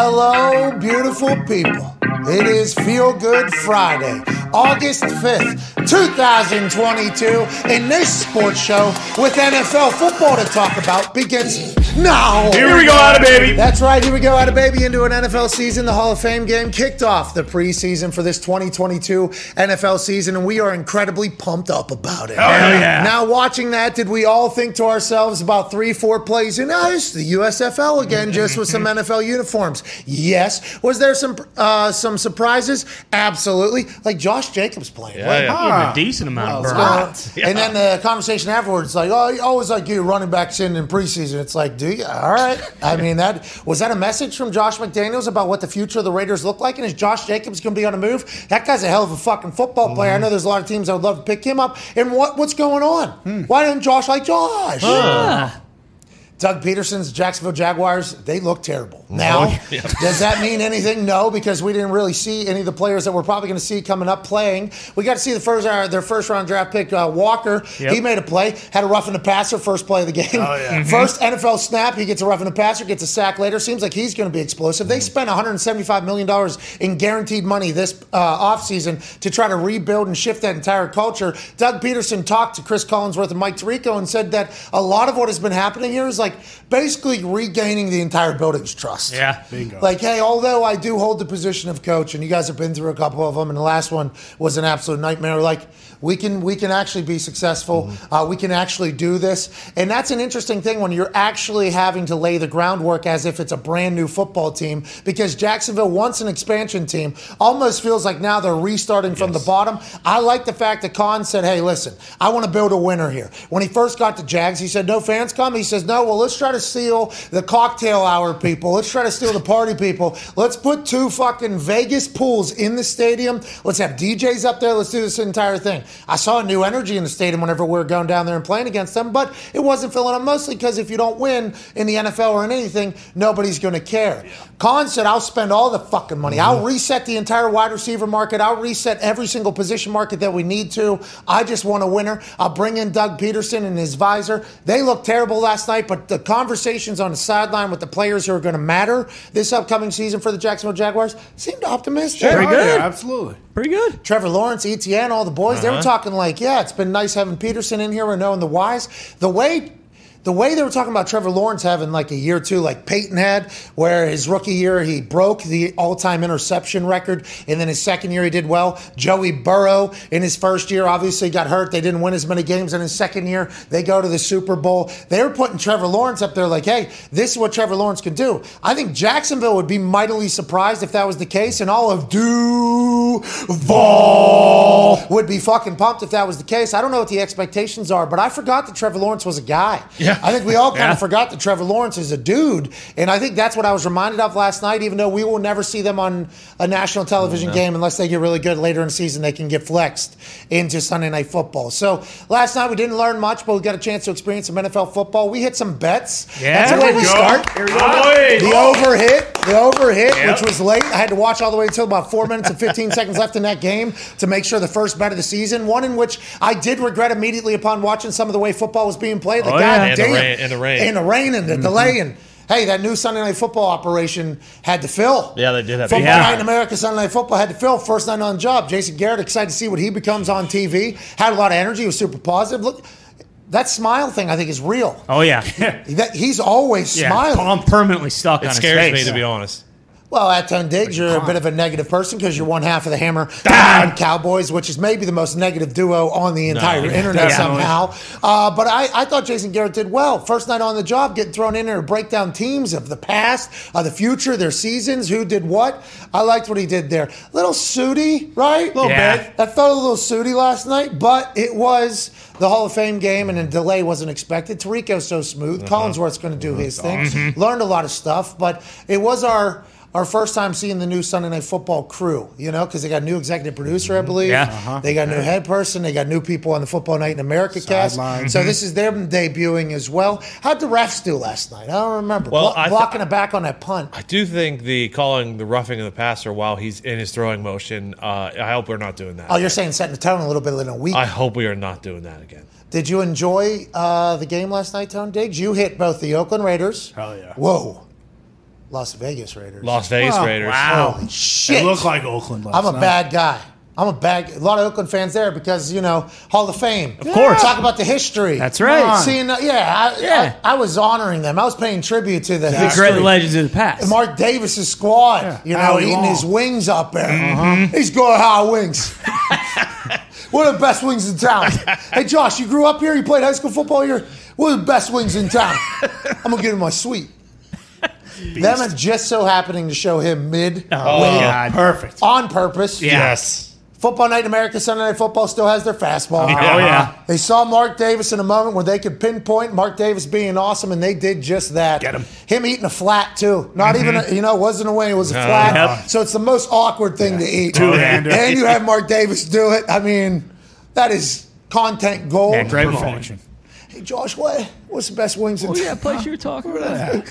Hello, beautiful people. It is Feel Good Friday, August 5th, 2022, and this sports show with NFL football to talk about begins now. Here we go, out of baby. That's right. Here we go, out of baby into an NFL season. The Hall of Fame game kicked off the preseason for this 2022 NFL season, and we are incredibly pumped up about it. Hell yeah. Now, watching that, did we all think to ourselves about three, four plays in? Oh, it's the USFL again, just with some NFL uniforms. Yes. Was there some uh, some surprises? Absolutely. Like Josh Jacobs playing. Yeah, Like, yeah. Give a decent amount of What's burn. going? And then the conversation afterwards, like, oh, always like you running backs in in preseason. It's like, do you? All right. I mean, that was that a message from Josh McDaniels about what the future of the Raiders look like, and is Josh Jacobs going to be on the move? That guy's a hell of a fucking football player. I know there's a lot of teams that would love to pick him up. And what what's going on? Hmm. Why didn't Josh like Josh? Doug Pederson's Jacksonville Jaguars, they look terrible. Now, does that mean anything? No, because we didn't really see any of the players that we're probably going to see coming up playing. We got to see the first uh, their first round draft pick, uh, Walker. Yep. He made a play, had a rough in the passer, first play of the game. First NFL snap, he gets a rough in the passer, gets a sack later. Seems like he's going to be explosive. They spent $175 million in guaranteed money this uh, offseason to try to rebuild and shift that entire culture. Doug Pederson talked to Chris Collinsworth and Mike Tirico and said that a lot of what has been happening here is like basically regaining the entire building's trust. Yeah. Like, hey, although I do hold the position of coach, and you guys have been through a couple of them, and the last one was an absolute nightmare. Like, we can we can actually be successful. Uh, we can actually do this, and that's an interesting thing when you're actually having to lay the groundwork as if it's a brand new football team. Because Jacksonville, once an expansion team, almost feels like now they're restarting from the bottom. I like the fact that Khan said, "Hey, listen, I want to build a winner here." When he first got to Jags, he said, "No fans come." He says, "No, well, let's try to steal the cocktail hour people. Let's try to steal the party people. Let's put two fucking Vegas pools in the stadium. Let's have DJs up there. Let's do this entire thing." I saw a new energy in the stadium whenever we were going down there and playing against them, but it wasn't filling up mostly because if you don't win in the NFL or in anything, nobody's going to care. Khan said, "I'll spend all the fucking money. I'll mm-hmm. reset the entire wide receiver market. I'll reset every single position market that we need to. I just want a winner. I'll bring in Doug Pederson and his visor. They looked terrible last night, but the conversations on the sideline with the players who are going to matter this upcoming season for the Jacksonville Jaguars seemed optimistic. Very Oh, good. yeah, absolutely. Pretty good. Trevor Lawrence, ETN, all the boys, they were talking like, yeah, it's been nice having Pederson in here and knowing the whys. The way the way they were talking about Trevor Lawrence having like a year two, like Peyton had, where his rookie year he broke the all-time interception record, and then his second year he did well. Joey Burrow in his first year obviously got hurt; they didn't win as many games. In his second year, they go to the Super Bowl. They were putting Trevor Lawrence up there, like, hey, this is what Trevor Lawrence can do. I think Jacksonville would be mightily surprised if that was the case, and all of Duval would be fucking pumped if that was the case. I don't know what the expectations are, but I forgot that Trevor Lawrence was a guy. Yeah. I think we all kind Yeah. of forgot that Trevor Lawrence is a dude, and I think that's what I was reminded of last night. Even though we will never see them on a national television game unless they get really good later in the season, they can get flexed into Sunday Night Football. So last night we didn't learn much, but we got a chance to experience some NFL football. We hit some bets. Yeah. that's the way There we we go. start. Oh, boy. The over hit, the over hit, Yep. which was late. I had to watch all the way until about four minutes and 15 seconds left in that game to make sure the first bet of the season, one in which I did regret immediately upon watching some of the way football was being played. Like, Oh, God yeah. And the rain- and the rain. And the rain and the delay. And hey, that new Sunday Night Football operation had to fill. Yeah, they did have to Football fill. Night in America, Sunday Night Football had to fill. First night on the job. Jason Garrett, excited to see what he becomes on TV. Had a lot of energy, was super positive. Look, that smile thing I think is real. Oh yeah. That, he's always yeah. smiling. I'm permanently stuck on It his scares face. me to be honest. Well, at Tone Diggs, you're a bit of a negative person because you're one half of the Hammer and Cowboys, which is maybe the most negative duo on the entire internet Yeah. somehow. Uh, but I, I thought Jason Garrett did well. First night on the job, getting thrown in there to break down teams of the past, of the future, their seasons, who did what. I liked what he did there. Little sooty, right? A little Yeah. bit. I felt a little sooty last night, but it was the Hall of Fame game, and a delay wasn't expected. Tirico's so smooth. Uh-huh. Collinsworth's going to do uh-huh. his thing. Mm-hmm. Learned a lot of stuff, but it was our our first time seeing the new Sunday Night Football crew, you know, because they got a new executive producer, I believe. Yeah. Uh-huh. They got a new head person. They got new people on the Football Night in America cast. Sideline. So this is them debuting as well. How'd the refs do last night? I don't remember. Well, Blo- I th- blocking it back on that punt. I do think the calling the roughing of the passer while he's in his throwing motion. Uh, I hope we're not doing that. Oh, you're saying setting the tone a little bit in a week. I hope we are not doing that again. Did you enjoy uh, the game last night, Tone Diggs? You hit both the Oakland Raiders. Hell yeah. Whoa. Las Vegas Raiders. Las Vegas Wow. Raiders. Wow. Holy shit. It looked like Oakland last I'm a night. bad guy. I'm a bad. A lot of Oakland fans there because you know Hall of Fame. Of course. talk about the history. That's right. Seeing, uh, yeah, I, Yeah. I, I was honoring them. I was paying tribute to the The history. great legends of the past. Mark Davis's squad, you know, Howie eating Long. his wings up there. He's going high wings. One of the best wings in town? hey, Josh, you grew up here. You played high school football here. One of the best wings in town? I'm gonna get him my suite. Them are just so happening to show him mid Oh, weight God. Perfect. on purpose. Yes. Football Night in America, Sunday Night Football still has their fastball. Oh, oh, yeah. They saw Mark Davis in a moment where they could pinpoint Mark Davis being awesome, and they did just that. Get him. Him eating a flat too. Not even mm-hmm. a, you know, it wasn't a wing, it was a flat. Yep. So it's the most awkward thing to eat. Two-hander. Oh, and you have Mark Davis do it. I mean, that is content gold. Yeah, great moment. Perfection. Hey Josh, what what's the best wings in Oh, yeah, place you were talking about.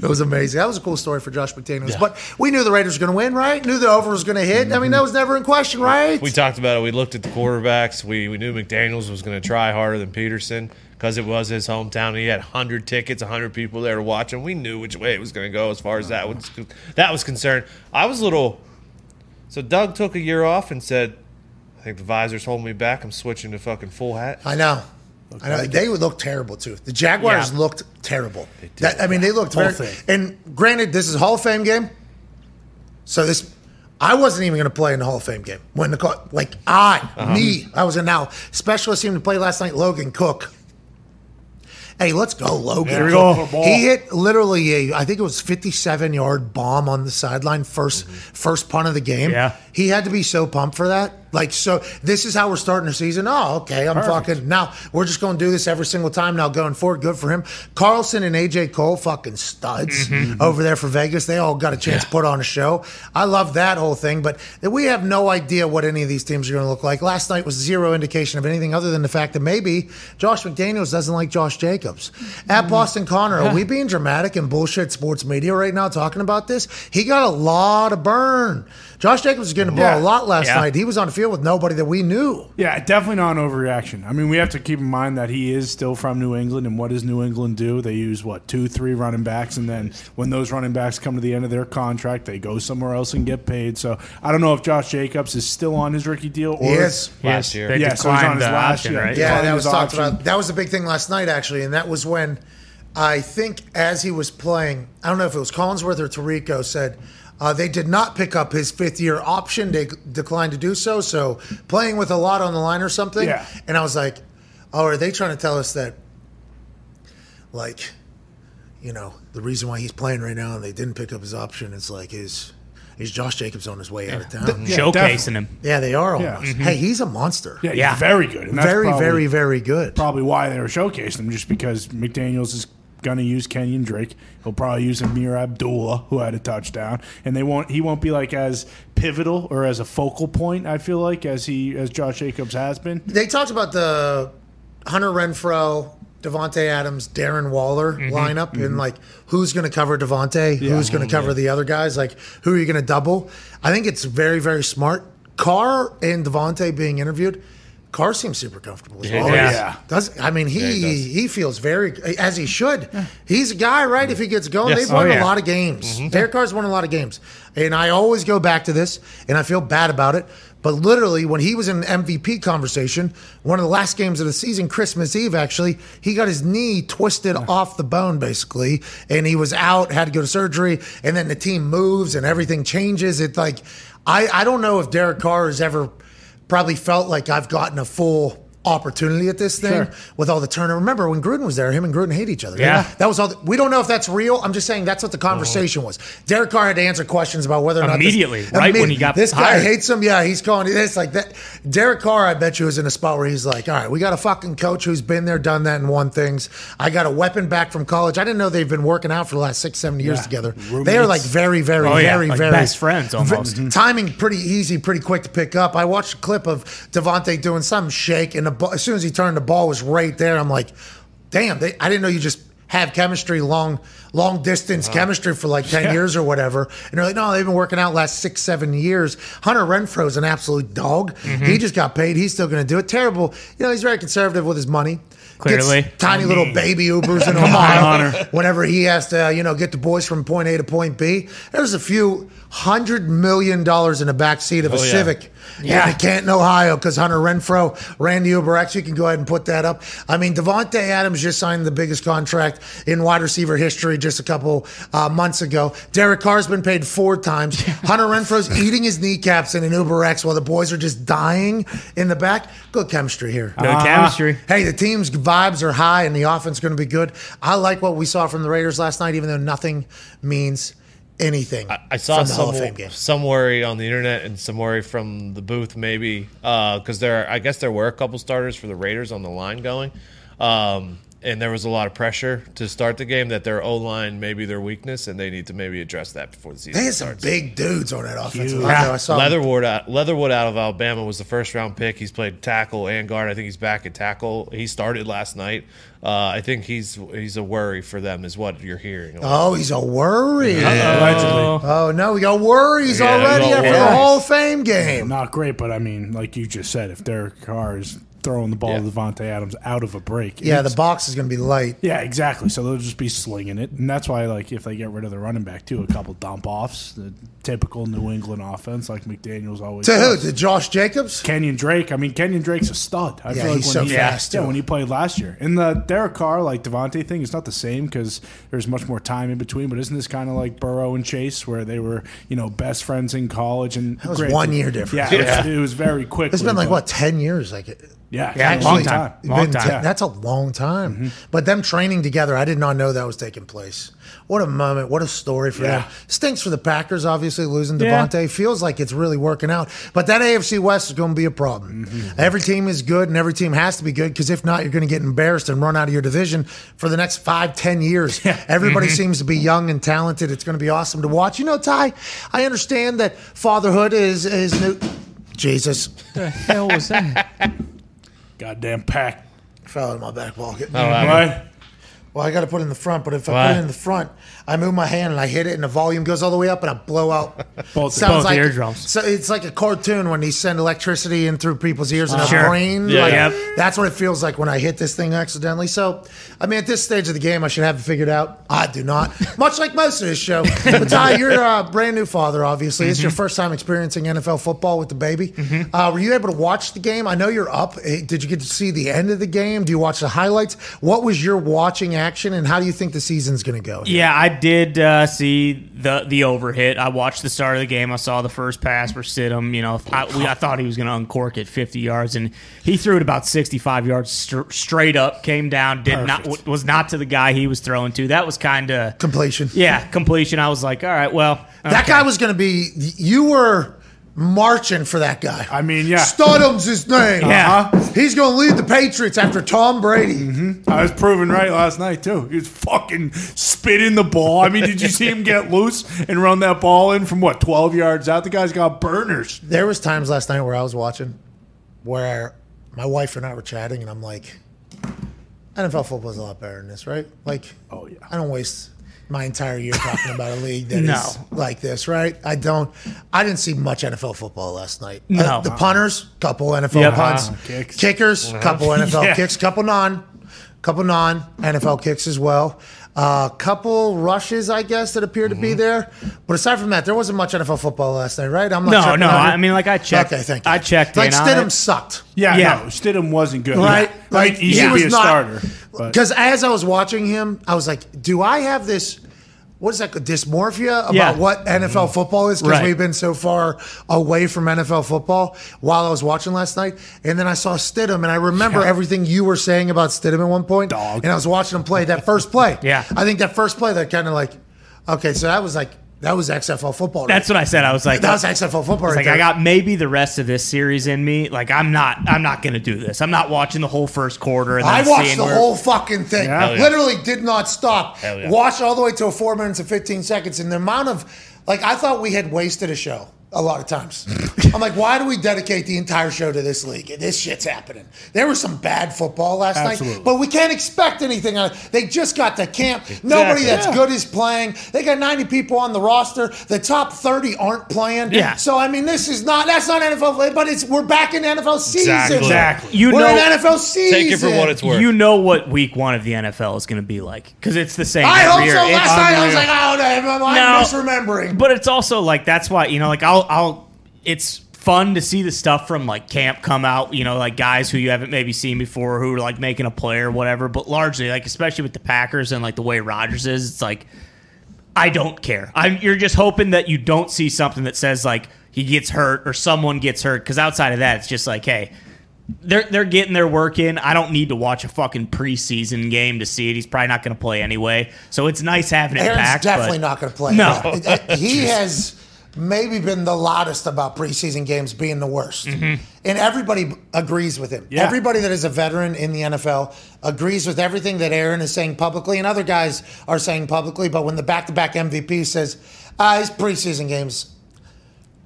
That was amazing. That was a cool story for Josh McDaniels. But we knew the Raiders were going to win, right? Knew the over was going to hit. I mean, that was never in question, right? We talked about it. We looked at the quarterbacks. We, we knew McDaniels was going to try harder than Pederson because it was his hometown. He had 100 tickets, 100 people there to watch him. We knew which way it was going to go as far as that was, that was concerned. I was a little. So Doug took a year off and said, I think the visor's holding me back. I'm switching to fucking full hat. I know. I know. They would look terrible too. The Jaguars Yeah. looked terrible. That, I mean, they looked Whole very. thing. And granted, this is a Hall of Fame game, so this. I wasn't even going to play in the Hall of Fame game when the call, like I, uh-huh. me, I was a now specialist team to play last night. Logan Cooke. Hey, let's go, Logan. There we go. He hit literally a, I think it was fifty-seven yard bomb on the sideline 1st first punt of the game. Yeah. he had to be so pumped for that. Like, so this is how we're starting the season. Oh, okay, I'm fucking now. We're just going to do this every single time now going forward. Good for him. Carlson and AJ Cole, fucking studs mm-hmm. Mm-hmm. over there for Vegas. They all got a chance to put on a show. I love that whole thing, but we have no idea what any of these teams are going to look like. Last night was zero indication of anything other than the fact that maybe Josh McDaniels doesn't like Josh Jacobs. At mm-hmm. Boston Connor, are we being dramatic and bullshit sports media right now talking about this? He got a lot of burn. Josh Jacobs was getting the ball Yeah. a lot last Yeah. night. He was on the field with nobody that we knew. Yeah, definitely not an overreaction. I mean, we have to keep in mind that he is still from New England, and what does New England do? They use what two, three running backs, and then when those running backs come to the end of their contract, they go somewhere else and get paid. So I don't know if Josh Jacobs is still on his rookie deal or He is. Last year. They Yeah, so he's on declined his the last option, year. right? Yeah, Declined that was talked about. That was the big thing last night, actually, and that was when I think as he was playing, I don't know if it was Collinsworth or Tirico said uh, they did not pick up his fifth year option. They declined to do so. So playing with a lot on the line or something. Yeah. And I was like, oh, are they trying to tell us that, like, you know, the reason why he's playing right now and they didn't pick up his option is like his. Is Josh Jacobs on his way out of town? Yeah, Showcasing definitely. him. Yeah, they are Yeah. almost. Hey, he's a monster. Yeah, Yeah. very good. And that's very, probably, very, very good. probably why they were showcasing him, just because McDaniels is going to use Kenyan Drake. He'll probably use Ameer Abdullah, who had a touchdown, and they won't. He won't be like as pivotal or as a focal point. I feel like as he as Josh Jacobs has been. They talked about the Hunter Renfrow, Davante Adams, Darren Waller mm-hmm. lineup and mm-hmm. like who's going to cover Davante, who's going to oh, cover the other guys, like who are you going to double? I think it's very very smart. Carr and Davante being interviewed. Carr seems super comfortable. As Yeah, well. yeah. Yeah. Does I mean he he does. he feels very as he should. He's a guy, right? If he gets going, Yes. they've oh, won Oh, yeah. a lot of games. Mm-hmm. Derek Carr's won a lot of games, and I always go back to this, and I feel bad about it. But literally, when he was in an MVP conversation, one of the last games of the season, Christmas Eve, actually, he got his knee twisted off the bone, basically, and he was out, had to go to surgery, and then the team moves and everything changes. It's like, I I don't know if Derek Carr has ever probably felt like I've gotten a full opportunity at this thing Sure. with all the turnover. Remember when Gruden was there, him and Gruden hate each other. Yeah. That was all. The, we don't know if that's real. I'm just saying that's what the oh. conversation was. Derek Carr had to answer questions about whether or not this- Immediately, right when he got this guy hired. hates him. Yeah, he's calling this like that. Derek Carr, I bet you, is in a spot where he's like, all right, we got a fucking coach who's been there, done that, and won things. I got a weapon back from college. I didn't know they've been working out for the last six, seven years Yeah. together. They are like very, very, Oh, yeah, very, like very best friends almost. v- timing pretty easy, pretty quick to pick up. I watched a clip of Davante doing some shake, and the ball, as soon as he turned, the ball was right there. I'm like, damn, they, I didn't know you just have chemistry, long, long distance chemistry for like 10 years or whatever. And they're like, no, they've been working out last six, seven years. Hunter Renfrow's an absolute dog. He mm-hmm. just got paid. He's still going to do it. Terrible. You know, he's very conservative with his money. Clearly. Gets tiny little baby Ubers in on, Ohio. Hunter. Whenever he has to, you know, get the boys from point A to point B, there's a few hundred million dollars in the back seat of a Oh, yeah. Civic Yeah. in Ohio, because Hunter Renfrow, Randy UberX. You can go ahead and put that up. I mean, Davante Adams just signed the biggest contract in wide receiver history just a couple uh, months ago. Derek Carr's been paid four times. Hunter Renfrow's eating his kneecaps in an Uber X while the boys are just dying in the back. Good chemistry here. Good chemistry. Hey, the team's vibes are high and the offense is going to be good. I like what we saw from the Raiders last night, even though nothing means anything. I saw from Hall some of Fame game. some worry on the internet and some worry from the booth maybe because there I guess there were a couple starters for the Raiders on the line going, um, and there was a lot of pressure to start the game that their O line may be their weakness and they need to maybe address that before the season They had some starts. big dudes on that offensive line. though. I saw Leatherwood out, Leatherwood out of Alabama was the first round pick. He's played tackle and guard. I think he's back at tackle. He started last night. Uh, I think he's he's a worry for them, is what you're hearing. Oh, he's a worry. Allegedly. Oh no, we got worries Yeah, already got after the worries. Hall of Fame game. Not great, but I mean, like you just said, if Derek Carr is throwing the ball to Yeah. Davante Adams out of a break, Yeah, the box is going to be light. Yeah, exactly. So they'll just be slinging it, and that's why, like, if they get rid of the running back too, a couple dump offs, the typical New England offense, like McDaniel's always. To who? To Josh Jacobs? Kenyan Drake. I mean, Kenyan Drake's a stud. I Yeah, feel like he's when so he, fast, Yeah, too. when he played last year. And the Derek Carr, like Davante thing, is not the same because there's much more time in between. But isn't this kind of like Burrow and Chase, where they were, you know, best friends in college? And that was one year difference. Yeah, it was, it was very quick. It's been like what ten years? Like Yeah, Yeah, it's long time. Long been time. te- that's a long time. Mm-hmm. But them training together, I did not know that was taking place. What a moment! What a story for Yeah. them. Stinks for the Packers, obviously losing Yeah. Davante. Feels like it's really working out. But that AFC West is going to be a problem. Mm-hmm. Every team is good, and every team has to be good because if not, you're going to get embarrassed and run out of your division for the next five, ten years. Everybody mm-hmm. seems to be young and talented. It's going to be awesome to watch. You know, Ty, I understand that fatherhood is is new. Jesus the hell was that? goddamn pack. fell in my back pocket. Right? Well, I got to put it in the front, but if I Why? put it in the front, I move my hand and I hit it, and the volume goes all the way up, and I blow out. Both- both like eardrums. So it's like a cartoon when they send electricity in through people's ears and Sure. their brain. Yeah, like, Yep. That's what it feels like when I hit this thing accidentally. So, I mean, at this stage of the game, I should have it figured out. I do not. Much like most of this show. But Ty, you're a brand new father, obviously. It's Mm-hmm. your first time experiencing NFL football with the baby. Uh, were you able to watch the game? I know you're up. Eh, Did you get to see the end of the game? Do you watch the highlights? What was your watching action, and how do you think the season's going to go? Yeah, I did uh, see the the overhit. I watched the start of the game. I saw the first pass for Stidham. You know, I, we, I thought he was going to uncork it 50 yards, and he threw it about 65 yards str- straight up. Came down, did not Perfect. was not to the guy he was throwing to. That was kind of Completion. yeah completion. I was like, all right, well, That guy was going to be. You were marching for that guy. I mean, yeah. Stidham's his name. Yeah. Uh-huh. He's going to lead the Patriots after Tom Brady. I was proven right last night too. He was fucking spitting the ball. I mean, did you see him get loose and run that ball in from what twelve yards out? The guy's got burners. There was times last night where I was watching where my wife and I were chatting, and I'm like, NFL football is a lot better than this, right? Like, Oh, yeah. I don't waste my entire year talking about a league that is No. like this, right? I don't. I didn't see much NFL football last night. No. Uh, the punters, couple NFL Yep. punts, Uh-huh. Kicks. kickers, couple NFL Yeah. kicks, couple non, couple non NFL kicks as well. A uh, couple rushes, I guess, that appear to be there. But aside from that, there wasn't much NFL football last night, right? I'm not No, no, out? I mean, like, I checked- Okay, thank you. I checked Like Stidham it. sucked. Yeah, Yeah. no, Stidham wasn't good. Right, Yeah. I mean, he he should was be a not- starter. Because as I was watching him, I was like, "Do I have this? What is that? Dysmorphia about Yeah. what NFL mm-hmm. football is? Because Right. we've been so far away from NFL football while I was watching last night, and then I saw Stidham, and I remember everything you were saying about Stidham at one point. Dog. And I was watching him play that first play. Yeah. I think that first play that kind of like, okay, so that was like that was XFL football. right? That's what I said. I was like, that was XFL football. It's right like I got maybe the rest of this series in me. Like I'm not, I'm not going to do this. I'm not watching the whole first quarter. And I watched the where- whole fucking thing. Yeah. Yeah. Literally did not stop. Yeah. Watched all the way till four minutes and 15 seconds. And the amount of, like, I thought we had wasted a show a lot of times. I'm like, why do we dedicate the entire show to this league? This shit's happening. There was some bad football last Absolutely. night, but we can't expect anything. out of- They just got to camp. Nobody that's Yeah. good is playing. They got 90 people on the roster. The top 30 aren't playing. Yeah. So I mean, this is not that's not NFL, play, but it's we're back in NFL season. Exactly. Exactly. You we're know- in NFL season. Take it for what it's worth. You know what week one of the NFL is going to be like because it's the same. I every hope year. so. It's- Last night I was unreal. like, oh, no, I'm No. misremembering. But it's also like that's why you know, like I'll, I'll. It's fun to see the stuff from like camp come out. You know, like guys who you haven't maybe seen before who are like making a play or whatever. But largely, like especially with the Packers and like the way Rodgers is, it's like I don't care. I'm. You're just hoping that you don't see something that says like he gets hurt or someone gets hurt. Because outside of that, it's just like, hey. They're, they're getting their work in. I don't need to watch a fucking preseason game to see it. He's probably not going to play anyway. So it's nice having it Aaron's back. definitely not going to play. No. he has maybe been the loudest about preseason games being the worst, Mm-hmm. and everybody agrees with him. Yeah. Everybody that is a veteran in the NFL agrees with everything that Aaron is saying publicly, and other guys are saying publicly. But when the back-to-back MVP says, "Ah, his preseason games."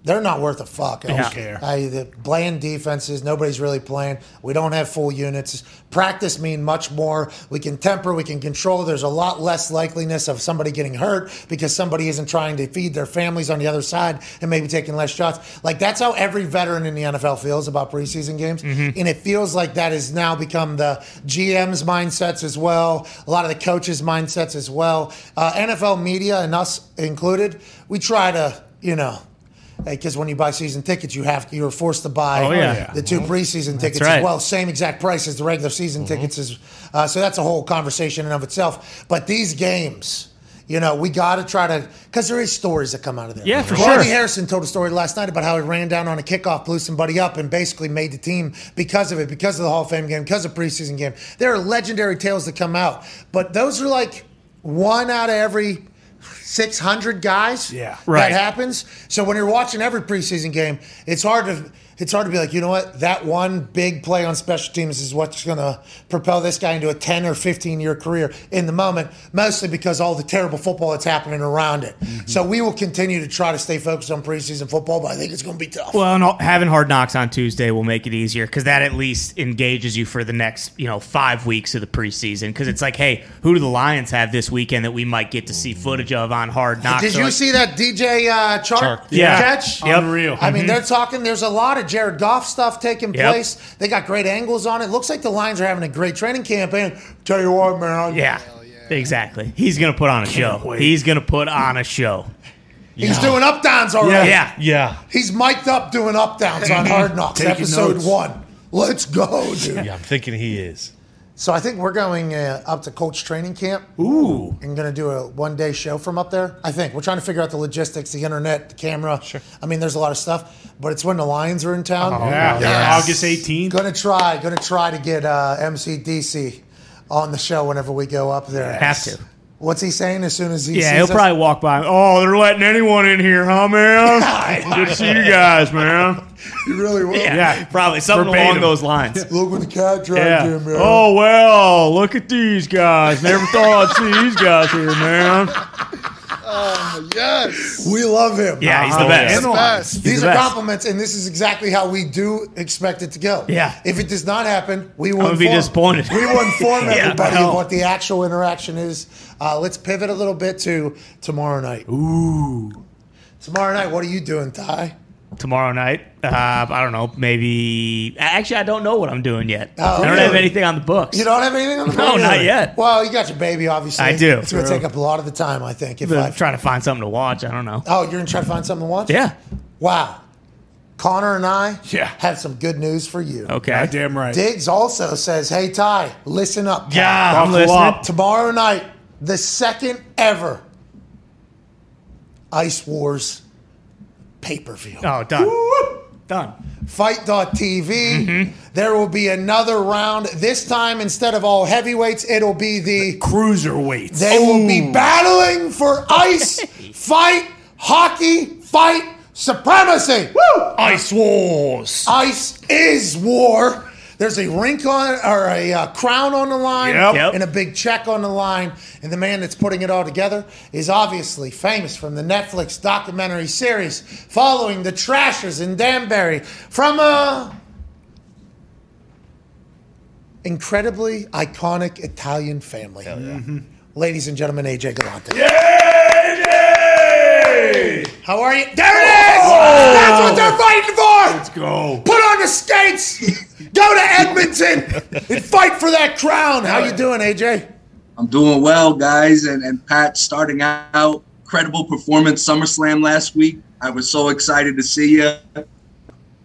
They're not worth a fuck. I don't care. I, the bland defenses, nobody's really playing. We don't have full units. Practice mean much more. We can temper, we can control. There's a lot less likeliness of somebody getting hurt because somebody isn't trying to feed their families on the other side and maybe taking less shots. Like that's how every veteran in the NFL feels about preseason games, and it feels like that has now become the GM's mindsets as well. A lot of the coaches' mindsets as well. Uh, NFL media and us included, we try to, you know because when you buy season tickets, you have you're forced to buy Oh, yeah. the two preseason tickets right. as well, same exact price as the regular season tickets. Is uh, so that's a whole conversation in of itself. But these games, you know, we got to try to because there is stories that come out of there. Yeah, for Ronnie sure. Harrison told a story last night about how he ran down on a kickoff, blew somebody up, and basically made the team because of it, because of the Hall of Fame game, because of preseason game. There are legendary tales that come out, but those are like one out of every. 600 guys Yeah. Right. that happens. So when you're watching every preseason game, it's hard to it's hard to be like, you know what, that one big play on special teams is what's going to propel this guy into a 10 or 15 year career in the moment, mostly because all the terrible football that's happening around it. Mm-hmm. So we will continue to try to stay focused on preseason football, but I think it's going to be tough. Well, and having hard knocks on Tuesday will make it easier because that at least engages you for the next, you know, five weeks of the preseason. Because it's like, hey, who do the Lions have this weekend that we might get to see mm-hmm. footage of on hard knocks? Did So, you like, see that DJ uh, Chark Chark. Yeah. catch? Yep. Unreal. I mean, mm-hmm. they're talking. There's a lot of Jared Goff stuff taking Yep. place. They got great angles on it. Looks like the Lions are having a great training camp. And tell you what, man, Yeah, exactly. He's gonna put on a show. wait. He's gonna put on a show. he's doing up downs already. Yeah. Yeah. He's mic'd up doing up downs on Hard Knocks, episode notes. one. Let's go, dude. Yeah, I'm thinking he is. So I think we're going uh, up to Colts training camp. Ooh. and going to do a one day show from up there. I think we're trying to figure out the logistics, the internet, the camera. Sure. I mean, there's a lot of stuff, but it's when the Lions are in town. Yeah. Yes. August 18th. Going to try, going to try to get uh, MCDC on the show whenever we go up there. Have to. What's he saying as soon as he Yeah, sees he'll us? probably walk by. Oh, they're letting anyone in here, huh, man? Good to see you guys, man. You really will. Yeah, Yeah. probably something Verbatim. along those lines. Look what the cat dragged Yeah. in, man. Oh well, look at these guys. Never thought I'd see these guys here, man. Yes. We love him. Yeah, he's the Oh, best. and the Best. These the are best. compliments, and this is exactly how we do expect it to go. Yeah. If it does not happen, we will gonna be inform- disappointed. We will inform Yeah, everybody hell. of what the actual interaction is. Uh, let's pivot a little bit to tomorrow night. Ooh. Tomorrow night, what are you doing, Ty? Tomorrow night, uh, I don't know. Maybe actually, I don't know what I'm doing yet. Oh, I don't really? have anything on the books. You don't have anything on the No, board? not yet. Well, you got your baby, obviously. I do. It's going to take up a lot of the time, I think. If I'm trying to find something to watch. I don't know. oh, you're going to try to find something to watch? Yeah. Wow. Connor and I Yeah. have some good news for you. Okay. damn right. Diggs also says, "Hey Ty, listen up. pal. Yeah, I'm listening. up. Tomorrow night, the second ever Ice Wars pay per view. Oh, done. Done. FITE.tv. Mm-hmm. There will be another round. This time, instead of all heavyweights, it'll be the. Cruiserweights. They will be battling for ice, fight, hockey, fight, supremacy. Woo! Ice Wars. Ice is war. There's a rink on or a uh, crown on the line Yep. Yep. and a big check on the line. And the man that's putting it all together is obviously famous from the Netflix documentary series following the Trashers in Danbury from a incredibly iconic Italian family. Ladies and gentlemen, AJ Galante. How are you? There it is! That's what they're fighting for! Let's go. Put on the skates! Go to Edmonton and fight for that crown. How you doing, AJ? I'm doing well, guys. And, and Pat, starting out, credible performance SummerSlam last week. I was so excited to see you.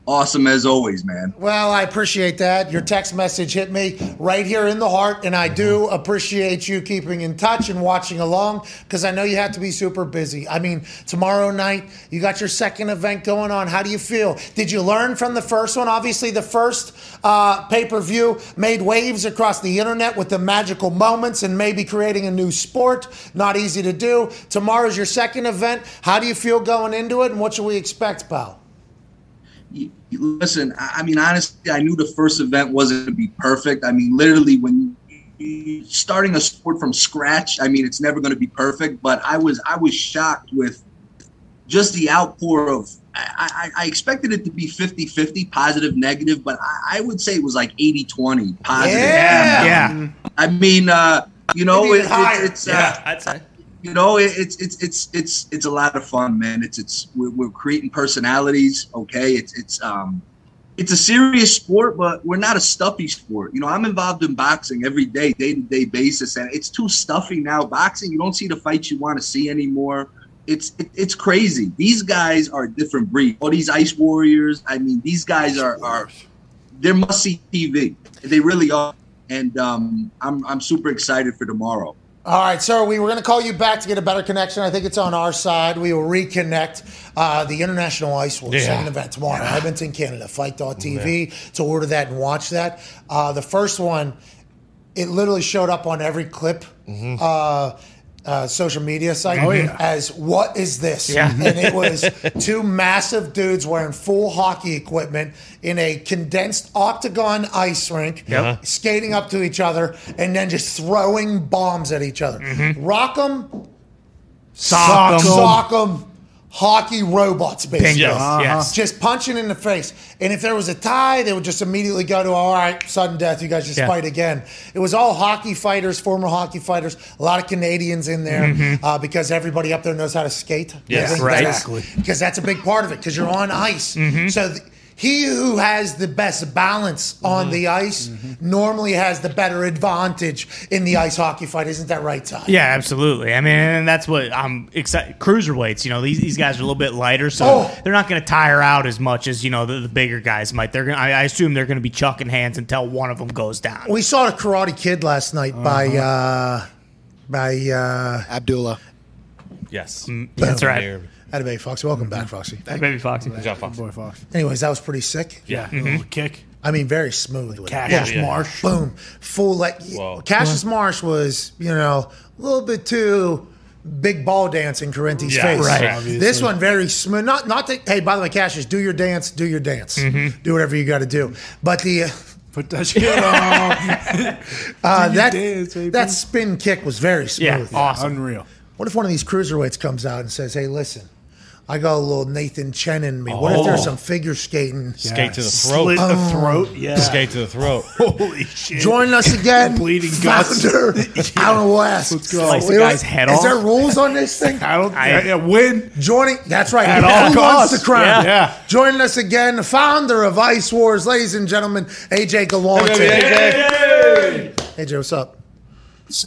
Awesome as always, man. Well, I appreciate that. Your text message hit me right here in the heart, and I do appreciate you keeping in touch and watching along because I know you have to be super busy. I mean, tomorrow night, you got your second event going on. How do you feel? Did you learn from the first one? Obviously, the first uh, pay per view made waves across the internet with the magical moments and maybe creating a new sport. Not easy to do. Tomorrow's your second event. How do you feel going into it, and what should we expect, pal? You- you- Listen, I I mean, honestly, I knew the first event wasn't going to be perfect. I mean, literally, when starting a sport from scratch, I mean, it's never going to be perfect. But I was, I was shocked with just the outpour of. I, I, I expected it to be 50-50, positive, negative, but I, I would say it was like 80-20, positive. Yeah. Yeah. I mean, uh, you know, Maybe it, it's, it's uh, I'd say. You know, it, it's it's it's it's it's a lot of fun, man. It's it's we're, we're creating personalities. Okay, it's it's um, it's a serious sport, but we're not a stuffy sport. You know, I'm involved in boxing every day, day to day basis, and it's too stuffy now. Boxing, you don't see the fights you want to see anymore. It's it, it's crazy. These guys are a different breed. All these ice warriors. I mean, these guys are are they're must see TV. They really are, and um, I'm I'm super excited for tomorrow. All right, sir. We were going to call you back to get a better connection. I think it's on our side. We will reconnect uh, the International Ice Wars Yeah. second event tomorrow, Edmonton, Canada. FITE.tv to order that and watch that. Uh, the first one, it literally showed up on every clip. Uh, uh, social media site Oh, yeah. as what is this? Yeah. And it was two massive dudes wearing full hockey equipment in a condensed octagon ice rink, Yep. skating up to each other and then just throwing bombs at each other. Rock 'em, Sock 'em. sock 'em, hockey robots, basically. Bingo. Yes. Yes. Just punching in the face. And if there was a tie, they would just immediately go to, all right, sudden death, you guys just Yeah. fight again. It was all hockey fighters, former hockey fighters, a lot of Canadians in there mm-hmm. uh, because everybody up there knows how to skate. Yes. Right. that's- Because that's a big part of it because you're on ice. Mm-hmm. So th- he who has the best balance on the ice normally has the better advantage in the ice hockey fight. Isn't that right, Ty? Yeah, absolutely. I mean, and that's what I'm excited. Cruiserweights, you know, these, these guys are a little bit lighter, so Oh. they're not going to tire out as much as you know the, the bigger guys might. They're going. I I assume they're going to be chucking hands until one of them goes down. We saw the Karate Kid last night by uh, by uh, Abdullah. Yes. That's right. Here. baby Foxy. Welcome back, Foxy. Baby Foxy. Good job, Fox. Boy Fox. Anyways, that was pretty sick. Yeah. Little kick. I mean, very smooth. With. Cassius Yeah. Marsh. Boom, full like Whoa. Cassius Marsh was, you know, a little bit too big ball dance in Corinthians' Yeah, face. right. Obviously. This one very smooth. Not not that. Hey, by the way, Cassius, do your dance. Do your dance. Do whatever you got to do. But the. Uh, Put that shit on. uh, your that dance, baby. that spin kick was very smooth. Yeah, awesome. Unreal. What if one of these cruiserweights comes out and says, "Hey, listen, I got a little Nathan Chen in me. What if there's oh. some figure skating? Skate to the throat. Slit the um, throat. Yeah. Skate to the throat. Holy shit. Join us again, Bleeding guts. founder Alan West. Let's go. Slice the You guy's what? head Is off. there rules on this thing? I don't. I- yeah, win. Joining, that's right. At all costs. the crown? Yeah. Yeah. Joining us again, the founder of Ice Wars, ladies and gentlemen, AJ Galante. Hey AJ, what's up?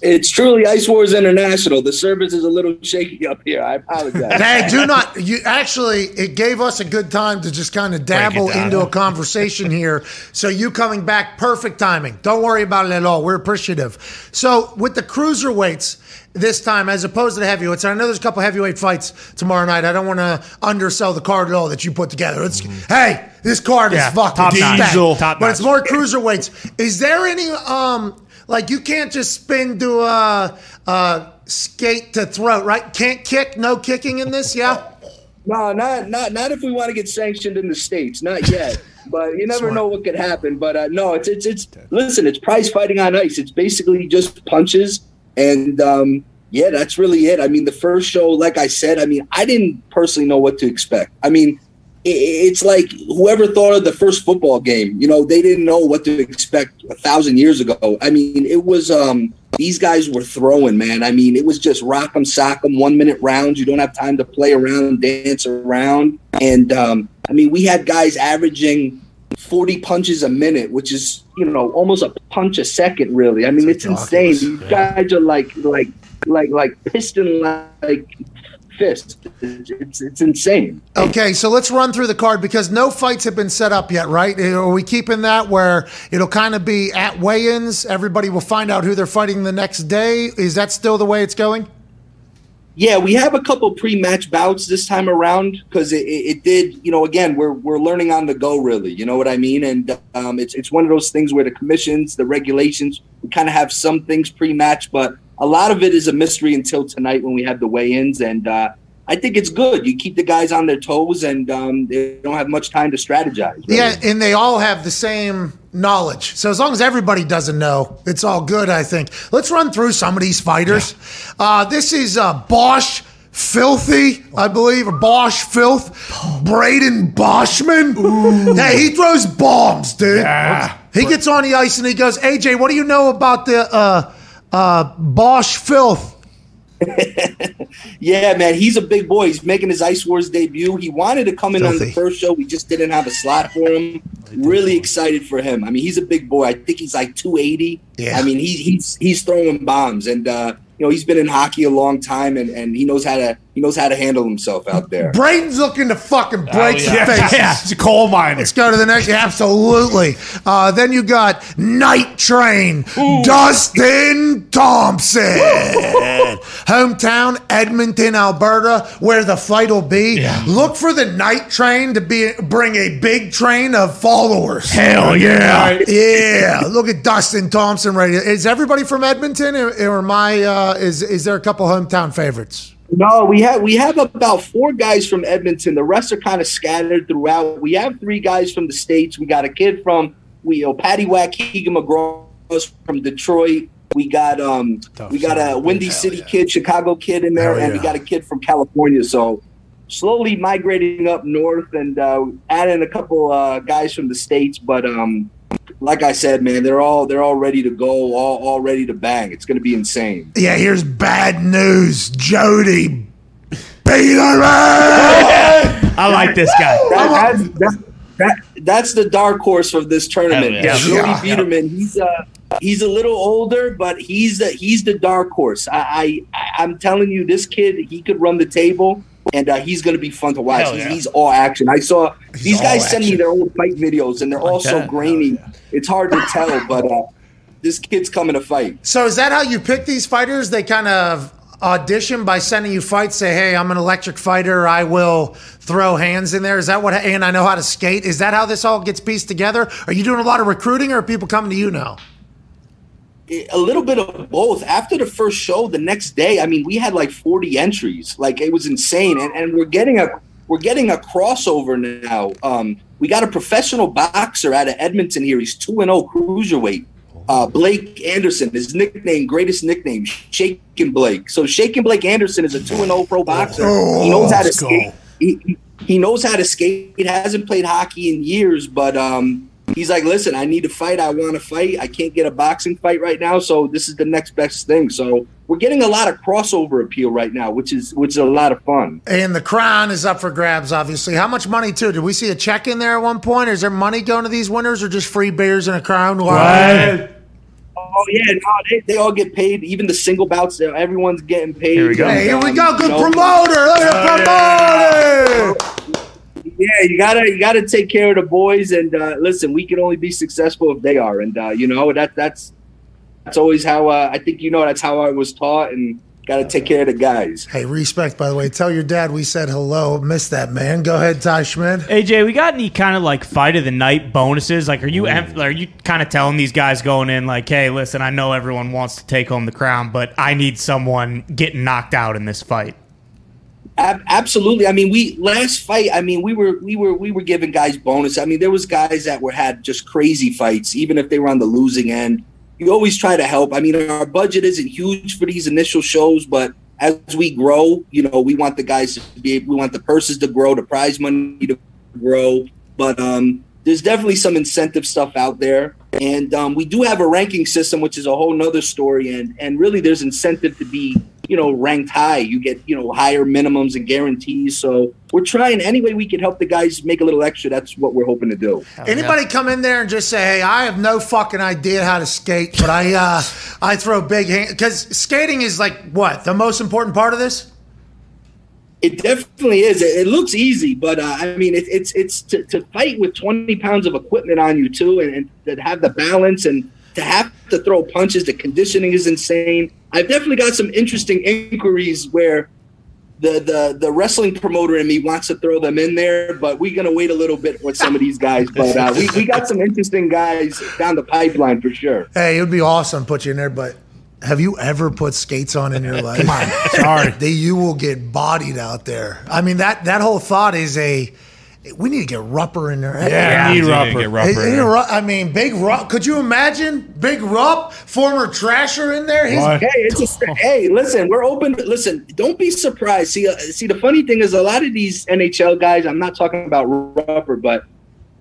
It's truly Ice Wars International. The service is a little shaky up here. I apologize. Hey, do not. You actually, it gave us a good time to just kind of dabble into a conversation here. So you coming back, perfect timing. Don't worry about it at all. We're appreciative. So with the cruiserweights this time, as opposed to the heavyweights, I know there's a couple heavyweight fights tomorrow night. I don't want to undersell the card at all that you put together. It's hey, this card Yeah, is fucking top Diesel. Top but it's notch. more cruiserweights. Is there any um like you can't just spin to a uh, skate to throat, right? Can't kick, no kicking in this, yeah. No, not not not if we want to get sanctioned in the states, not yet. but you never know what could happen. But uh, no, it's it's it's listen, it's prize fighting on ice. It's basically just punches, and um, yeah, that's really it. I mean, the first show, like I said, I mean, I didn't personally know what to expect. I mean, it's like whoever thought of the first football game, you know, they didn't know what to expect a thousand years ago. I mean, it was um these guys were throwing, man. I mean, it was just rock 'em, sock 'em, one minute rounds. You don't have time to play around, dance around. And um, I mean, we had guys averaging 40 punches a minute, which is, you know, almost a punch a second, really. I mean, it's, insane. These guys are like, like, like, like piston like fist. It's, it's, insane. Okay, so let's run through the card because no fights have been set up yet, right? Are we keeping that where it'll kind of be at weigh-ins? Everybody will find out who they're fighting the next day. Is that still the way it's going? Yeah, we have a couple pre-match bouts this time around because it, it, it, did. You know, again, we're we're learning on the go, really. You know what I mean? And um, it's it's one of those things where the commissions, the regulations, we kind of have some things pre-match, but a lot of it is a mystery until tonight when we have the weigh-ins. And uh, I think it's good. You keep the guys on their toes, and um, they don't have much time to strategize. Really. Yeah, and they all have the same knowledge. So as long as everybody doesn't know, it's all good, I think. Let's run through some of these fighters. Yeah. Uh, this is uh, Bosch. Filthy, I believe, or Bosch Filth, Braden Boschman. Ooh. Hey, he throws bombs, dude. Yeah. He gets on the ice and he goes, AJ, what do you know about the uh, uh, Bosch Filth? yeah, man, he's a big boy. He's making his Ice Wars debut. He wanted to come in Filthy. on the first show. We just didn't have a slot for him. Really excited for him. I mean, he's a big boy. I think he's like 280. Yeah. I mean, he's he's he's throwing bombs, and uh, you know he's been in hockey a long time, and, and he knows how to he knows how to handle himself out there. Braden's looking to fucking break oh, yeah. some faces. Yeah, he's a coal miner. Let's go to the next. Absolutely. Uh, then you got Night Train, Ooh. Dustin Thompson, hometown Edmonton, Alberta, where the fight will be. Yeah. Look for the Night Train to be bring a big train of followers. Hell yeah, yeah. Look at Dustin Thompson. Right? Is everybody from Edmonton, or, or my uh, is is there a couple hometown favorites? No, we have we have about four guys from Edmonton. The rest are kind of scattered throughout. We have three guys from the states. We got a kid from we you know, Patty Wack Keegan McGraw from Detroit. We got um Tough we got a Windy City yeah. kid, Chicago kid in there, Hell and yeah. we got a kid from California. So slowly migrating up north and uh, adding a couple uh, guys from the states, but um like I said, man, they're all they're all ready to go, all all ready to bang. It's going to be insane. Yeah, here's bad news, Jody Peterman. I like this guy. That, that, that, that's the dark horse of this tournament. Yeah, Jody yeah, Peterman. Yeah. He's uh he's a little older, but he's the he's the dark horse. I, I I'm telling you, this kid he could run the table and uh, he's going to be fun to watch. He's, yeah. he's, all action. I saw he's these guys send me their old fight videos, and they're like all so grainy. Yeah. It's hard to tell, but uh, this kid's coming to fight. So is that how you pick these fighters? They kind of audition by sending you fights. Say, hey, I'm an electric fighter. I will throw hands in there. Is that what? And I know how to skate. Is that how this all gets pieced together? Are you doing a lot of recruiting, or are people coming to you now? A little bit of both. After the first show, the next day, I mean, we had like 40 entries. Like it was insane, and, and we're getting a we're getting a crossover now. Um, we got a professional boxer out of Edmonton here. He's two and zero oh cruiserweight. Uh, Blake Anderson, his nickname, greatest nickname, Shaking Blake. So Shaking Blake Anderson is a two and zero oh pro boxer. Oh, he knows how to skate. He, he knows how to skate. He hasn't played hockey in years, but um, he's like, listen, I need to fight. I want to fight. I can't get a boxing fight right now, so this is the next best thing. So we're getting a lot of crossover appeal right now, which is which is a lot of fun. And the crown is up for grabs, obviously. How much money too? Did we see a check in there at one point? Is there money going to these winners, or just free beers and a crown? Right. Oh yeah, no, they, they all get paid. Even the single bouts, everyone's getting paid. Here we go. Hey, here we go. Good promoter. Look at oh, promoter yeah, you gotta you gotta take care of the boys. And uh, listen, we can only be successful if they are. And uh, you know that that's that's always how uh, I think you know that's how I was taught. And got to take care of the guys. Hey, respect, by the way. Tell your dad we said hello. Miss that, man. Go ahead, Ty Schmidt. AJ, we got any kind of like fight of the night bonuses? Like, are you are you kind of telling these guys going in like, hey, listen, I know everyone wants to take home the crown, but I need someone getting knocked out in this fight? Ab- absolutely. I mean, we last fight. I mean, we were we were we were giving guys bonus. I mean, there was guys that were had just crazy fights, even if they were on the losing end. You always try to help. I mean, our budget isn't huge for these initial shows, but as we grow, you know, we want the guys to be. We want the purses to grow, the prize money to grow. But um, there's definitely some incentive stuff out there, and um, we do have a ranking system, which is a whole nother story. And and really, there's incentive to be you know ranked high. You get you know higher minimums and guarantees. So we're trying any way we can help the guys make a little extra. That's what we're hoping to do. Anybody come in there and just say, "Hey, I have no fucking idea how to skate, but I uh, I throw big hand because skating is like what the most important part of this." It definitely is. It, it looks easy, but uh, I mean, it, it's it's to, to fight with 20 pounds of equipment on you too, and, and to have the balance and to have to throw punches. The conditioning is insane. I've definitely got some interesting inquiries where the the the wrestling promoter in me wants to throw them in there, but we're gonna wait a little bit with some of these guys. But uh, we we got some interesting guys down the pipeline for sure. Hey, it would be awesome to put you in there, but have you ever put skates on in your life? Come on, Sorry. that you will get bodied out there. I mean that that whole thought is a. We need to get Rupper in there. Yeah, We need do need to Rupper. get Rupper Hey, in hey, there. Ru- I mean, Big Rupp. Could you imagine Big Rupp, former trasher, in there? He's, Hey, it's a, hey, listen, we're open. Listen, don't be surprised. See, uh, see, the funny thing is, a lot of these NHL guys. I'm not talking about Rupper, but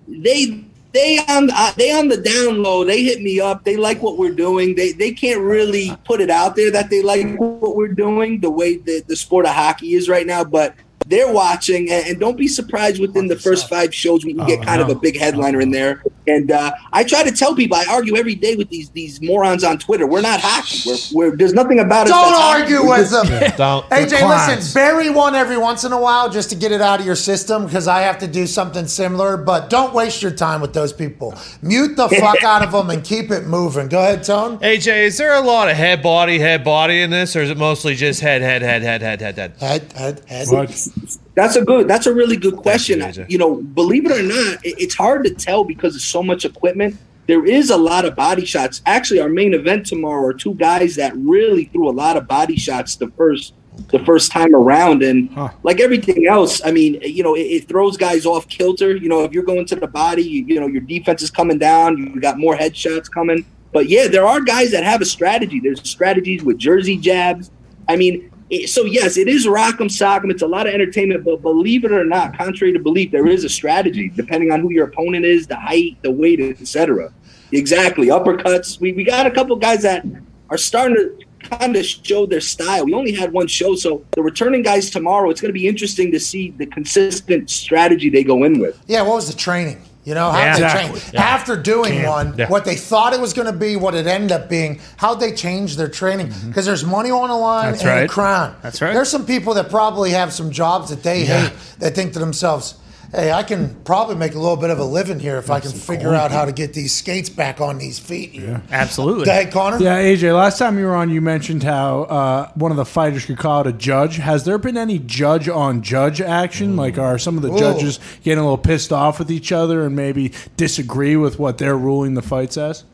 they they on uh, they on the down low. They hit me up. They like what we're doing. They they can't really put it out there that they like what we're doing the way the, the sport of hockey is right now, but. They're watching, and, and don't be surprised within the first five shows we can get kind of a big headliner in there. And uh, I try to tell people, I argue every day with these these morons on Twitter. We're not hockey. We're, we're there's nothing about us. don't that's hockey. argue We're with them. Don't. AJ, clowns. listen, bury one every once in a while just to get it out of your system because I have to do something similar. But don't waste your time with those people. Mute the fuck out of them and keep it moving. Go ahead, Tone. AJ, is there a lot of head body, head body in this, or is it mostly just head, head, head, head, head, head, head? Head, head, head. What? That's a good. That's a really good question. you, You know, believe it or not, it- it's hard to tell because of so much equipment. There is a lot of body shots. Actually, our main event tomorrow are two guys that really threw a lot of body shots the first the first time around, and like everything else, I mean, you know, it, it throws guys off kilter. You know, if you're going to the body, you, you know, your defense is coming down. You got more headshots coming. But yeah, there are guys that have a strategy. There's strategies with jersey jabs. I mean, so yes, it is rock'em sock'em. It's a lot of entertainment, but believe it or not, contrary to belief, there is a strategy depending on who your opponent is, the height, the weight, etc. Exactly, uppercuts. We we got a couple guys that are starting to kind of show their style. We only had one show, so the returning guys tomorrow. It's going to be interesting to see the consistent strategy they go in with. Yeah, what was the training? You know, how Yeah. they Exactly. train after doing one, Yeah. what they thought it was going to be, what it ended up being, how they change their training. Mm-hmm. Because there's money on the line That's and a crown. That's right. There's some people that probably have some jobs that they hate that think to themselves, "Hey, I can probably make a little bit of a living here if I can figure out how to get these skates back on these feet." Yeah. Absolutely. Go ahead, Connor. Yeah, AJ. Last time you were on, you mentioned how uh, one of the fighters could call it a judge. Has there been any judge on judge action? Like, are some of the Ooh. judges getting a little pissed off with each other and maybe disagree with what they're ruling the fights as?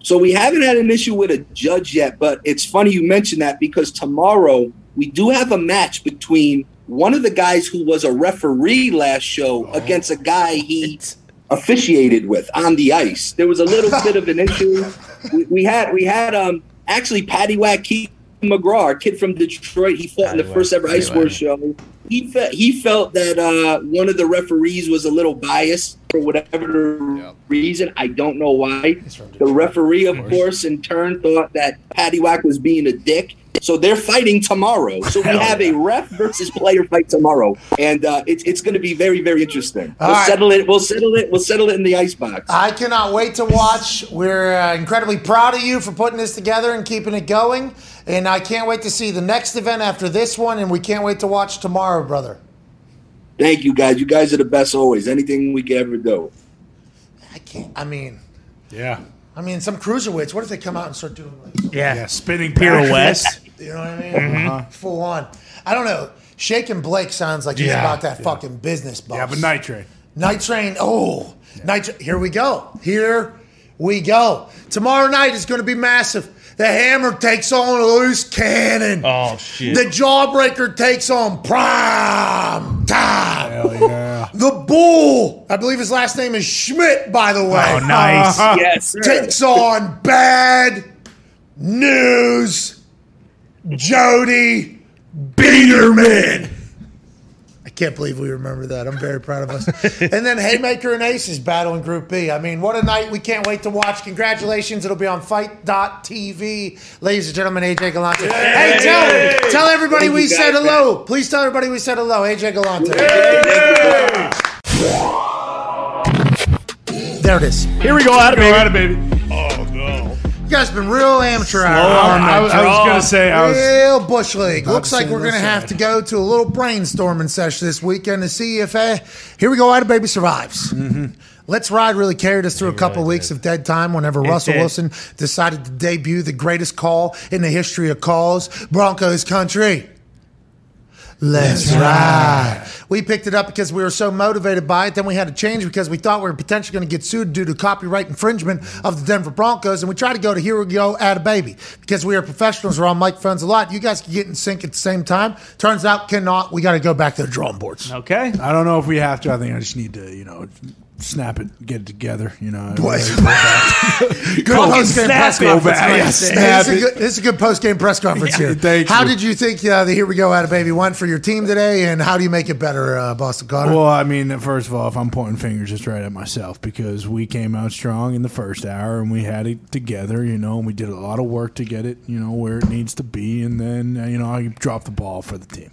So we haven't had an issue with a judge yet, but it's funny you mentioned that because tomorrow we do have a match between one of the guys who was a referee last show against a guy he officiated with on the ice. There was a little bit of an issue. We, we had we had um actually Patty Wack Keith McGraw, kid from Detroit. He fought in the Patty first ever Patty Ice Wars show. He felt he felt that uh, one of the referees was a little biased for whatever reason. I don't know why. The referee, of course, in turn thought that Patty Wack was being a dick. So they're fighting tomorrow. So we have a ref versus player fight tomorrow, and uh, it's it's going to be very very interesting. All we'll right. settle it. We'll settle it. We'll settle it in the ice box. I cannot wait to watch. We're uh, incredibly proud of you for putting this together and keeping it going. And I can't wait to see the next event after this one. And we can't wait to watch tomorrow, brother. Thank you guys. You guys are the best always. Anything we can ever do. I can't. I mean, Yeah. I mean, some cruiserweights. What if they come out and start doing like, yeah. Yeah, spinning Pirouettes. you know what I mean? Mm-hmm. Uh-huh. Full on. I don't know. Shaking Blake sounds like he's Yeah. about that fucking business, boss. Yeah, but night train. Night Train. Oh, Night. Here we go. Here we go. Tomorrow night is going to be massive. The Hammer takes on a loose cannon. Oh shit! The Jawbreaker takes on Prime Time. Hell yeah. The Bull, I believe his last name is Schmidt, by the way. Oh, nice. Yes, sir. Takes on Bad News Jody Biederman. I can't believe we remember that. I'm very proud of us. and then Haymaker and Aces battling Group B. I mean, what a night. We can't wait to watch. Congratulations. It'll be on FITE.tv. Ladies and gentlemen, AJ Galante. Hey, tell, tell everybody Thank we you, said guys. hello. Please tell everybody we said hello. AJ Galante. There it is. Here we go, Adam. Go at it, baby. No! You guys been real amateur hour. I, was, I was gonna say I was. Real bush league. Not Looks like seeing we're going to this have to go to a little brainstorming session this weekend to see if uh, here we go. Ida Baby survives. Mm-hmm. Let's Ride really carried us through a couple really weeks of dead time whenever Russell did. Wilson decided to debut the greatest call in the history of calls, Broncos country. Let's ride. We picked it up because we were so motivated by it. Then we had to change because we thought we were potentially going to get sued due to copyright infringement of the Denver Broncos. And we tried to go to Here We Go, Add a Baby. Because we are professionals, we're on microphones a lot. You guys can get in sync at the same time. Turns out, cannot. We got to go back to the drawing boards. Okay. I don't know if we have to. I think I just need to, you know, snap it, get it together. You know. What? Good post game press conference. Yeah, This is a it. good- this is a good post game press conference here. thank how you. did you think uh, the Here We Go, Add a Baby went for your team today? And how do you make it better, uh, Boston Connor? Well, I mean, first of all, if I'm pointing fingers, it's right at myself because we came out strong in the first hour and we had it together, you know, and we did a lot of work to get it, you know, where it needs to be, and then uh, you know I dropped the ball for the team.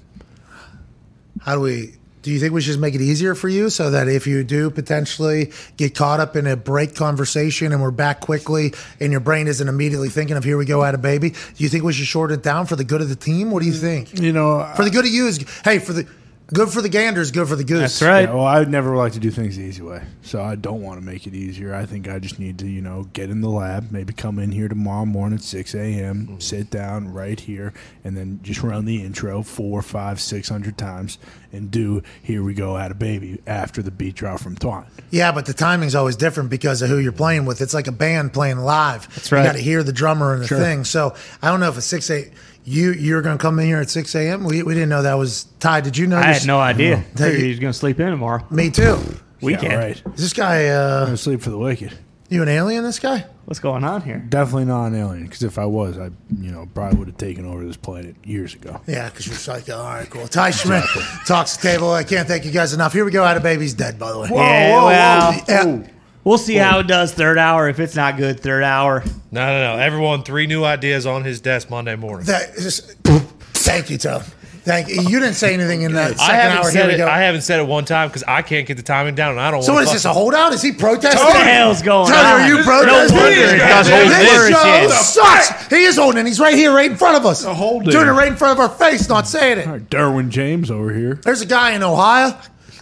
How do we? Do you think we should just make it easier for you so that if you do potentially get caught up in a break conversation and we're back quickly and your brain isn't immediately thinking of here we go at a baby, do you think we should shorten it down for the good of the team? What do you mm. think? You know, For the good of you is hey for the good for the ganders, good for the goose. That's right. Yeah, well, I would never like to do things the easy way, so I don't want to make it easier. I think I just need to, you know, get in the lab, maybe come in here tomorrow morning at six a.m., mm-hmm. sit down right here, and then just run the intro four, five, six hundred times, and do "Here We Go, At a Baby" after the beat drop from Thwan. Yeah, but the timing's always different because of who you're playing with. It's like a band playing live. That's right. You got to hear the drummer and the Sure. thing. So I don't know if it's six eight. You you're going to come in here at six a.m. We, we didn't know that was Ty. Did you know? I this? had no idea. Take Figured it- he was going to sleep in tomorrow. Me too. Weekend. Yeah, right. Is this guy? I'm Uh, gonna sleep for the wicked. you an alien? This guy? What's going on here? Definitely not an alien, because if I was, I, you know, probably would have taken over this planet years ago. Yeah, because you're psycho. All right, cool. Ty Schmidt talks the table. I can't thank you guys enough. Here we go. Out of baby's dead, by the way. yeah, well, Yeah. We'll see how it does third hour. If it's not good, third hour. No, no, no. Everyone, three new ideas on his desk Monday morning. That is thank you, Tom. Thank you. You didn't say anything in that I second haven't hour. Here said we it. go. I haven't said it one time because I can't get the timing down, and I don't. so want what is this? A holdout? Is he protesting? What the hell's going Tony, on? are you protesting? No wonder it got holding this in. show sucks. He is holding. He's right here, right in front of us. A holding. Doing it right in front of our face, not saying it. All right, Derwin James over here. There's a guy in Ohio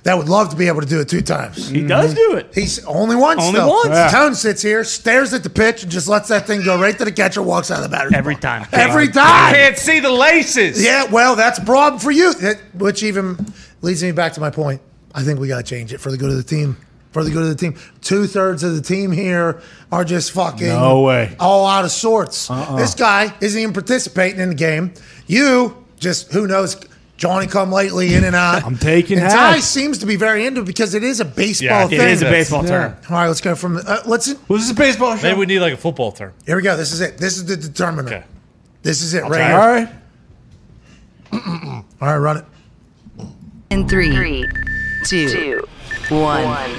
that would love to be able to do it two times. He does mm-hmm. do it. He's only once. Only though. once. Yeah. Tone sits here, stares at the pitch, and just lets that thing go right to the catcher. Walks out of the battery. Every time. Every I time. can't see the laces. Yeah, well, that's a problem for you. That- Which even leads me back to my point. I think we got to change it for the good of the team. For the good of the team. Two thirds of the team here are just fucking No way. all out of sorts. Uh-uh. This guy isn't even participating in the game. You just who knows. Johnny come lately in and out. I'm taking and Ty halves. seems to be very into it because it is a baseball Yeah, thing. It is a Yeah. baseball term. All right, let's go from. Uh, let's. Was this a baseball show? Maybe we need like a football term. Here we go. This is it. This is the determiner. Okay. This is it right try. here. All right. All right, run it. In three, two, one.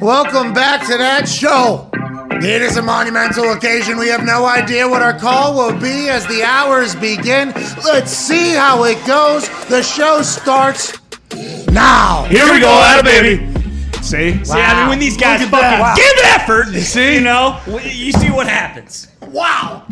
Welcome back to that show. It is a monumental occasion. We have no idea what our call will be as the hours begin. Let's see how it goes. The show starts now. Here we go, Atta baby. See? Wow. See, I mean, when these guys fucking at that. give effort, you see, you know, you see what happens. Wow.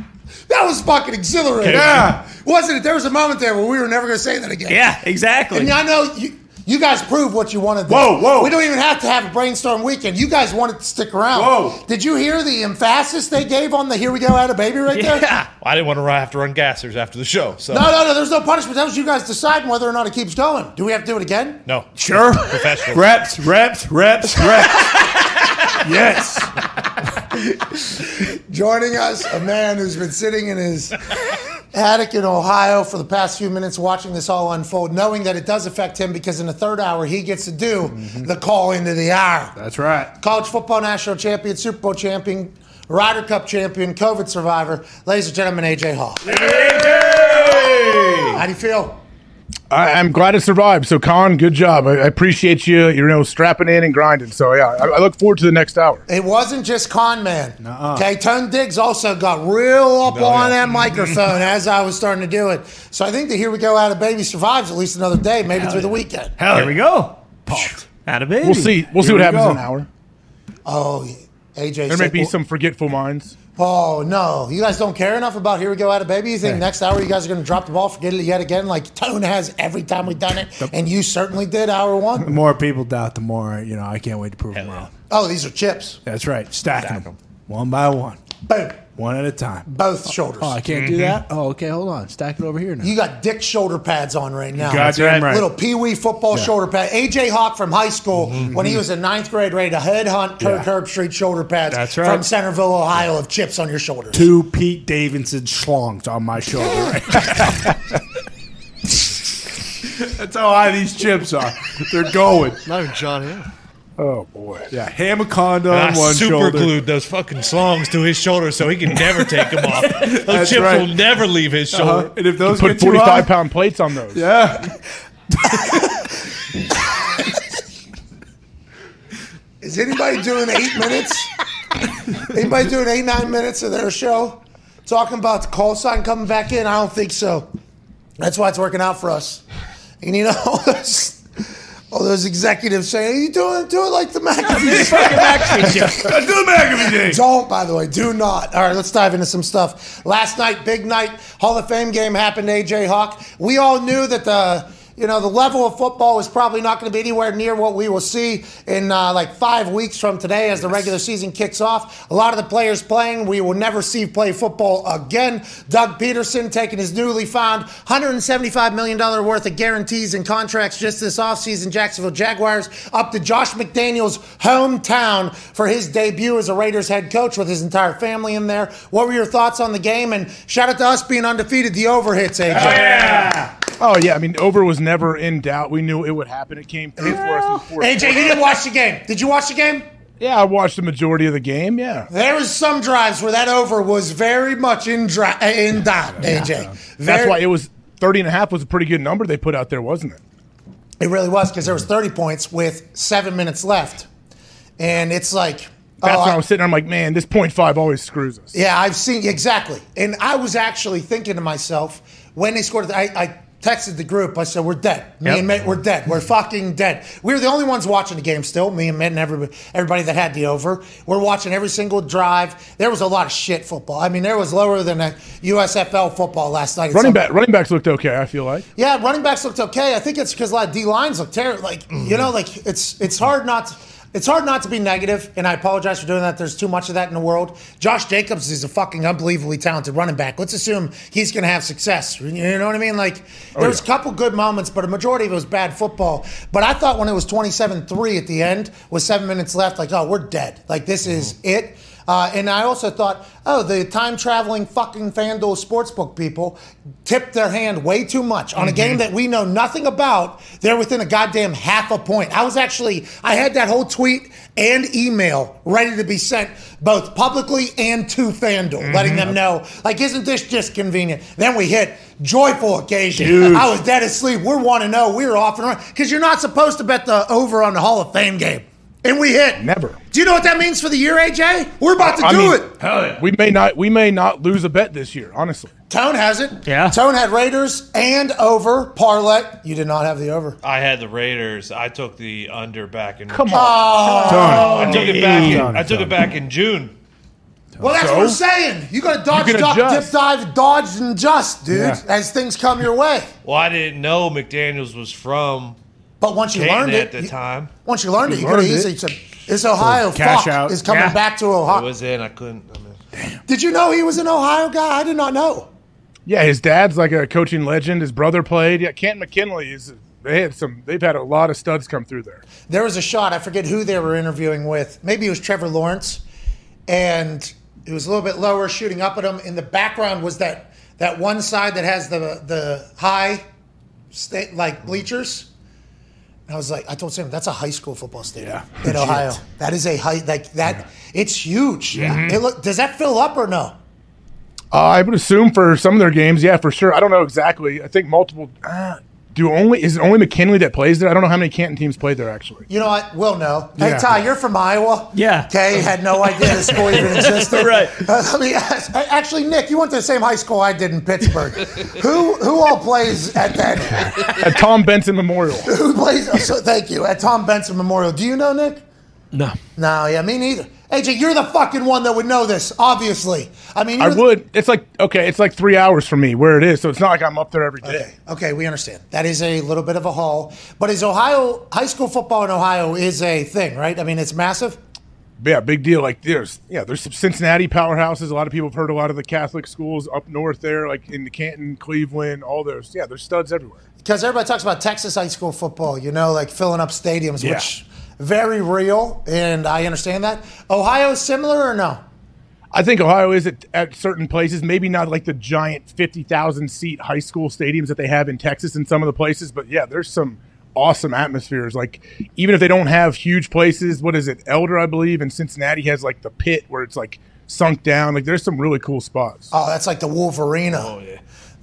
That was fucking exhilarating. Yeah. Wasn't it? There was a moment there where we were never going to say that again. Yeah, exactly. And I know you, you guys proved what you wanted. to do. Whoa, whoa. We don't even have to have a brainstorm weekend. You guys wanted to stick around. Whoa. Did you hear the emphasis they gave on the "Here we go, at a baby" right there? Yeah. I didn't want to have to run gassers after the show. So No, no, no. There's no punishment. That was you guys deciding whether or not it keeps going. Do we have to do it again? no. Sure. Professional. Reps, reps, reps, reps. yes. Joining us, a man who's been sitting in his attic in Ohio for the past few minutes watching this all unfold, knowing that it does affect him because in the third hour he gets to do mm-hmm. the call into the hour. That's right. College football national champion, Super Bowl champion, Ryder Cup champion, COVID survivor, ladies and gentlemen, AJ Hawk. How do you feel? I, I'm glad it survived. So, Con, good job. I, I appreciate you, you know, strapping in and grinding. So, yeah, I, I look forward to the next hour. It wasn't just con man. Okay, Tone Diggs also got real up oh, on that microphone as I was starting to do it. So I think that here we go out of baby survives at least another day, maybe through the weekend. Hell, Here we go. Pumped. Out of baby. We'll see. We'll see what we happens go. in an hour. Oh, AJ. There said- may be some forgetful minds. Oh no, you guys don't care enough about here we go out of baby. You think next hour you guys are going to drop the ball, forget it yet again, like Tone has every time we've done it, and you certainly did hour one. The more people doubt, the more you know. I can't wait to prove them wrong. Oh, these are chips. That's right. Stacking them one by one, Boom, one at a time. both shoulders. Oh, I can't do mm-hmm. that. Oh, okay. Hold on. Stack it over here now. You got dick shoulder pads on right now. Goddamn right. Little pee wee football Yeah. shoulder pad. AJ Hawk from high school mm-hmm. when he was in ninth grade, ready to headhunt Kirk Yeah. Herbstreit shoulder pads That's right. from Centerville, Ohio, of chips on your shoulders. Two Pete Davidson schlongs on my shoulder. Right? That's how high these chips are. They're going. Not even Jonah Hill. Oh, boy. Yeah, ham a condom I on one super shoulder. glued those fucking slongs to his shoulder so he can never take them off. Those That's chips right. will never leave his Uh-huh. shoulder. And if those Put get too 45 high, pound plates on those. yeah. Is anybody doing eight minutes? anybody doing eight, nine minutes of their show? Talking about the call sign coming back in? I don't think so. That's why it's working out for us. And you know, all those, executives saying, Are you doing, do it like the McAfee. Do the McAfee thing. Don't, by the way, do not. All right, let's dive into some stuff. Last night, big night, Hall of Fame game happened. AJ Hawk. We all knew that the you know the level of football is probably not going to be anywhere near what we will see in uh, like five weeks from today as the regular season kicks off. A lot of the players playing, we will never see play football again. Doug Pederson taking his newly found 175 million dollar worth of guarantees and contracts just this offseason. Jacksonville Jaguars up to Josh McDaniels' hometown for his debut as a Raiders head coach with his entire family in there. What were your thoughts on the game? And shout out to us being undefeated. The over hits, AJ. Oh, yeah. Oh, I mean, over was never in doubt. We knew it would happen. It came through for us in the fourth AJ, you didn't watch the game. Did you watch the game? Yeah, I watched the majority of the game. Yeah. There was some drives where that over was very much in dri- in doubt, AJ. That's Very- why it was 30 and a half was a pretty good number they put out there, wasn't it? It really was because there was 30 points with seven minutes left, and it's like. That's oh, when I- I was sitting there. I'm like, man, this point five always screws us. Yeah, I've seen exactly. And I was actually thinking to myself when they scored. I, I texted the group. I said, "We're dead. Me Yep. and Mitt, we're dead. We're fucking dead." We were the only ones watching the game still. Me and Mitt and everybody, everybody that had the over. We're watching every single drive. There was a lot of shit football. I mean, there was lower than a USFL football last night. Running back, running backs looked okay. I feel like. Yeah, running backs looked okay. I think it's because a lot of D lines look terrible. Like you mm. know, like it's it's hard not. To, it's hard not to be negative, and I apologize for doing that. There's too much of that in the world. Josh Jacobs is a fucking unbelievably talented running back. Let's assume he's going to have success. You know what I mean? Like oh, there was a couple good moments, but a majority of it was bad football. But I thought when it was 27-3 at the end with seven minutes left, like oh, we're dead. Like this is mm-hmm. it. Uh, and I also thought, oh, the time traveling fucking FanDuel sportsbook people tipped their hand way too much on a game that we know nothing about. They're within a goddamn half a point. I was actually, I had that whole tweet and email ready to be sent both publicly and to FanDuel, letting them know, like, isn't this just convenient? Then we hit joyful occasion. I was dead asleep. We're 1 to 0. We were off and running because you're not supposed to bet the over on the Hall of Fame game. And we hit. Never. Do you know what that means for the year, AJ? We're about to I do mean, it. We may not. We may not lose a bet this year. Honestly. Tone has it. Yeah. Tone had Raiders and over parlay. You did not have the over. I had the Raiders. I took the under back in. Come on. Oh. Tone. I took it back. In, Tony, I took it back in June. Well, that's what So? we're saying. You got to dodge, duck, adjust. dip, dive, dodge, and just, dude, Yeah. as things come your way. Well, I didn't know McDaniels was from But once you Canton learned at it, the you- time. once you learned it, you could have learned it. easily said, "It's Ohio. cash fuck out. is coming Yeah. back to It Ohio." was in. I couldn't. I mean, Did you know he was an Ohio guy? I did not know. Yeah, his dad's like a coaching legend. His brother played. Yeah, Canton McKinley is. They had some. They've had a lot of studs come through there. There was a shot. I forget who they were interviewing with. Maybe it was Trevor Lawrence. and it was a little bit lower, shooting up at him. In the background was that that one side that has the the high, state like bleachers. And I was like, I told Sam, that's a high school football stadium in Ohio. That is a high like that. It's huge. Mm-hmm. It look, does that fill up or no? Uh, I would assume for some of their games, yeah, for sure. I don't know exactly. I think multiple. Uh, do only is it only McKinley that plays there? I don't know how many Canton teams played there actually. You know what? We'll know. Hey, Yeah. Ty, you're from Iowa. Yeah. Okay, had no idea this school even existed. Right. Uh, let me ask. Actually, Nick, you went to the same high school I did in Pittsburgh. who who all plays at that? At Tom Benson Memorial. Who plays? oh, So thank you at Tom Benson Memorial. Do you know Nick? No. No, yeah, me neither. AJ, you're the fucking one that would know this. Obviously, I mean, I the- would. It's like okay, it's like three hours from me where it is, so it's not like I'm up there every day. Okay, okay, we understand. That is a little bit of a haul, but is Ohio high school football in Ohio is a thing, right? I mean, it's massive. Yeah, big deal. Like there's yeah, there's some Cincinnati powerhouses. A lot of people have heard a lot of the Catholic schools up north there, like in the Canton, Cleveland, all those. Yeah, there's studs everywhere. because everybody talks about Texas high school football, you know, like filling up stadiums, Yeah. which very real, and I understand that. Ohio is similar or no? I think Ohio is at, at certain places, maybe not like the giant 50,000 seat high school stadiums that they have in Texas and some of the places, but yeah, there's some awesome atmospheres. Like, even if they don't have huge places, what is it? Elder, I believe, and Cincinnati has like the pit where it's like sunk down. Like, there's some really cool spots. Oh, that's like the Wolvarena. Oh yeah.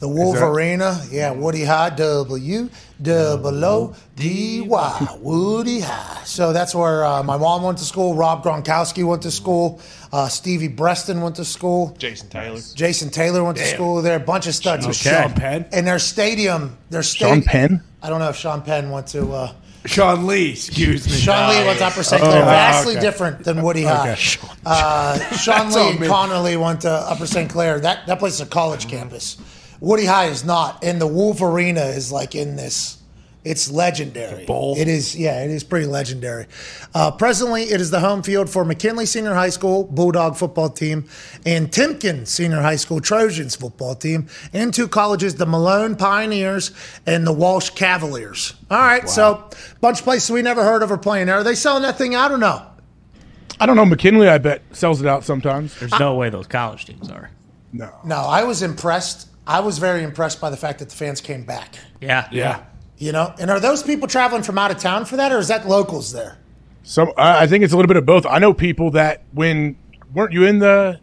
The Wolvarena, yeah, Woody High, W, double O, D Y, Woody High. So that's where uh, my mom went to school. Rob Gronkowski went to school. Uh, Stevie Breaston went to school. Jason Taylor. Jason Taylor went to school there. A bunch of studs. Sean Penn. And their stadium, their Sean stadium. Penn? I don't know if Sean Penn went to. Uh, Sean Lee, excuse me. Sean Lee went to Upper St. Oh, Clair. wow, Vastly okay. different than Woody High. Uh, Sean Lee and me. Connor Lee went to Upper St. Clair. That that place is a college campus. Woody High is not, and the Wolvarena is like in this. It's legendary. It is, yeah, it is pretty legendary. Uh, presently, it is the home field for McKinley Senior High School Bulldog football team and Timken Senior High School Trojans football team, and two colleges, the Malone Pioneers and the Walsh Cavaliers. All right, so bunch of places we never heard of are playing there. Are they selling that thing out or no? I don't know. McKinley, I bet, sells it out sometimes. There's no way those college teams are. No. No, I was impressed. I was very impressed by the fact that the fans came back. Yeah. Yeah. You know, and are those people traveling from out of town for that, or is that locals there? Some, I I think it's a little bit of both. I know people that when weren't you in the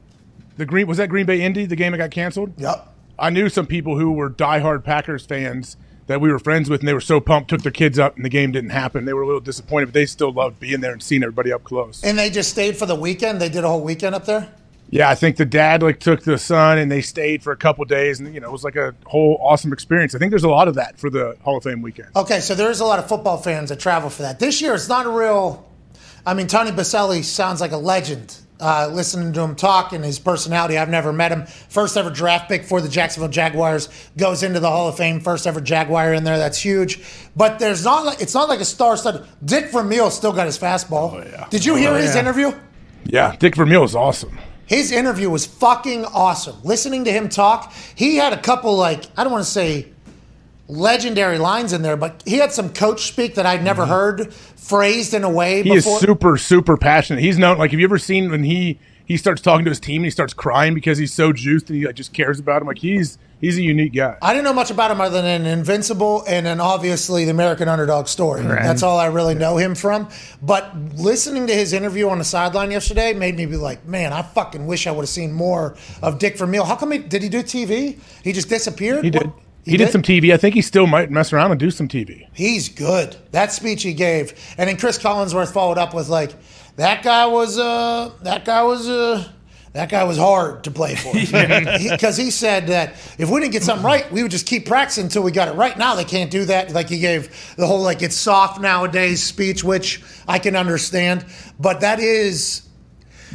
the green was that Green Bay Indy the game that got canceled? Yep. I knew some people who were diehard Packers fans that we were friends with, and they were so pumped, took their kids up, and the game didn't happen. They were a little disappointed, but they still loved being there and seeing everybody up close. And they just stayed for the weekend. They did a whole weekend up there. Yeah, I think the dad like took the son, and they stayed for a couple days, and you know it was like a whole awesome experience. I think there's a lot of that for the Hall of Fame weekend. Okay, so there's a lot of football fans that travel for that. This year, it's not a real. I mean, Tony Boselli sounds like a legend. Uh, listening to him talk and his personality, I've never met him. First ever draft pick for the Jacksonville Jaguars goes into the Hall of Fame. First ever Jaguar in there. That's huge. But there's not like it's not like a star stud. Dick Vermeil still got his fastball. Oh, yeah. Did you hear his yeah. interview? Yeah, Dick Vermeil is awesome. His interview was fucking awesome. Listening to him talk, he had a couple like I don't want to say legendary lines in there, but he had some coach speak that I'd never mm-hmm. heard phrased in a way He before. is super, super passionate. He's known like have you ever seen when he he starts talking to his team and he starts crying because he's so juiced and he like just cares about him. Like he's he's a unique guy. I didn't know much about him other than an Invincible and then obviously the American Underdog story. That's all I really know him from. But listening to his interview on the sideline yesterday made me be like, man, I fucking wish I would have seen more of Dick Vermeil. How come he did he do TV? He just disappeared? He did. What- He, did? some TV. I think he still might mess around and do some TV. He's good. That speech he gave, and then Cris Collinsworth followed up with like, "That guy was uh, that guy was uh, that guy was hard to play for." Because he, said that if we didn't get something right, we would just keep practicing until we got it right. Now they can't do that. Like he gave the whole like it's soft nowadays speech, which I can understand, but that is.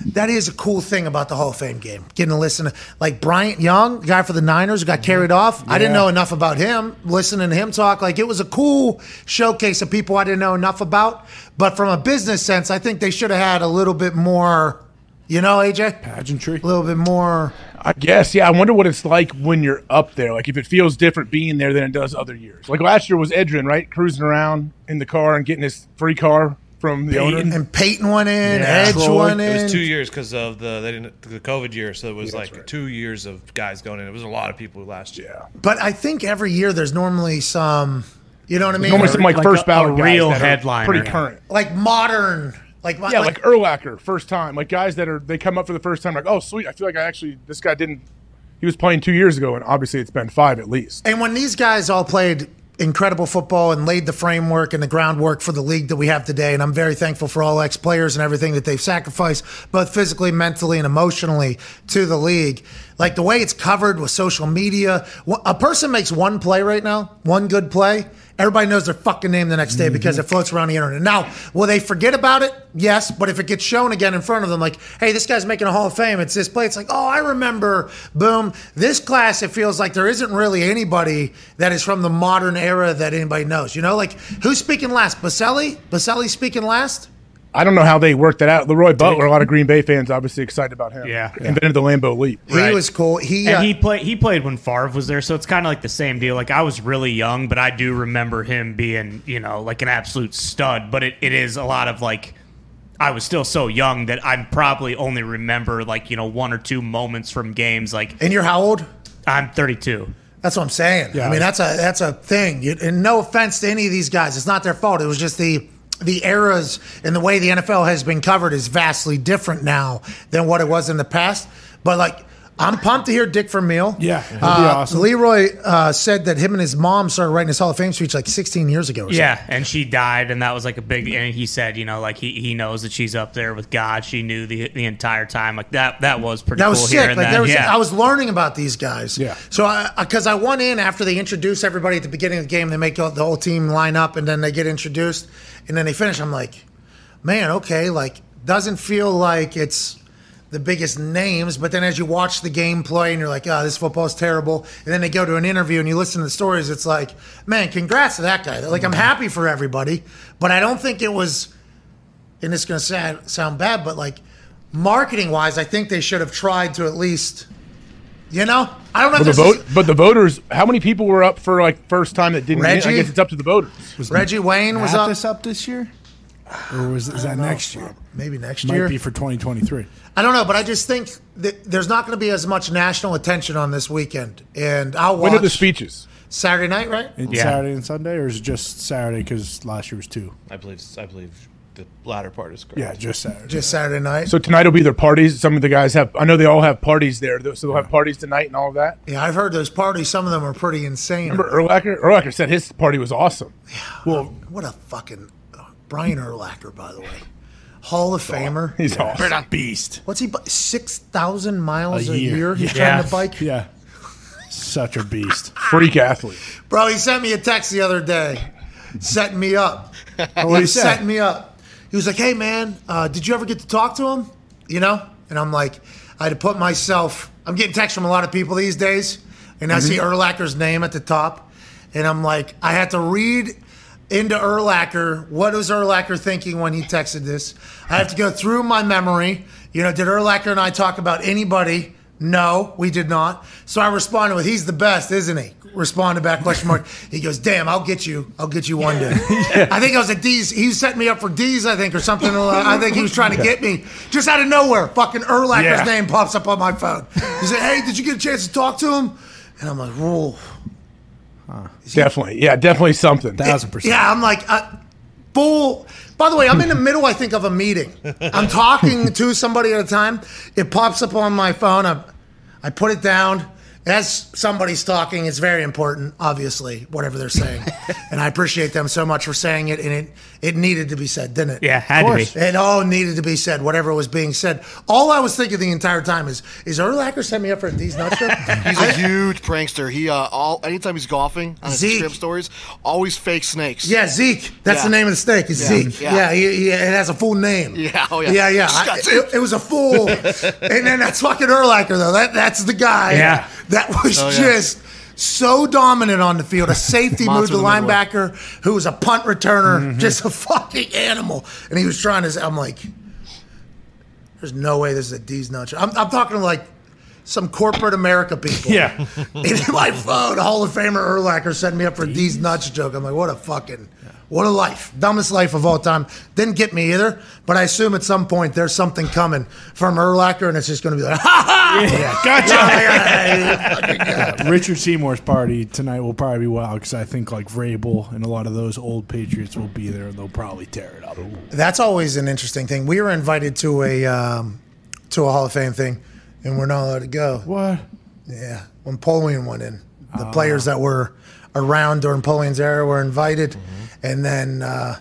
That is a cool thing about the Hall of Fame game. Getting to listen to like Bryant Young, the guy for the Niners, who got mm-hmm. carried off. I didn't know enough about him. Listening to him talk, like it was a cool showcase of people I didn't know enough about. But from a business sense, I think they should have had a little bit more. You know, AJ, Pageantry. a little bit more. I guess, yeah. I wonder what it's like when you're up there. Like if it feels different being there than it does other years. Like last year was Edgerrin, right? Cruising around in the car and getting his free car from the owner. And Peyton went in, Yeah. Edge Troy. went in. It was two years because of the they didn't the COVID year, so it was like two years of guys going in. It was a lot of people last year. yeah. But I think every year there's normally some, you know what I mean? Normally some like, Like first a- ballot a guys real that are pretty current. like modern, like Yeah, like, Urlacher, first time. Like guys that are they come up for the first time, like, oh sweet, I feel like I actually this guy didn't. He was playing two years ago, and obviously it's been five at least. And when these guys all played incredible football and laid the framework and the groundwork for the league that we have today, and I'm very thankful for all ex players and everything that they've sacrificed, both physically, mentally, and emotionally to the league. Like the way it's covered with social media, a person makes one play right now, one good play. Everybody knows their fucking name the next day because mm-hmm. it floats around the internet. Now, will they forget about it? Yes, but if it gets shown again in front of them, like, hey, this guy's making a Hall of Fame, it's this play. It's like, oh, I remember. Boom. This class, it feels like there isn't really anybody that is from the modern era that anybody knows. You know, like who's speaking last? Boselli? Boselli speaking last? I don't know how they worked that out. Leroy Butler, a lot of Green Bay fans obviously excited about him. Yeah. invented the Lambeau leap. He Right. was cool. He, And uh, he played. He played when Favre was there, so it's kind of like the same deal. Like I was really young, but I do remember him being, you know, like an absolute stud. But it, it is a lot of like, I was still so young that I probably only remember like you know one or two moments from games. Like and you're how old? I'm 32. That's what I'm saying. Yeah. I mean, that's a that's a thing. You, and no offense to any of these guys, it's not their fault. It was just the the eras and the way the NFL has been covered is vastly different now than what it was in the past. But like, I'm pumped to hear Dick Vermeil. Yeah, it'll be uh, awesome. Leroy uh, said that him and his mom started writing his Hall of Fame speech like 16 years ago. Or Yeah, and she died, and that was like a big. And he said, you know, like he, he knows that she's up there with God. She knew the the entire time. Like that that was pretty. That cool was sick. hearing Like that. there was, yeah. I was learning about these guys. Yeah. So I, because I, went in after they introduce everybody at the beginning of the game, they make the whole team line up, and then they get introduced, and then they finish. I'm like, man, okay, like doesn't feel like it's the biggest names, but then as you watch the game play and you're like, oh, this football's terrible, and then they go to an interview and you listen to the stories, it's like, man, congrats to that guy. Like I'm mm-hmm. happy for everybody, but I don't think it was and it's going to sound, sound bad, but like marketing wise, I think they should have tried to at least, you know, I don't know. But If the this vote, but the voters, how many people were up for like first time that didn't? win? Reggie? I guess it's up to the voters. is, Reggie Wayne was up. this up this year, or was is that next year? Maybe next Might year. Might be for 2023. I don't know, but I just think that there's not going to be as much national attention on this weekend, and I'll watch. When are the speeches? Saturday night, right? It's Yeah. Saturday and Sunday, or is it just Saturday because last year was two? I believe I believe the latter part is correct. Yeah, just Saturday. Just Saturday night. So tonight will be their parties. Some of the guys have. I know they all have parties there, so they'll have parties tonight and all of that. yeah, I've heard those parties. Some of them are pretty insane. Remember Urlacher? Urlacher said his party was awesome. Yeah. well, what a fucking uh, Brian Urlacher, by the way, Hall of Famer. He's awesome. beast. What's he? Six thousand miles A a year. year. He's Yeah. trying to bike. Yeah, such a beast. Freak athlete. Bro, he sent me a text the other day, setting me up. What he he was setting me up. He was like, "Hey, man, uh, did you ever get to talk to him? You know?" And I'm like, I had to put myself. I'm getting texts from a lot of people these days, and I see Urlacher's name at the top, and I'm like, I had to read into Urlacher. What was Urlacher thinking when he texted this? I have to go through my memory. You know, did Urlacher and I talk about anybody? No, we did not. So I responded with, "He's the best, isn't he?" Responded back question mark. He goes, "Damn, I'll get you. I'll get you one day." I think I was at D's. He was setting me up for D's, I think, or something. I think he was trying to get me just out of nowhere. Fucking Urlacher's Yeah. name pops up on my phone. He said, "Hey, did you get a chance to talk to him?" And I'm like, "Whoa." Definitely, yeah, definitely something. Thousand percent. Yeah, I'm like uh, full. By the way, I'm in the middle. I think of a meeting. I'm talking to somebody at a time. It pops up on my phone. I, I put it down. As somebody's talking, it's very important, obviously, whatever they're saying. and I appreciate them so much for saying it. And it, it needed to be said, didn't it? Yeah, had to course. be. It all needed to be said, whatever was being said. All I was thinking the entire time is, is Urlacher set me up for a D's nut trip? He's a huge prankster. He uh, all anytime he's golfing on his Zeke. trip stories, always fake snakes. Yeah, Zeke. That's Yeah. the name of the snake. Is Yeah. Zeke. Yeah. Yeah, he, he- it has a full name. Yeah, oh, yeah. yeah, yeah. I- it, it was a full, and then that's fucking Urlacher though. That that's the guy. Yeah. that was Oh, yeah. just so dominant on the field. A safety moved the in the linebacker who was a punt returner, Mm-hmm. just a fucking animal, and he was trying to. I'm like, there's no way this is a D's nut. I'm, I'm talking to like. Some corporate America people. Yeah. And in my phone, Hall of Famer Urlacher set me up for a D's nuts joke. I'm like, what a fucking What a life. Dumbest life of all time. Didn't get me either, but I assume at some point there's something coming from Urlacher and it's just going to be like, ha ha! Yeah, Richard Seymour's party tonight will probably be wild because I think like Vrabel and a lot of those old Patriots will be there and they'll probably tear it up. That's always an interesting thing. We were invited to a um, to a Hall of Fame thing, and we're not allowed to go. What? Yeah, when Napoleon went in, the players that were around during Napoleon's era were invited, and then uh,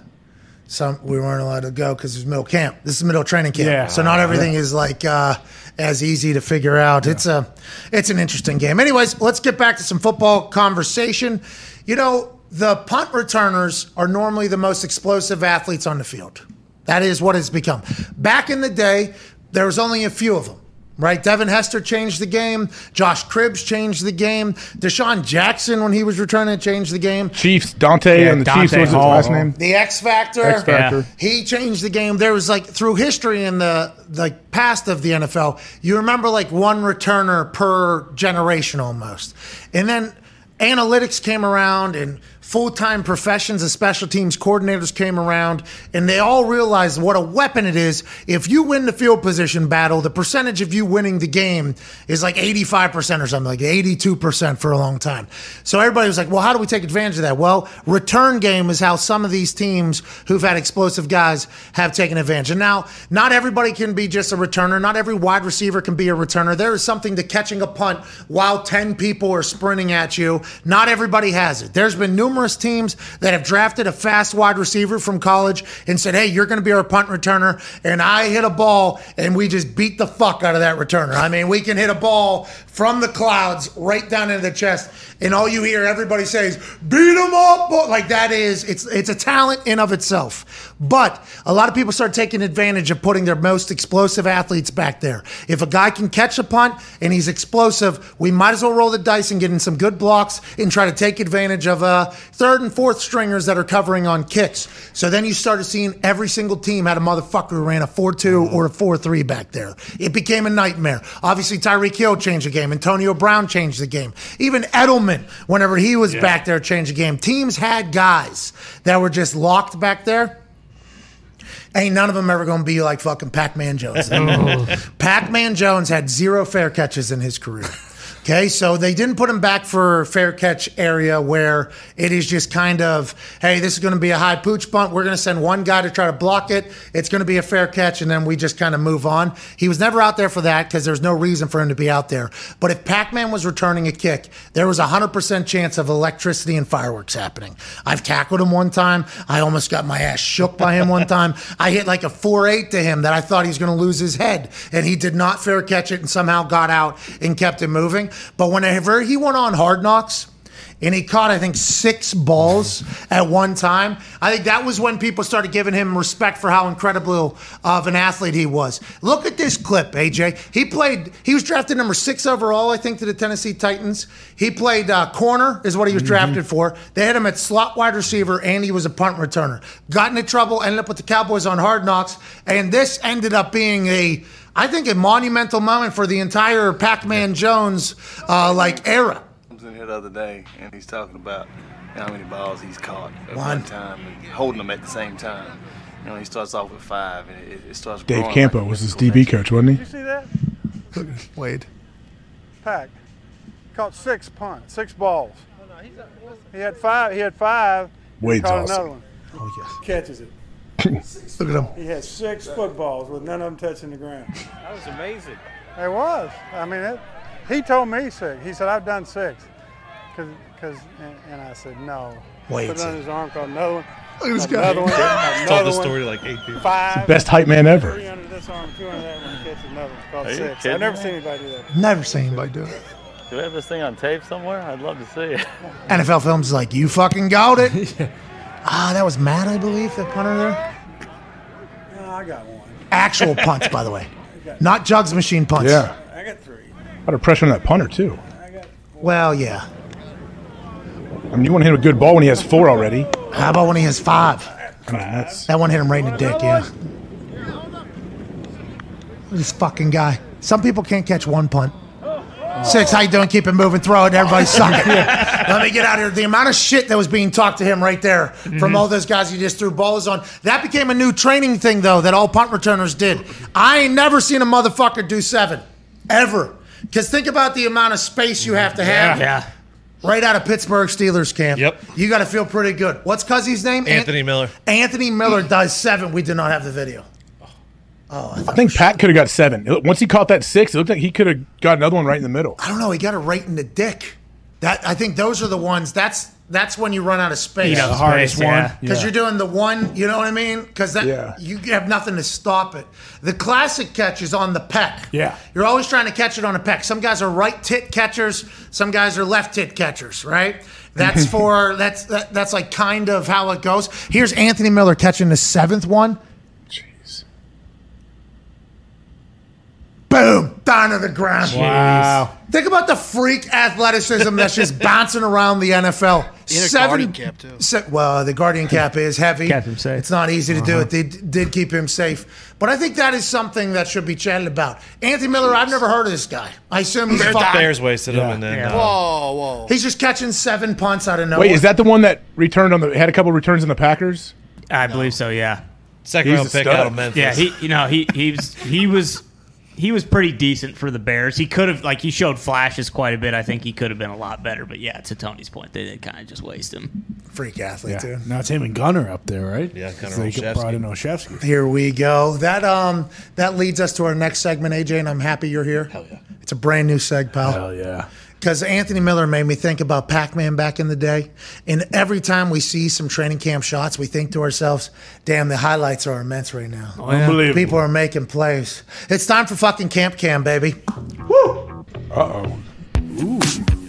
some we weren't allowed to go because it was middle camp. This is middle training camp, Yeah. so not everything is like uh, as easy to figure out. It's a it's an interesting game. Anyways, let's get back to some football conversation. You know, the punt returners are normally the most explosive athletes on the field. That is what it's become. Back in the day, there was only a few of them. Right, Devin Hester changed the game. Josh Cribbs changed the game. DeSean Jackson, when he was returning, changed the game. Chiefs, Dante, Yeah, and the Dante Chiefs was his last name. The X Factor. X Factor. He changed the game. There was like through history in the like past of the NFL, you remember like one returner per generation almost. And then analytics came around and full-time professions and special teams coordinators came around and they all realized what a weapon it is. If you win the field position battle the percentage of you winning the game is like 85% or something like 82% for a long time. So everybody was like well how do we take advantage of that? Well return game is how some of these teams who've had explosive guys have taken advantage. And now not everybody can be just a returner. Not every wide receiver can be a returner. There is something to catching a punt while 10 people are sprinting at you. Not everybody has it. There's been numerous teams that have drafted a fast wide receiver from college and said hey you're going to be our punt returner and i hit a ball and we just beat the fuck out of that returner. I mean we can hit a ball from the clouds right down into the chest and all you hear everybody says beat them up boy." like that is it's it's a talent in of itself. But a lot of people start taking advantage of putting their most explosive athletes back there. If a guy can catch a punt and he's explosive we might as well roll the dice and get in some good blocks and try to take advantage of uh, third and fourth stringers that are covering on kicks. So then you started seeing every single team had a motherfucker who ran a 4-2 or a 4-3 back there. It became a nightmare. Obviously Tyreek Hill changed the game Antonio Brown changed the game. Even Edelman whenever he was back there changed the game. Teams had guys that were just locked back there. Ain't none of them ever going to be like fucking Pac Man Jones. Oh. Pac Man Jones had zero fair catches in his career. Okay, so they didn't put him back for fair catch area where it is just kind of, hey, this is going to be a high pooch punt. We're going to send one guy to try to block it. It's going to be a fair catch, and then we just kind of move on. He was never out there for that because there's no reason for him to be out there. But if Pac Man was returning a kick, there was a 100% chance of electricity and fireworks happening. I've tackled him one time. I almost got my ass shook by him one time. I hit like a 4 8 to him that I thought he was going to lose his head, and he did not fair catch it and somehow got out and kept it moving. But whenever he went on Hard Knocks, and he caught, I think, six balls at one time. I think that was when people started giving him respect for how incredible of an athlete he was. Look at this clip, AJ. He played, he was drafted number six overall, I think, to the Tennessee Titans. He played uh, corner, is what he was drafted for. They had him at slot wide receiver, and he was a punt returner. Got into trouble, ended up with the Cowboys on Hard Knocks, and this ended up being a. I think a monumental moment for the entire Pac-Man Jones uh, like era. I was in here the other day, and he's talking about how many balls he's caught at One. one, time and holding them at the same time. You know, he starts off with five, and it, it starts. Dave Campo like was his mythical DB coach, wasn't he? You see that? Wade. Pack. Caught six punts, six balls. He had five. He had five. Wade's caught awesome. another one. Oh yes. Catches it. Look at him. He had six footballs with none of them touching the ground. That was amazing. It was. I mean, it, he told me six. He said, I've done six. Cause, cause, and, and I said, no. Wait. Put it on his arm, called another one. Look at this guy. Another one. Another Told the story to like eight people. Five. Best hype man ever. Three under this arm, two under that one. He catches another one. Called Are six. kidding I've never me? seen anybody do that. Never seen anybody do it. Do we have this thing on tape somewhere? I'd love to see it. NFL Films is like, you fucking got it. Ah, that was Matt, I believe, the punter there. No, I got one. Actual punts, by the way, not jugs machine punts. Yeah. I got three. A lot of pressure on that punter, too. Well, yeah. I mean, you want to hit a good ball when he has four already. How about when he has five? I mean, that's. That one hit him right in the dick. Yeah. This fucking guy. Some people can't catch one punt. Six, how you doing? Keep it moving. Throw it. Everybody suck it. Let me get out of here. The amount of shit that was being talked to him right there Mm-hmm. from all those guys he just threw balls on. That became a new training thing, though, that all punt returners did. I ain't never seen a motherfucker do seven, ever. Because think about the amount of space you have to have. Yeah. Right out of Pittsburgh Steelers camp. Yep. You got to feel pretty good. What's Cuzzy's name? Ant- Anthony Miller. Anthony Miller does seven. We did not have the video. Oh, I think Pat could have got seven. Once he caught that six, it looked like he could have got another one right in the middle. I don't know. He got it right in the dick. That I think those are the ones. That's that's when you run out of space. You know, The hardest Space, one. Because Yeah. you're doing the one, you know what I mean? Because that Yeah. you have nothing to stop it. The classic catch is on the peck. Yeah. You're always trying to catch it on a peck. Some guys are right tit catchers, some guys are left tit catchers, right? That's for that's that, that's like kind of how it goes. Here's Anthony Miller catching the seventh one. Boom, down to the ground. Wow. Think about the freak athleticism that's just bouncing around the NFL. In a guardian cap, too. se- well, the guardian cap is heavy. Kept him safe. It's not easy to do it. They d- did keep him safe, but I think that is something that should be chatted about. Anthony Miller, I've never heard of this guy. I assume he's Bears, fucking- Bears wasted him, and then Yeah. uh, Whoa, whoa. He's just catching seven punts out of nowhere. Wait, is that the one that returned on the had a couple returns on the Packers? I believe so. Yeah. second He's round a pick stud. out of Memphis. Yeah. He, you know, he he was he was he was pretty decent for the Bears. He could have like he showed flashes quite a bit. I think he could have been a lot better. But yeah, to Tony's point, they did kind of just waste him. freak athlete Yeah. too? Now it's him and Gunner up there, right? Yeah, Gunner They Olszewski. brought in Olszewski. Here we go. That um that leads us to our next segment, AJ, and I'm happy you're here. Hell yeah. It's a brand new seg, pal. Hell yeah. Because Anthony Miller made me think about Pac Man back in the day. And every time we see some training camp shots, we think to ourselves, damn, the highlights are immense right now. Unbelievable. People are making plays. It's time for fucking Camp Cam, baby. Uh oh.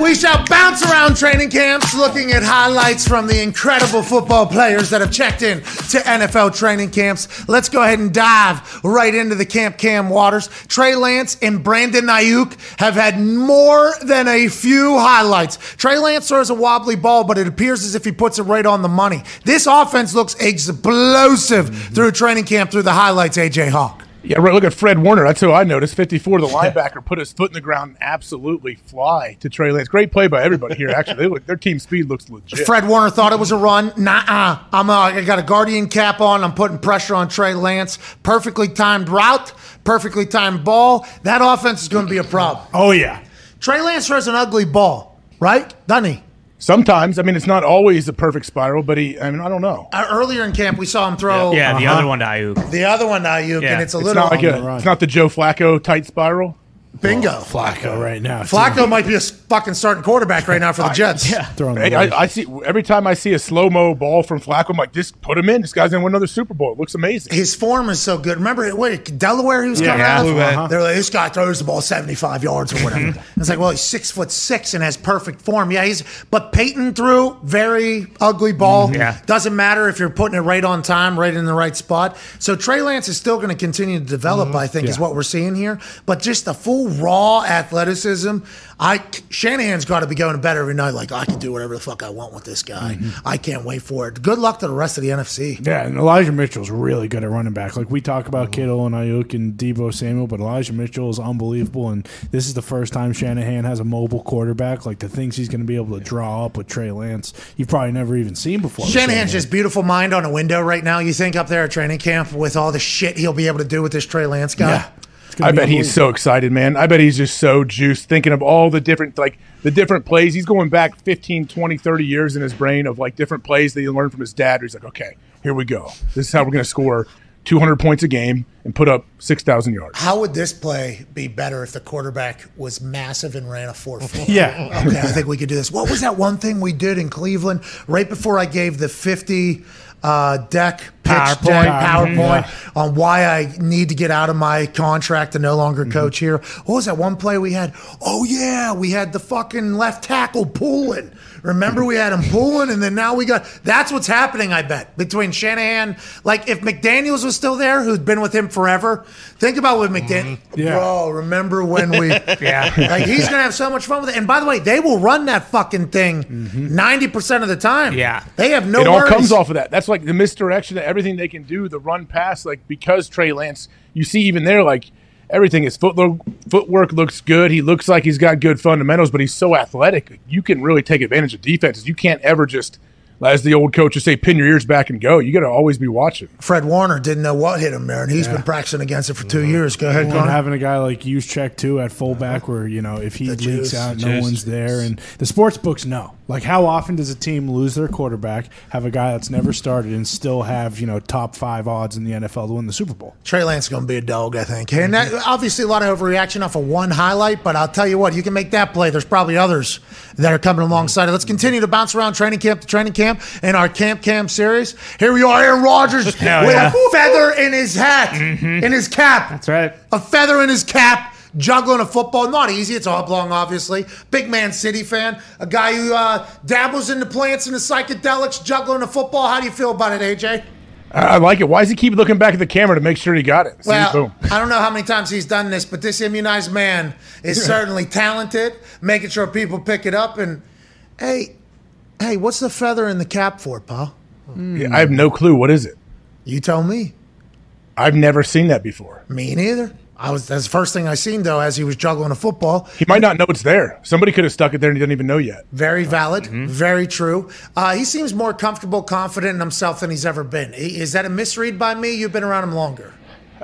We shall bounce around training camps looking at highlights from the incredible football players that have checked in to NFL training camps. Let's go ahead and dive right into the Camp Cam waters. Trey Lance and Brandon Aiyuk have had more than a few highlights. Trey Lance throws a wobbly ball, but it appears as if he puts it right on the money. This offense looks explosive through training camp through the highlights, AJ Hawk. Yeah, right. Look at Fred Warner. That's who I noticed. 54, the linebacker, put his foot in the ground and absolutely fly to Trey Lance. Great play by everybody here, actually. They look, their team speed looks legit. Fred Warner thought it was a run. Nah, I'm uh, I got a guardian cap on. I'm putting pressure on Trey Lance. Perfectly timed route, perfectly timed ball. That offense is going to be a problem. Oh yeah. Trey Lance throws an ugly ball, right? Doesn't he? Sometimes, I mean, it's not always a perfect spiral, but he, I mean, I don't know. Uh, earlier in camp, we saw him throw Yeah, the uh-huh, other one to Aiyuk. the other one to Aiyuk, Yeah. and it's a It's little not like a, it's not the Joe Flacco tight spiral. Bingo. Flacco right now. too. Flacco might be a fucking starting quarterback right now for the Jets. Yeah, Throwing Hey, ball. I, I see every time I see a slow mo ball from Flacco, I'm like, just put him in. This guy's gonna win another Super Bowl. It looks amazing. His form is so good. Remember, wait, Delaware, he was Yeah, coming yeah. out of. Blue Bay. Uh-huh. They're like, this guy throws the ball 75 yards or whatever. it's like, well, he's six foot six and has perfect form. Yeah, he's, but Peyton threw very ugly ball. Mm-hmm. Yeah. Doesn't matter if you're putting it right on time, right in the right spot. So Trey Lance is still going to continue to develop, mm-hmm. I think, is what we're seeing here. But just the full raw athleticism. I Shanahan's got to be going to bed every night like I can do whatever the fuck I want with this guy. Mm-hmm. I can't wait for it. Good luck to the rest of the NFC. Yeah, and Elijah Mitchell's really good at running back. Like we talk about mm-hmm. Kittle and Aiyuk and Deebo Samuel, but Elijah Mitchell is unbelievable. And this is the first time Shanahan has a mobile quarterback. Like the things he's going to be able to draw up with Trey Lance, you've probably never even seen before. Shanahan's just beautiful mind on a window right now. You think up there at training camp with all the shit he'll be able to do with this Trey Lance guy? Yeah. It's gonna I be bet he's so excited, man. I bet he's just so juiced thinking of all the different like the different plays. He's going back 15, 20, 30 years in his brain of like different plays that he learned from his dad. He's like, "Okay, here we go. This is how we're going to score 200 points a game and put up 6,000 yards." How would this play be better if the quarterback was massive and ran a four four? Yeah. Okay, I think we could do this. What was that one thing we did in Cleveland right before I gave the 50 uh, deck pitch PowerPoint. deck PowerPoint Mhm. on why I need to get out of my contract to no longer coach here? What was that one play we had? Oh, yeah, we had the fucking left tackle pulling. Remember, we had him pulling, and then now we got. That's what's happening, I bet, between Shanahan. Like, if McDaniels was still there, who's been with him forever, think about what McDaniel. Yeah. Bro, remember when we. Yeah. Like he's gonna have so much fun with it. And by the way, they will run that fucking thing 90 percent of the time. Yeah. they have no. it all worries. comes off of that. That's like the misdirection of everything they can do, the run pass, like because Trey Lance, you see even there, like everything. His footwork footwork looks good. He looks like he's got good fundamentals, but he's so athletic. You can really take advantage of defenses. You can't ever just, as the old coach would say, pin your ears back and go. You got to always be watching. Fred Warner didn't know what hit him there, and he's been practicing against it for 2 mm-hmm. years. Go ahead, And Connor. having a guy like check too at fullback, uh-huh. where you know if he The leaks juice. out, no juice. one's there, and the sports books know. Like, how often does a team lose their quarterback, have a guy that's never started, and still have you know top five odds in the NFL to win the Super Bowl? Trey Lance is going to be a dog, I think. And that, obviously, a lot of overreaction off of one highlight, but I'll tell you what, you can make that play. There's probably others that are coming alongside it. Let's continue to bounce around training camp to training camp in our Camp Cam series. Here we are, Aaron Rodgers with yeah. a feather in his hat, mm-hmm. in his cap. That's right. A feather in his cap. Juggling a football, not easy. It's oblong, obviously. Big Man City fan, a guy who uh, dabbles in the plants and the psychedelics, juggling a football. How do you feel about it, AJ? I, like it. Why does he keep looking back at the camera to make sure he got it? See, Well, boom. I don't know how many times he's done this, but this immunized man is certainly talented, making sure people pick it up. And hey, hey, what's the feather in the cap for, pal? Yeah, I have no clue. What is it? You tell me. I've never seen that before. Me neither. I was that's the first thing I seen though as he was juggling a football. He might not know it's there. Somebody could have stuck it there and he doesn't even know yet. Very valid, Mm-hmm. very true. Uh, he seems more comfortable, confident in himself than he's ever been. Is that a misread by me? You've been around him longer.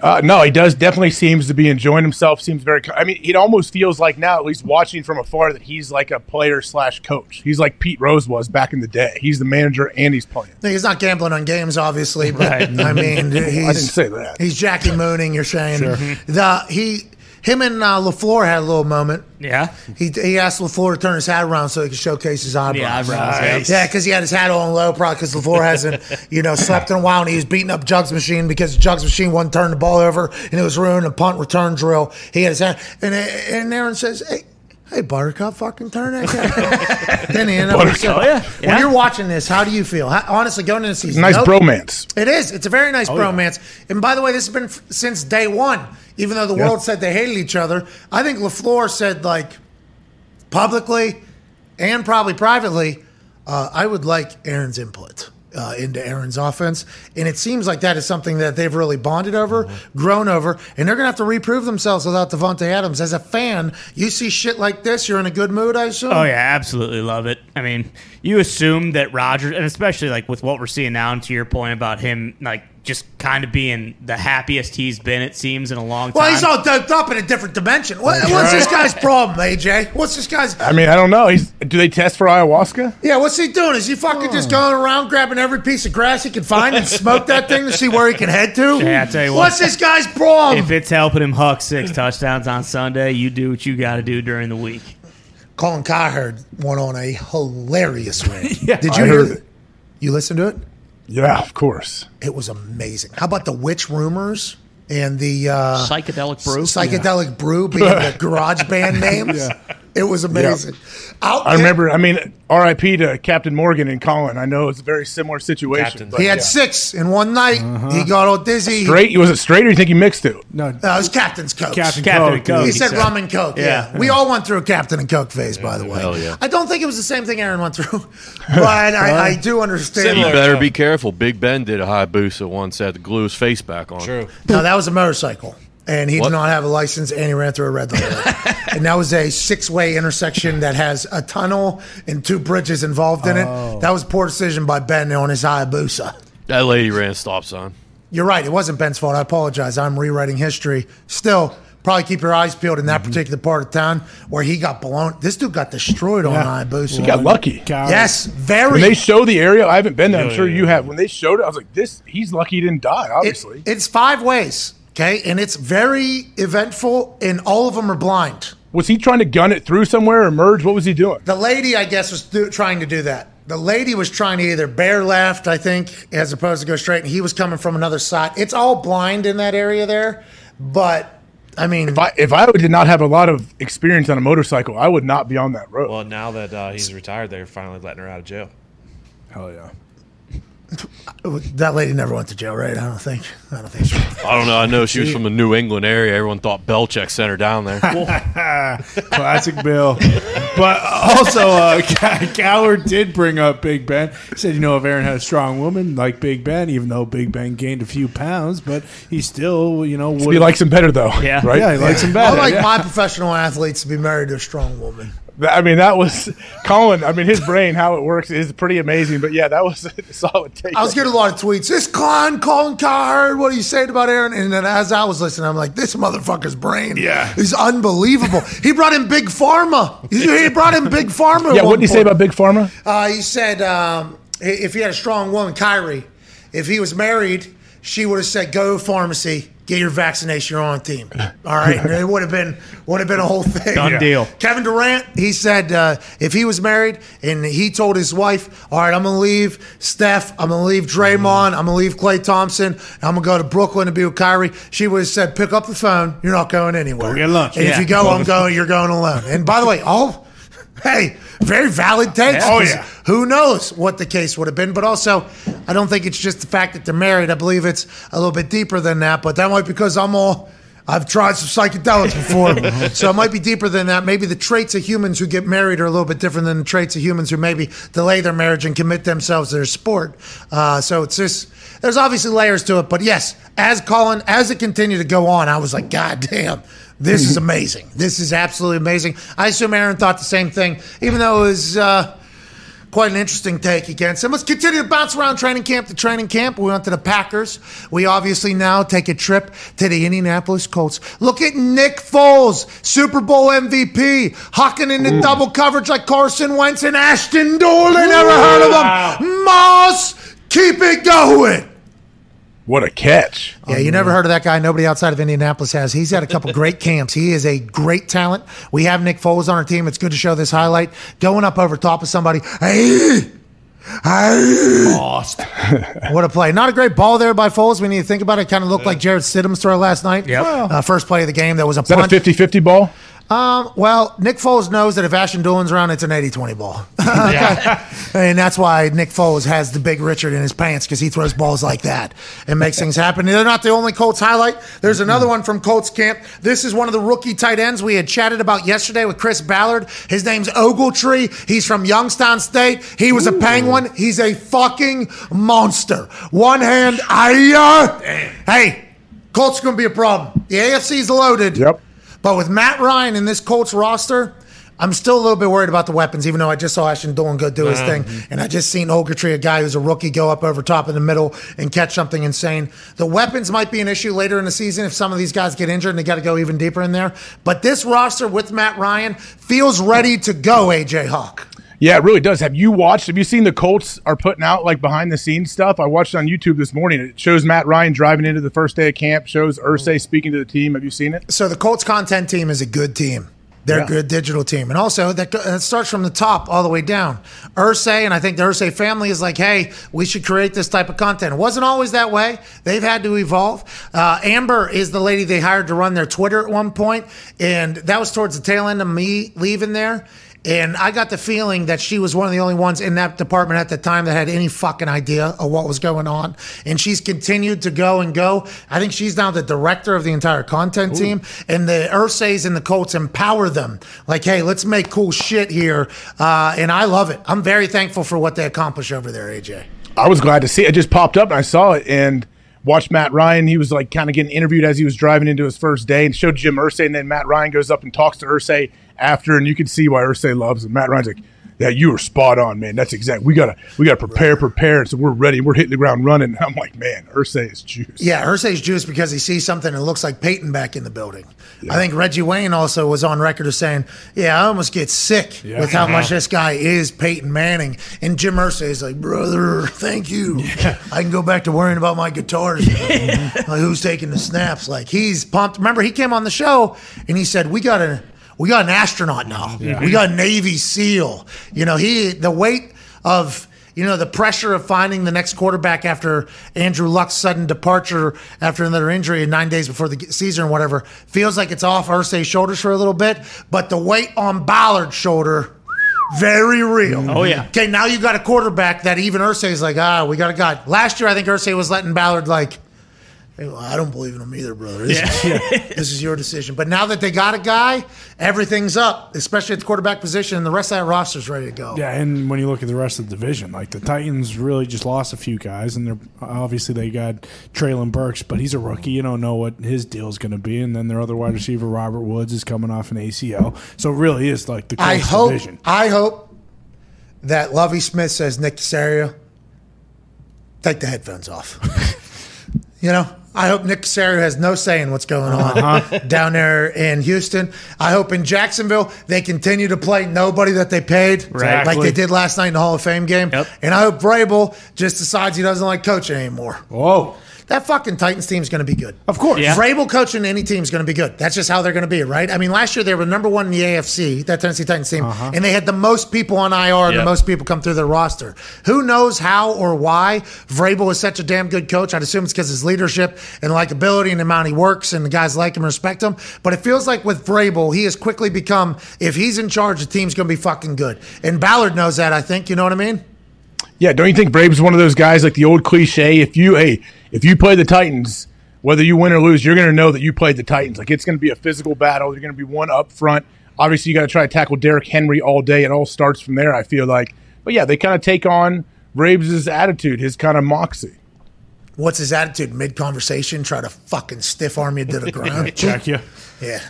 Uh, no, he does definitely seems to be enjoying himself. Seems very. I mean, it almost feels like now, at least watching from afar, that he's like a player slash coach. He's like Pete Rose was back in the day. He's the manager and he's playing. He's not gambling on games, obviously, but Right. I mean, he's, I didn't say that. He's Jackie Mooning. You're saying Sure. the he, him and uh, LaFleur had a little moment. Yeah, he he asked LaFleur to turn his hat around so he could showcase his eyebrows. The eyebrows, yeah, because he had his hat on low, probably because LaFleur hasn't, you know, slept in a while, and he was beating up Jugs machine because Jugs machine wouldn't turn the ball over, and it was ruining a punt return drill. He had his hat, and and Aaron says, "Hey." Hey Buttercup, fucking turn that guy. then he ended up. Buttercup. Oh, yeah. When you're watching this, how do you feel? How, honestly, going into the season, Nice no- bromance. it is. It's a very nice Oh, yeah. bromance. And by the way, this has been f- since day one. Even though the Yeah. world said they hated each other, I think LaFleur said like publicly and probably privately, uh, I would like Aaron's input. Uh, into Aaron's offense, and it seems like that is something that they've really bonded over, Mm-hmm. grown over, and they're gonna have to reprove themselves without Davante Adams. As a fan, you see shit like this, you're in a good mood, I assume. Oh yeah, absolutely love it. I mean, you assume that Rodgers, and especially like with what we're seeing now, and to your point about him, like just kind of being the happiest he's been, it seems, in a long time. Well, he's all doped up in a different dimension. What, what's this guy's problem, AJ? What's this guy's? I mean, I don't know. He's do they test for ayahuasca? Yeah, what's he doing? Is he fucking just hmm. going around grabbing every piece of grass he can find and smoke that thing to see where he can head to? Yeah, I tell you what. What's this guy's problem? If it's helping him huck six touchdowns on Sunday, you do what you got to do during the week. Colin Cowherd went on a hilarious rant. Did you I hear heard it? You listened to it? Yeah, of course. It was amazing. How about the witch rumors and the uh, Psychedelic brew? Psychedelic brew being the garage band names. Yeah. It was amazing. Out I remember. I mean, R.I.P. to Captain Morgan and Colin. I know it's a very similar situation. but He had yeah. six in one night. He uh-huh. got all dizzy. straight. Was it straight, or you think he mixed it? No, No, it was Captain's Coke. Captain Captain Coke, Coke, He, he said, said. rum and Coke. Yeah. Yeah. We all went through a Captain and Coke phase, by the way. Hell yeah. I don't think it was the same thing Aaron went through, but I, I do understand. You better be careful. Big Ben did a high boost at once, had to glue his face back on. True. No, that was a motorcycle. And he What? did not have a license, and he ran through a red light. and that was a six-way intersection that has a tunnel and two bridges involved in Oh. it. That was poor decision by Ben on his Hayabusa. That lady ran a stop sign. You're right. It wasn't Ben's fault. I apologize. I'm rewriting history. Still, probably keep your eyes peeled in that mm-hmm. particular part of town where he got blown. This dude got destroyed on Yeah. Hayabusa. He got lucky. Yes, very. When they show the area, I haven't been there. I'm Yeah, sure yeah, you have. When they showed it, I was like, "This, he's lucky he didn't die." Obviously, It- it's five ways, okay? And it's very eventful, and all of them are blind. was he trying to gun it through somewhere or merge? What was he doing? The lady, I guess, was do, trying to do that. The lady was trying to either bear left, I think, as opposed to go straight, and he was coming from another side. It's all blind in that area there, but I mean, If I if I did not have a lot of experience on a motorcycle, I would not be on that road. Well, now that uh, he's retired, they're finally letting her out of jail. Hell yeah. That lady never went to jail, right? I don't think. I don't think so. I don't know. I know she was from the New England area. Everyone thought Belichick sent her down there. Classic Bill. But also, uh, Cowherd did bring up Big Ben. He said, you know, if Aaron had a strong woman like Big Ben, even though Big Ben gained a few pounds, but he still, you know, would He likes him better though. Yeah. right. Yeah, he likes him better. I like yeah. my professional athletes to be married to a strong woman. I mean, that was Colin. I mean, his brain, how it works, is pretty amazing. But yeah, that was a solid take. I was getting a lot of tweets. This Klein, Colin Cowherd, what are you saying about Aaron? And then as I was listening, I'm like, this motherfucker's brain Yeah. is unbelievable. he brought in Big Pharma. He he brought in Big Pharma. yeah, what did he say about Big Pharma? Uh, he said um, if he had a strong woman, Kyrie, if he was married, she would have said, "Go to pharmacy, get your vaccination. You're on team." All right, And it would have been would have been a whole thing. Done deal. Kevin Durant, he said uh, if he was married and he told his wife, "All right, I'm gonna leave Steph, I'm gonna leave Draymond, I'm gonna leave Klay Thompson, I'm gonna go to Brooklyn to be with Kyrie," she would have said, "Pick up the phone. You're not going anywhere. Go get lunch." And if you go, I'm going. You're going alone." And by the way, all hey, very valid takes. Oh, yeah. Who knows what the case would have been? But also, I don't think it's just the fact that they're married. I believe it's a little bit deeper than that. But that might be because I'm all. I've tried some psychedelics before, so it might be deeper than that. Maybe the traits of humans who get married are a little bit different than the traits of humans who maybe delay their marriage and commit themselves to their sport. Uh, so it's just there's obviously layers to it. But yes, as Colin, as it continued to go on, I was like, God damn, this is amazing. This is absolutely amazing. I assume Aaron thought the same thing, even though it was. Uh, Quite an interesting take against him. Let's continue to bounce around training camp to training camp. We went to the Packers. We obviously now take a trip to the Indianapolis Colts. Look at Nick Foles, Super Bowl MVP, hawking into double coverage like Carson Wentz and Ashton Dulin. Never heard of him. Moss, keep it going. What a catch! Yeah, you never heard of that guy. Nobody outside of Indianapolis has. He's had a couple great camps. He is a great talent. We have Nick Foles on our team. It's good to show this highlight. Going up over top of somebody. Hey, hey. Lost. What a play. Not a great ball there by Foles. We need to think about it. Kind of looked like Jarrett Stidham's throw last night. Yep. Uh, first play of the game. That was a Is that a punt. 50-50 ball? Um, well, Nick Foles knows that if Ashton Dulin's around, it's an 80-20 ball. and that's why Nick Foles has the big Richard in his pants because he throws balls like that and makes things happen. They're not the only Colts highlight. There's another one from Colts camp. This is one of the rookie tight ends we had chatted about yesterday with Chris Ballard. His name's Ogletree. He's from Youngstown State. He was a Penguin. He's a fucking monster. One hand, I Hey, Colts going to be a problem. The AFC's loaded. Yep. But with Matt Ryan in this Colts roster, I'm still a little bit worried about the weapons, even though I just saw Ashton Dulin go do his mm-hmm. thing. And I just seen Ogletree, a guy who's a rookie, go up over top in the middle and catch something insane. The weapons might be an issue later in the season if some of these guys get injured and they got to go even deeper in there. But this roster with Matt Ryan feels ready to go, AJ Hawk. Yeah, it really does. Have you watched? Have you seen the Colts are putting out like behind the scenes stuff? I watched on YouTube this morning. It shows Matt Ryan driving into the first day of camp. Shows Irsay speaking to the team. Have you seen it? So the Colts content team is a good team. They're Yeah. a good digital team. And also, that it starts from the top all the way down. Irsay, and I think the Irsay family is like, hey, we should create this type of content. It wasn't always that way. They've had to evolve. Uh, Amber is the lady they hired to run their Twitter at one point, and that was towards the tail end of me leaving there. And I got the feeling that she was one of the only ones in that department at the time that had any fucking idea of what was going on. And she's continued to go and go. I think she's now the director of the entire content team. And the Irsays and the Colts empower them. Like, hey, let's make cool shit here. Uh, and I love it. I'm very thankful for what they accomplish over there, AJ. I was glad to see it. It just popped up and I saw it and watched Matt Ryan. He was like kind of getting interviewed as he was driving into his first day and showed Jim Irsay. And then Matt Ryan goes up and talks to Irsay after, and you can see why Irsay loves him. Matt Ryan's like, "Yeah, you were spot on, man. That's exact. We gotta, we gotta prepare, prepare. So we're ready. We're hitting the ground running." I'm like, "Man, Irsay is juice." Yeah, Irsay's juice because he sees something that looks like Peyton back in the building. I think Reggie Wayne also was on record as saying, "Yeah, I almost get sick with how much uh-huh. this guy is Peyton Manning." And Jim Irsay is like, "Brother, thank you. I can go back to worrying about my guitars. like, who's taking the snaps? Like he's pumped. Remember, he came on the show and he said, "We got a." We got an astronaut now. We got a Navy SEAL. You know, he the weight of you know, the pressure of finding the next quarterback after Andrew Luck's sudden departure after another injury nine days before the season or whatever feels like it's off Irsay's shoulders for a little bit. But the weight on Ballard's shoulder very real. Oh, yeah. Okay, now you got a quarterback that even Irsay is like, ah, we got a guy. Last year, I think Irsay was letting Ballard like, "Hey, well, I don't believe in him either, brother. This, is, this is your decision. But now that they got a guy, everything's up, especially at the quarterback position, and the rest of that roster's ready to go. Yeah, and when you look at the rest of the division, like the Titans really just lost a few guys, and they're obviously they got Treylon Burks, but he's a rookie. You don't know what his deal is going to be, and then their other wide receiver Robert Woods is coming off an ACL, so it really is like the I hope, division. I hope that Lovie Smith says Nick Caserio, take the headphones off. you know, I hope Nick Caserio has no say in what's going on Uh-huh. down there in Houston. I hope in Jacksonville they continue to play nobody that they paid, Right. like they did last night in the Hall of Fame game. And I hope Vrabel just decides he doesn't like coaching anymore. Whoa. That fucking Titans team is going to be good. Of course. Yeah. Vrabel coaching any team is going to be good. That's just how they're going to be, right? I mean, last year they were number one in the AFC, that Tennessee Titans team, Uh-huh. and they had the most people on IR and the most people come through their roster. Who knows how or why Vrabel is such a damn good coach? I'd assume it's because his leadership and likability and the amount he works and the guys like him and respect him. But it feels like with Vrabel, he has quickly become, if he's in charge, the team's going to be fucking good. And Ballard knows that, I think. You know what I mean? Yeah, don't you think Vrabes is one of those guys like the old cliche? If you hey, if you play the Titans, whether you win or lose, you're going to know that you played the Titans. Like it's going to be a physical battle. You're going to be one up front. Obviously, you got to try to tackle Derrick Henry all day. It all starts from there. I feel like, but yeah, they kind of take on Vrabes' attitude, his kind of moxie. What's his attitude? Mid conversation, try to fucking stiff arm you to the ground. Check you. Yeah.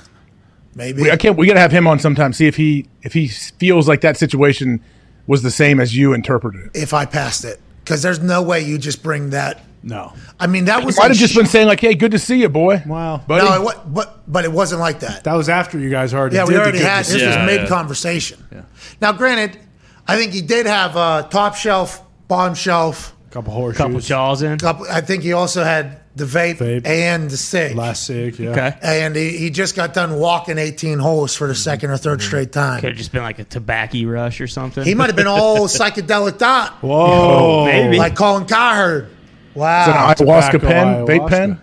Maybe. We, I can't. We got to have him on sometime. See if he if he feels like that situation was the same as you interpreted it. if I passed it. Because there's no way you just bring that. No. I mean, that was might like have just sh- been saying like, "Hey, good to see you, boy." Wow. buddy. No, it, wa- but but it wasn't like that. That was after you guys already Yeah, did we the already good had this see. was Yeah, mid yeah. conversation. Now, granted, I think he did have a top shelf, bottom shelf. couple horseshoes. Couple jaws in. Couple, I think he also had the vape, Vape. and the cig. Last sig, yeah. Okay. And he, he just got done walking 18 holes for the mm-hmm. second or third mm-hmm. straight time. Could have just been like a tobacco rush or something. He might have been all psychedelic dot, Whoa. Maybe. like Colin Cowherd. Wow. Is it an ayahuasca tobacco pen, ayahuasca. vape pen,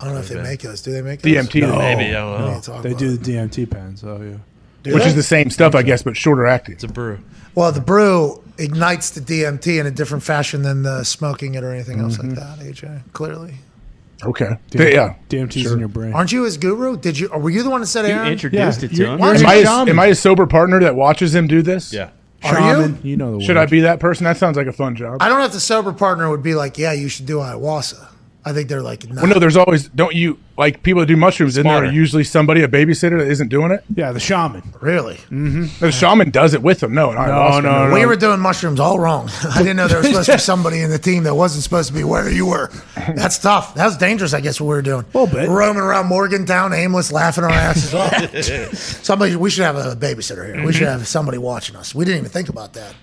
I don't know if they make those. Do they make those? DMT, No. Maybe I don't know. Yeah, talk They do the DMT pen, so yeah. which is the same stuff, I guess, but shorter acting. It's a brew. Well, the brew ignites the DMT in a different fashion than the smoking it or anything else like mm-hmm. that. AJ, clearly, Okay, yeah. DMT's Sure. in your brain. aren't you his guru? Did you? Or were you the one that said You introduced Yeah, it to you're- him. Am is I, his, am I his sober partner that watches him do this? Yeah. Are Shaman, you? you know the Should word. I be that person? That sounds like a fun job. I don't know if the sober partner would be like, "Yeah, you should do ayahuasca." I think they're like, "No." well, no, there's always don't you like people that do mushrooms? Isn't Smarter. there usually somebody a babysitter that isn't doing it? Yeah, the shaman. really? Mm-hmm. The shaman does it with them. No, no, no, no. We were doing mushrooms all wrong. I didn't know there was supposed to be somebody in the team that wasn't supposed to be where you were. That's tough. That was dangerous, I guess, what we were doing. Little bit. Roaming around Morgantown, aimless, laughing our asses off. somebody, we should have a babysitter here. We should mm-hmm. have somebody watching us. We didn't even think about that.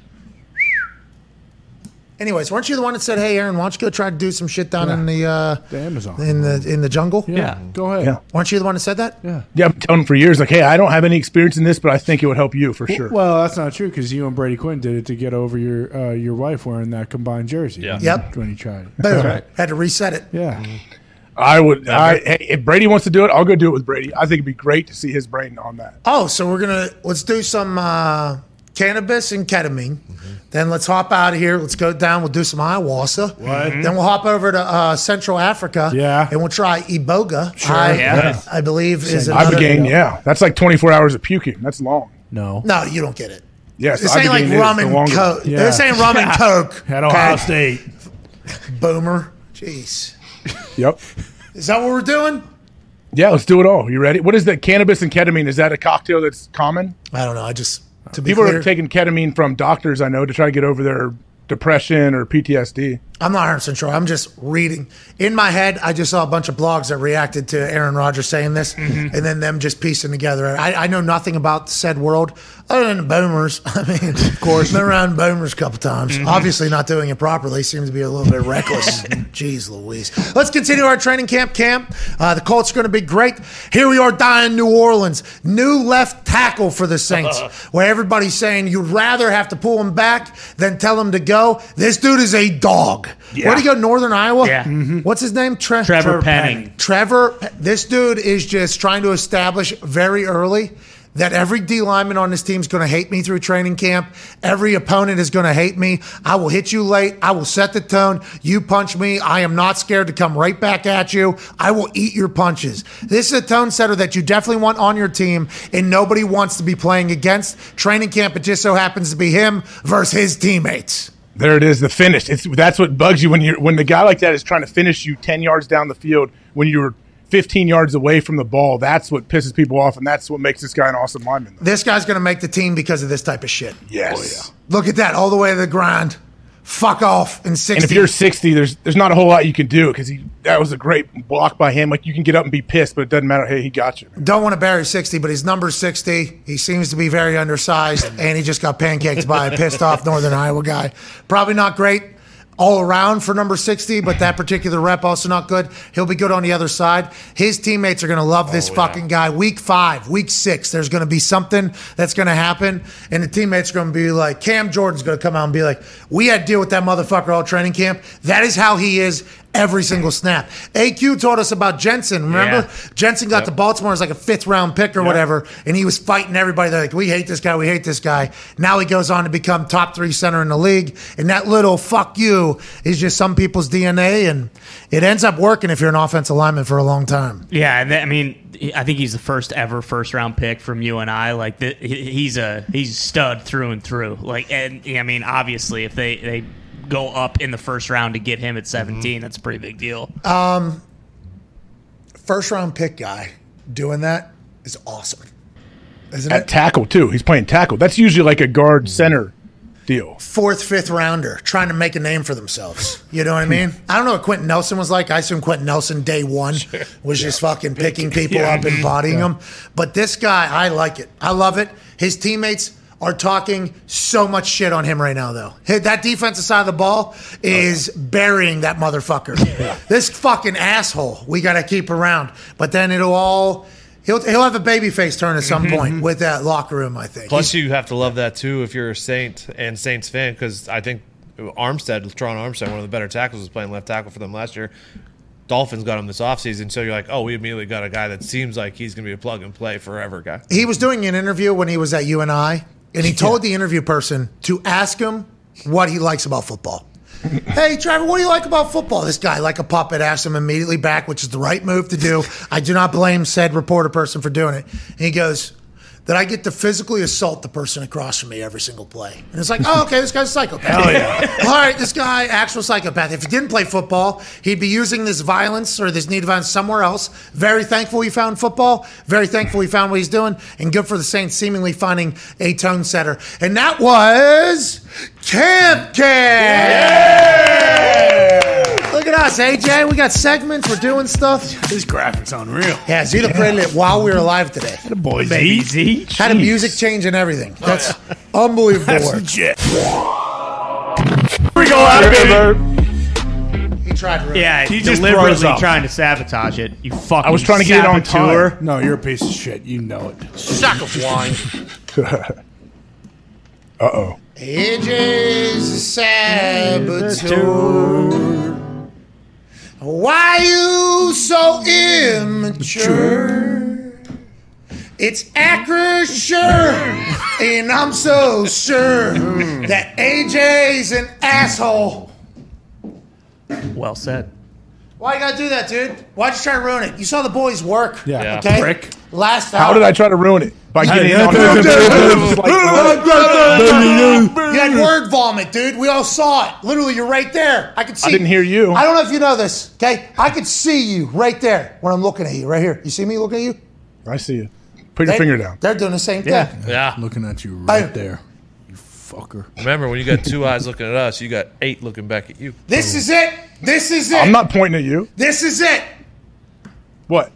Anyways, weren't you the one that said, "Hey, Aaron, why don't you go try to do some shit down in the uh, The Amazon. in the in the jungle"? Yeah. Go ahead. Yeah. Weren't you the one that said that? Yeah. Yeah, I'm telling him for years, like, hey, I don't have any experience in this, but I think it would help you for sure. Well, that's not true because you and Brady Quinn did it to get over your uh, your wife wearing that combined jersey. Yeah. Yep. When you tried it. Boom. Had to reset it. Yeah. I would. I, hey, if Brady wants to do it, I'll go do it with Brady. I think it'd be great to see his brain on that. Oh, so we're gonna let's do some uh, cannabis and ketamine. Then let's hop out of here. Let's go down. We'll do some ayahuasca. What? Then we'll hop over to uh, Central Africa. Yeah. and we'll try iboga. Sure. I, Yeah. I believe is another. Ibogaine, yeah, that's like 24 hours of puking. That's long. No. No, you don't get it. Yes, This ain't like rum and longer- coke. Yeah. This ain't rum and coke. At Ohio okay? State. Boomer. Jeez. Yep. Is that what we're doing? Yeah, let's do it all. You ready? What is that? Cannabis and ketamine. Is that a cocktail that's common? I don't know. I just to People clear, are taking ketamine from doctors I know to try to get over their depression or PTSD. I'm not 100 sure. I'm just reading. In my head, I just saw a bunch of blogs that reacted to Aaron Rodgers saying this, Mm-hmm. and then them just piecing together. I, I know nothing about said world other than the boomers. I mean, of course, been around boomers a couple times. Mm-hmm. Obviously, not doing it properly. Seems to be a little bit reckless. Jeez Louise. Let's continue our training camp camp. Uh, the Colts are going to be great. Here we are, dying New Orleans. New left tackle for the Saints, where everybody's saying you'd rather have to pull him back than tell him to go. This dude is a dog. Where'd he go? Northern Iowa? Yeah. What's his name? Tre- Trevor Penning. Trevor, this dude is just trying to establish very early that every D lineman on this team is going to hate me through training camp. Every opponent is going to hate me. I will hit you late. I will set the tone. You punch me. I am not scared to come right back at you. I will eat your punches. This is a tone setter that you definitely want on your team, and nobody wants to be playing against. Training camp, it just so happens to be him versus his teammates. There it is, the finish. It's that's what bugs you when you when the guy like that is trying to finish you ten yards down the field when you're 15 yards away from the ball. That's what pisses people off, and that's what makes this guy an awesome lineman. This guy's going to make the team because of this type of shit. Yes. Oh, Look at that, all the way to the ground. Fuck off in 60. And if you're 60, there's there's not a whole lot you can do because he that was a great block by him. Like you can get up and be pissed, but it doesn't matter. Hey, he got you. Don't want to bury 60, but he's number 60. He seems to be very undersized, and he just got pancaked by a pissed off Northern Iowa guy. Probably not great all around for number 60, but that particular rep also not good. He'll be good on the other side. His teammates are going to love this oh, fucking guy. Week five, week six, there's going to be something that's going to happen, and the teammates are going to be like, Cam Jordan's going to come out and be like, we had to deal with that motherfucker all training camp. That is how he is every single snap. AQ taught us about Jensen. Remember? Yeah. Jensen got to Baltimore as like a fifth round pick or whatever, and he was fighting everybody. They're like, we hate this guy, we hate this guy. Now he goes on to become top three center in the league, and that little fuck you is just some people's DNA, and it ends up working if you're an offensive lineman for a long time. Yeah, and that, I mean, I think he's the first ever first round pick from UNI. Like the, he's a he's stud through and through. Like, and I mean, obviously, if they they go up in the first round to get him at 17, that's a pretty big deal. Um, first round pick guy doing that is awesome, isn't At it? tackle too. He's playing tackle. That's usually like a guard center deal. Fourth, fifth rounder trying to make a name for themselves. You know what I mean? I don't know what Quenton Nelson was like. I assume Quenton Nelson day one was just fucking picking people Yeah. up and bodying Yeah. them. But this guy, I like it. I love it. His teammates are talking so much shit on him right now, though. Hey, That defensive side of the ball is burying that motherfucker. This fucking asshole we got to keep around. But then it'll all. He'll, he'll have a baby face turn at some mm-hmm. point with that locker room, I think. Plus, you have to love that too if you're a Saint and Saints fan because I think Armstead, Tron Armstead, one of the better tackles, was playing left tackle for them last year. Dolphins got him this offseason, so you're like, oh, we immediately got a guy that seems like he's going to be a plug and play forever guy. he was doing an interview when he was at UNI, and he told the interview person to ask him what he likes about football. hey, Trevor, what do you like about football? This guy, like a puppet, asked him immediately back, which is the right move to do. I do not blame said reporter person for doing it. And he goes, that I get to physically assault the person across from me every single play. And it's like, oh, okay, this guy's a psychopath. Hell yeah. All right, this guy, actual psychopath. If he didn't play football, he'd be using this violence or this need of violence somewhere else. Very thankful he found football. Very thankful he found what he's doing. And good for the Saints seemingly finding a tone setter. And that was Camp Camp. Look at us, AJ. We got segments. We're doing stuff. This graphic's unreal. Yeah, Zito created it while we were alive today. The boys Baby eat. Z. Had a music change and everything. That's unbelievable That's work. legit. Here we go out of here. He tried to. Yeah, He he's just brought deliberately up. trying to sabotage it. You fucking I was trying to get it on saboteur. time. No, you're a piece of shit. You know it. Sack of wine. Uh oh. AJ's a saboteur. Why you so immature? It's accurate, sure, and I'm so sure that AJ's an asshole. Well said. Why you gotta do that, dude? Why'd you try to ruin it? You saw the boys work. Yeah. Yeah. Okay. Prick. Last How did I try to ruin it? By getting yeah, on yeah, You had word vomit, dude. We all saw it. Literally, you're right there. I could see. I didn't hear you. I don't know if you know this. Okay, I could see you right there when I'm looking at you. Right here. You see me looking at you? I see you. Put your They- finger down. They're doing the same thing. Yeah. Yeah. Looking at you right I- there. You fucker. Remember, when you got two eyes looking at us, you got eight looking back at you. This is it. This is it. I'm not pointing at you. This is it. What?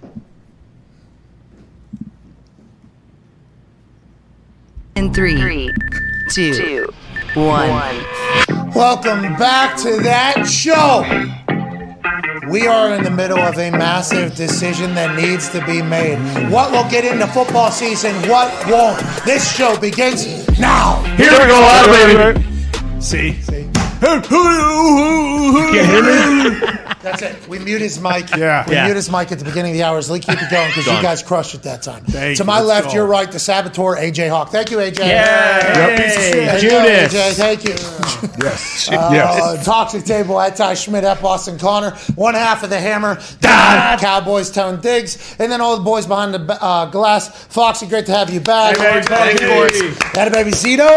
In three, two, one. Welcome back to that show. We are in the middle of a massive decision that needs to be made. What will get into football season? What won't? This show begins now. Here we go, out baby. See? See? Can't hear me? That's it. We mute his mic. Yeah. We Yeah. mute his mic at the beginning of the hours. Lee, keep it going because you guys crushed it that time. Thank to my Let's left, go. your right, the saboteur, AJ Hawk. Thank you, AJ. Yep, piece of shit. Judas. go, AJ. Thank you. Yes. Uh, yes. Toxic Table at Ty Schmidt at Boston Connor. One half of the Hammer, Don Cowboys, Tone Diggs, and then all the boys behind the uh, glass. Foxy, great to have you back. Hey, Thank you. That baby Zito.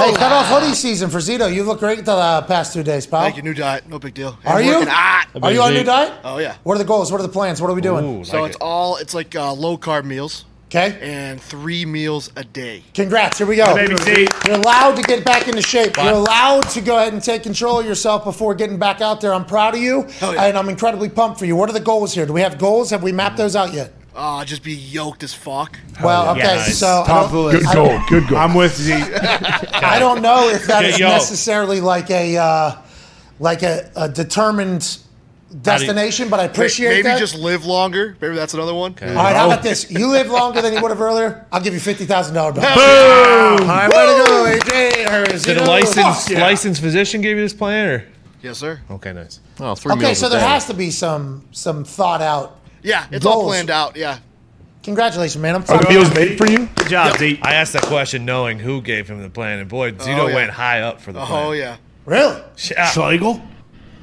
Hey, cut off hoodie season for Zito. You look great the uh, past two days, pal. Thank you. New diet. No big deal. Are I'm you? working hot. Are you on a new diet? Oh yeah. What are the goals? What are the plans? What are we doing? Ooh, So like it's it. all it's like uh, low carb meals Okay. and three meals a day. Congrats. Here we go. Baby Z. You're allowed to get back into shape. You're allowed to go ahead and take control of yourself before getting back out there. I'm proud of you, yeah. and I'm incredibly pumped for you. What are the goals here? Do we have goals? Have we mapped those out yet? Uh, just be yoked as fuck. Well, okay. Yes. So I Top of the list. Good goal. Good goal. I'm with Z. I don't know if that Get is yoked. necessarily like a uh, like a, a determined destination, but I appreciate it. Maybe that. just live longer. Maybe that's another one. All right, how about this? You live longer than you would have earlier. I'll give you fifty thousand dollars. Boom! All right, way to go, AJ. Or Did a licensed Fuck. licensed physician give you this plan, or Yes, sir. okay, nice. Oh, three Okay, so there day. has to be some some thought out. Yeah, it's all planned out. Yeah. Congratulations, man. I'm Are fucking the meals made for you? Good job, Z. I asked that question knowing who gave him the plan, and boy, Zito oh, yeah. went high up for the oh, plan. Oh yeah. Really. Yeah. Schlegel?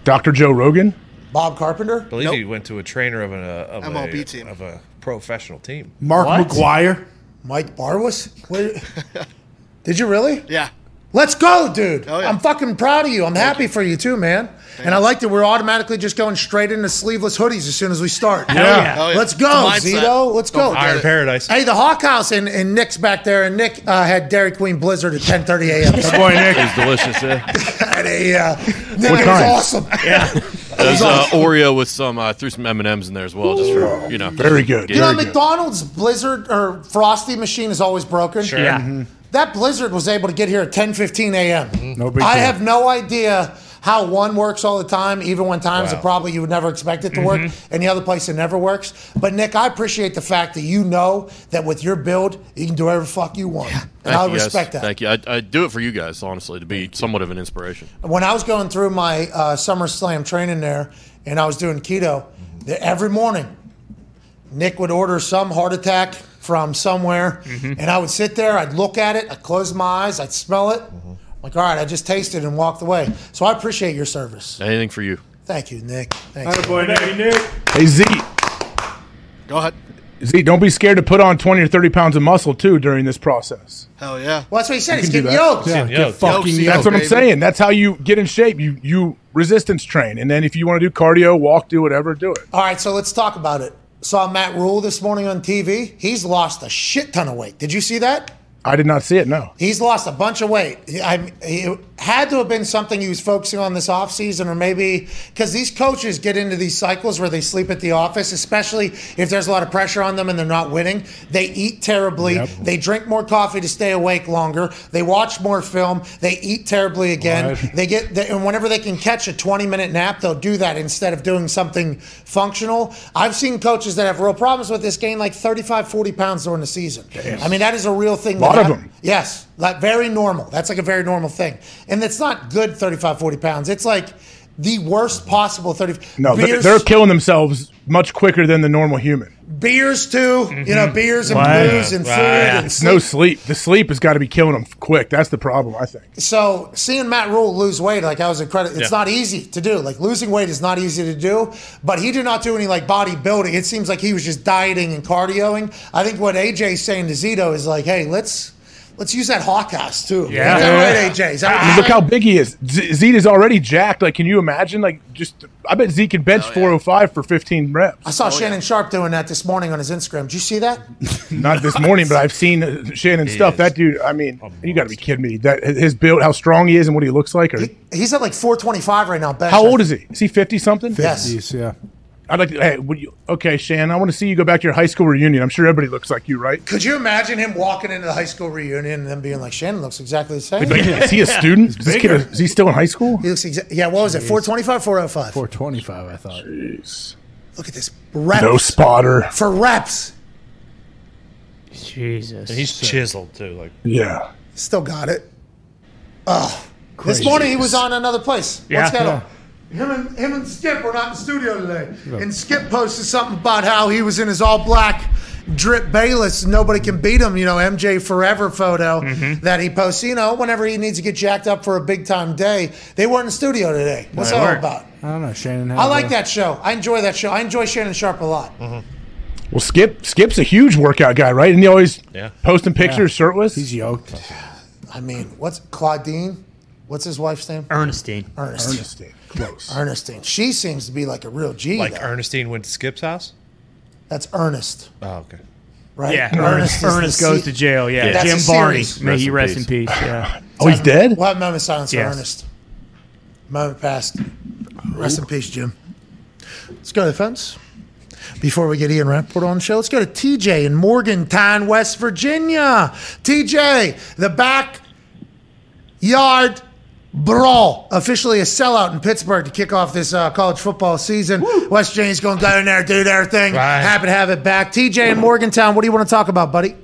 Dr. Joe Rogan. Bob Carpenter. I believe Nope. he went to a trainer of, an, uh, of MLB a team. of a professional team. Mark What? McGuire? Mike Barwis. Did you really? Yeah. Let's go, dude. Oh, yeah. I'm fucking proud of you. I'm happy for you too, man. And I like that we're automatically just going straight into sleeveless hoodies as soon as we start. Hell yeah. Oh, yeah. Let's go. Zito. Let's go. Iron. Paradise. Hey, the Hawk House and, and Nick's back there, and Nick uh, had Dairy Queen Blizzard at 10:30 a.m. Good boy, Nick. It's delicious. Yeah. At a, uh, Nick, What it was kind? awesome. Yeah. There's uh, Oreo with some. I threw some M and M's in there as well, just for you know. Very good. You know, Very good. McDonald's Blizzard or Frosty machine is always broken. Sure. Yeah. That Blizzard was able to get here at 10:15 a.m. No big I deal. have no idea how one works all the time, even when times that Wow. probably you would never expect it to work, and the other place it never works. But Nick, I appreciate the fact that you know that with your build, you can do whatever the fuck you want, and Thank I you, guys. respect that. Thank you. I, I do it for you guys, honestly, to be somewhat of an inspiration. When I was going through my uh, Summer Slam training there, and I was doing keto, that every morning Nick would order some heart attack from somewhere, mm-hmm. and I would sit there, I'd look at it, I'd close my eyes, I'd smell it. Mm-hmm. Like, all right, I just tasted and walked away. So I appreciate your service. Anything for you. Thank you, Nick. Thank Good you. boy, Nick. Hey, Z. Go ahead. Z, don't be scared to put on 20 or 30 pounds of muscle, too, during this process. Hell yeah. Well, that's what he said. He's can getting that. yoked. Yeah, Yo, get fucking yo, yoked. That's what I'm saying. That's how you get in shape. You you resistance train, and then if you want to do cardio, walk, do whatever, do it. All right, so let's talk about it. Saw Matt Rhule this morning on TV. He's lost a shit ton of weight. Did you see that? I did not see it. No. He's lost a bunch of weight. He- I, it had to have been something he was focusing on this offseason, or maybe because these coaches get into these cycles where they sleep at the office, especially if there's a lot of pressure on them and they're not winning. They eat terribly. Yep. They drink more coffee to stay awake longer. They watch more film. They eat terribly again. Right. They get they, and whenever they can catch a 20 minute nap, they'll do that instead of doing something functional. I've seen coaches that have real problems with this gain like 35, 40 pounds during the season. I mean, that is a real thing. A lot of them. Yes, like very normal. That's like a very normal thing. And it's not good 35, 40 pounds. It's like the worst possible 30. No, they're, beers, they're killing themselves much quicker than the normal human. beers too. Mm-hmm. You know, beers and Right. booze and food Right. and It's no sleep. sleep. The sleep has got to be killing them quick. That's the problem, I think. So seeing Matt Rhule lose weight, like I was incredible. It's Yeah. not easy to do. Like losing weight is not easy to do. But he did not do any like bodybuilding. It seems like he was just dieting and cardioing. I think what AJ's saying to Zito is like, hey, let's let's use that hawk house too. Yeah. Is that right, AJ? Is that what I you're mean, look how big he is. Z- Zeke is already jacked. Like, can you imagine? Like, just I bet Zeke can bench 405 for 15 reps. I saw Shannon Sharpe doing that this morning on his Instagram. Did you see that? Not this morning, but I've seen uh, Shannon stuff. is That dude. I mean, you got to be kidding me. That his build, how strong he is, and what he looks like. Or, He's at like 425 right now. Bench. how old is he? Is he 50 something? Yes. Jeez, yeah. I'd like to. Hey, would you? Okay, Shannon. I want to see you go back to your high school reunion. I'm sure everybody looks like you, right? Could you imagine him walking into the high school reunion and then being like, Shannon looks exactly the same? Like, is he a student? Is, this kid, is he still in high school? He looks exa- yeah, what was it? 425, 405? 425, I thought. Jeez. Look at this. Reps. No spotter. For reps. Jesus. And he's chiseled too. Like Yeah. Still got it. Oh. This morning he was on another place. Yeah. What's that? Yeah. Him and, him and Skip were not in the studio today. And Skip posted something about how he was in his all black drip Bayless. Nobody can beat him. You know, MJ Forever photo Mm-hmm. that he posts. You know, whenever he needs to get jacked up for a big time day. They weren't in the studio today. What's that all about? I don't know, Shannon. I like that show. I enjoy that show. I enjoy Shannon Sharpe a lot. Well, Skip Skip's a huge workout guy, right? And he always Yeah. posting pictures Yeah. shirtless. He's yoked. I mean, what's Claudine? What's his wife's name? Ernestine. Ernestine. Ernestine. Close. Ernestine. She seems to be like a real G. Like though. Ernestine went to Skip's house. That's Ernest, Oh, okay. right? Yeah, Ernest, Ernest, Ernest goes se- to jail. Yeah, That's Jim Varney. May he rest in peace. Yeah. Oh, he's dead. We'll have a moment of silence Yes. for Ernest. Moment passed. Rest in peace, Jim. Let's go to the fence. Before we get Ian Rapoport on the show, let's go to TJ in Morgantown, West Virginia. TJ, the backyard brawl, officially a sellout in Pittsburgh to kick off this uh, college football season. West Virginia's going to go in there, do their thing. Right. Happy to have it back. TJ in Morgantown, what do you want to talk about, buddy?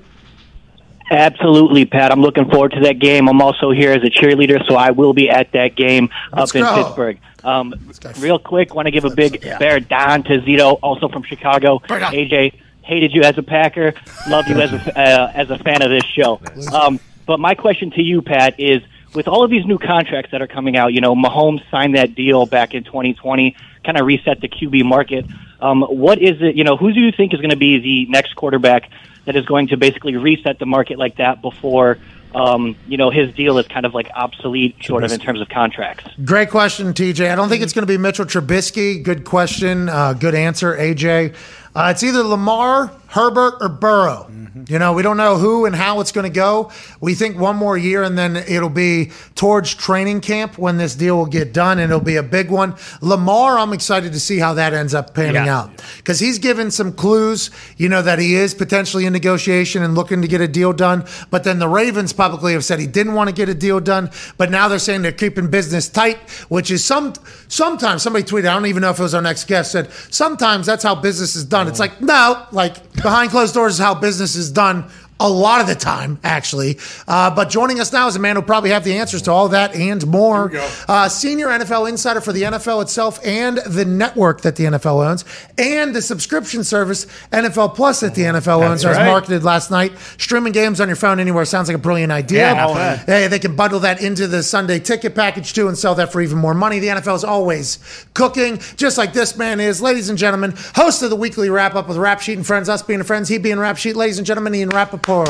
Absolutely, Pat. I'm looking forward to that game. I'm also here as a cheerleader, so I will be at that game Let's up in. Pittsburgh. Um, real quick, want to give a big Yeah. bear down to Zito, also from Chicago. AJ, hated you as a Packer, love you as a uh, as a fan of this show. Um, but my question to you, Pat, is with all of these new contracts that are coming out, you know, Mahomes signed that deal back in 2020, kind of reset the QB market. Um, what is it? You know, who do you think is going to be the next quarterback that is going to basically reset the market like that before? Um, you know, his deal is kind of like obsolete, sort of in terms of contracts. Great question, TJ. I don't think it's going to be Mitchell Trubisky. Good question. Uh, good answer, AJ. Uh, it's either Lamar, Herbert, or Burrow. You know, we don't know who and how it's going to go. We think one more year and then it'll be towards training camp when this deal will get done and it'll be a big one. Lamar, I'm excited to see how that ends up panning Yeah. out because he's given some clues, you know, that he is potentially in negotiation and looking to get a deal done. But then the Ravens publicly have said he didn't want to get a deal done. But now they're saying they're keeping business tight, which is some sometimes somebody tweeted, I don't even know if it was our next guest, said sometimes that's how business is done. It's mm. like, no, like behind closed doors is how business is done a lot of the time, actually. Uh, but joining us now is a man who'll probably have the answers to all that and more. Uh, senior NFL insider for the NFL itself and the network that the NFL owns, and the subscription service NFL Plus that the NFL owns, as right. marketed last night. Streaming games on your phone anywhere sounds like a brilliant idea. Yeah. Hey, they can bundle that into the Sunday ticket package too and sell that for even more money. The NFL is always cooking, just like this man is. Ladies and gentlemen, host of the weekly wrap up with Rap Sheet and Friends, us being friends, he being Rap Sheet. Ladies and gentlemen, Ian Rapoport. What's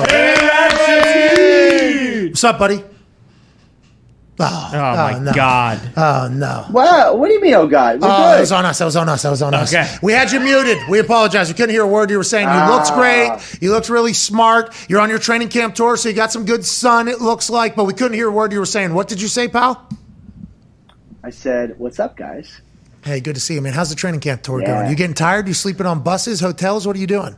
up, buddy? Oh, Oh, my no. God. Oh no. Wow, what do you mean, oh God? We're Oh, good. that was on us. That was on us. That was on us. We had you muted. We apologize. We couldn't hear a word you were saying. You looked Ah. great. You looked really smart. You're on your training camp tour, so you got some good sun, it looks like, but we couldn't hear a word you were saying. What did you say, pal? I said, what's up, guys? Hey, good to see you, man. How's the training camp tour Yeah. going? You getting tired? You sleeping on buses, hotels? What are you doing?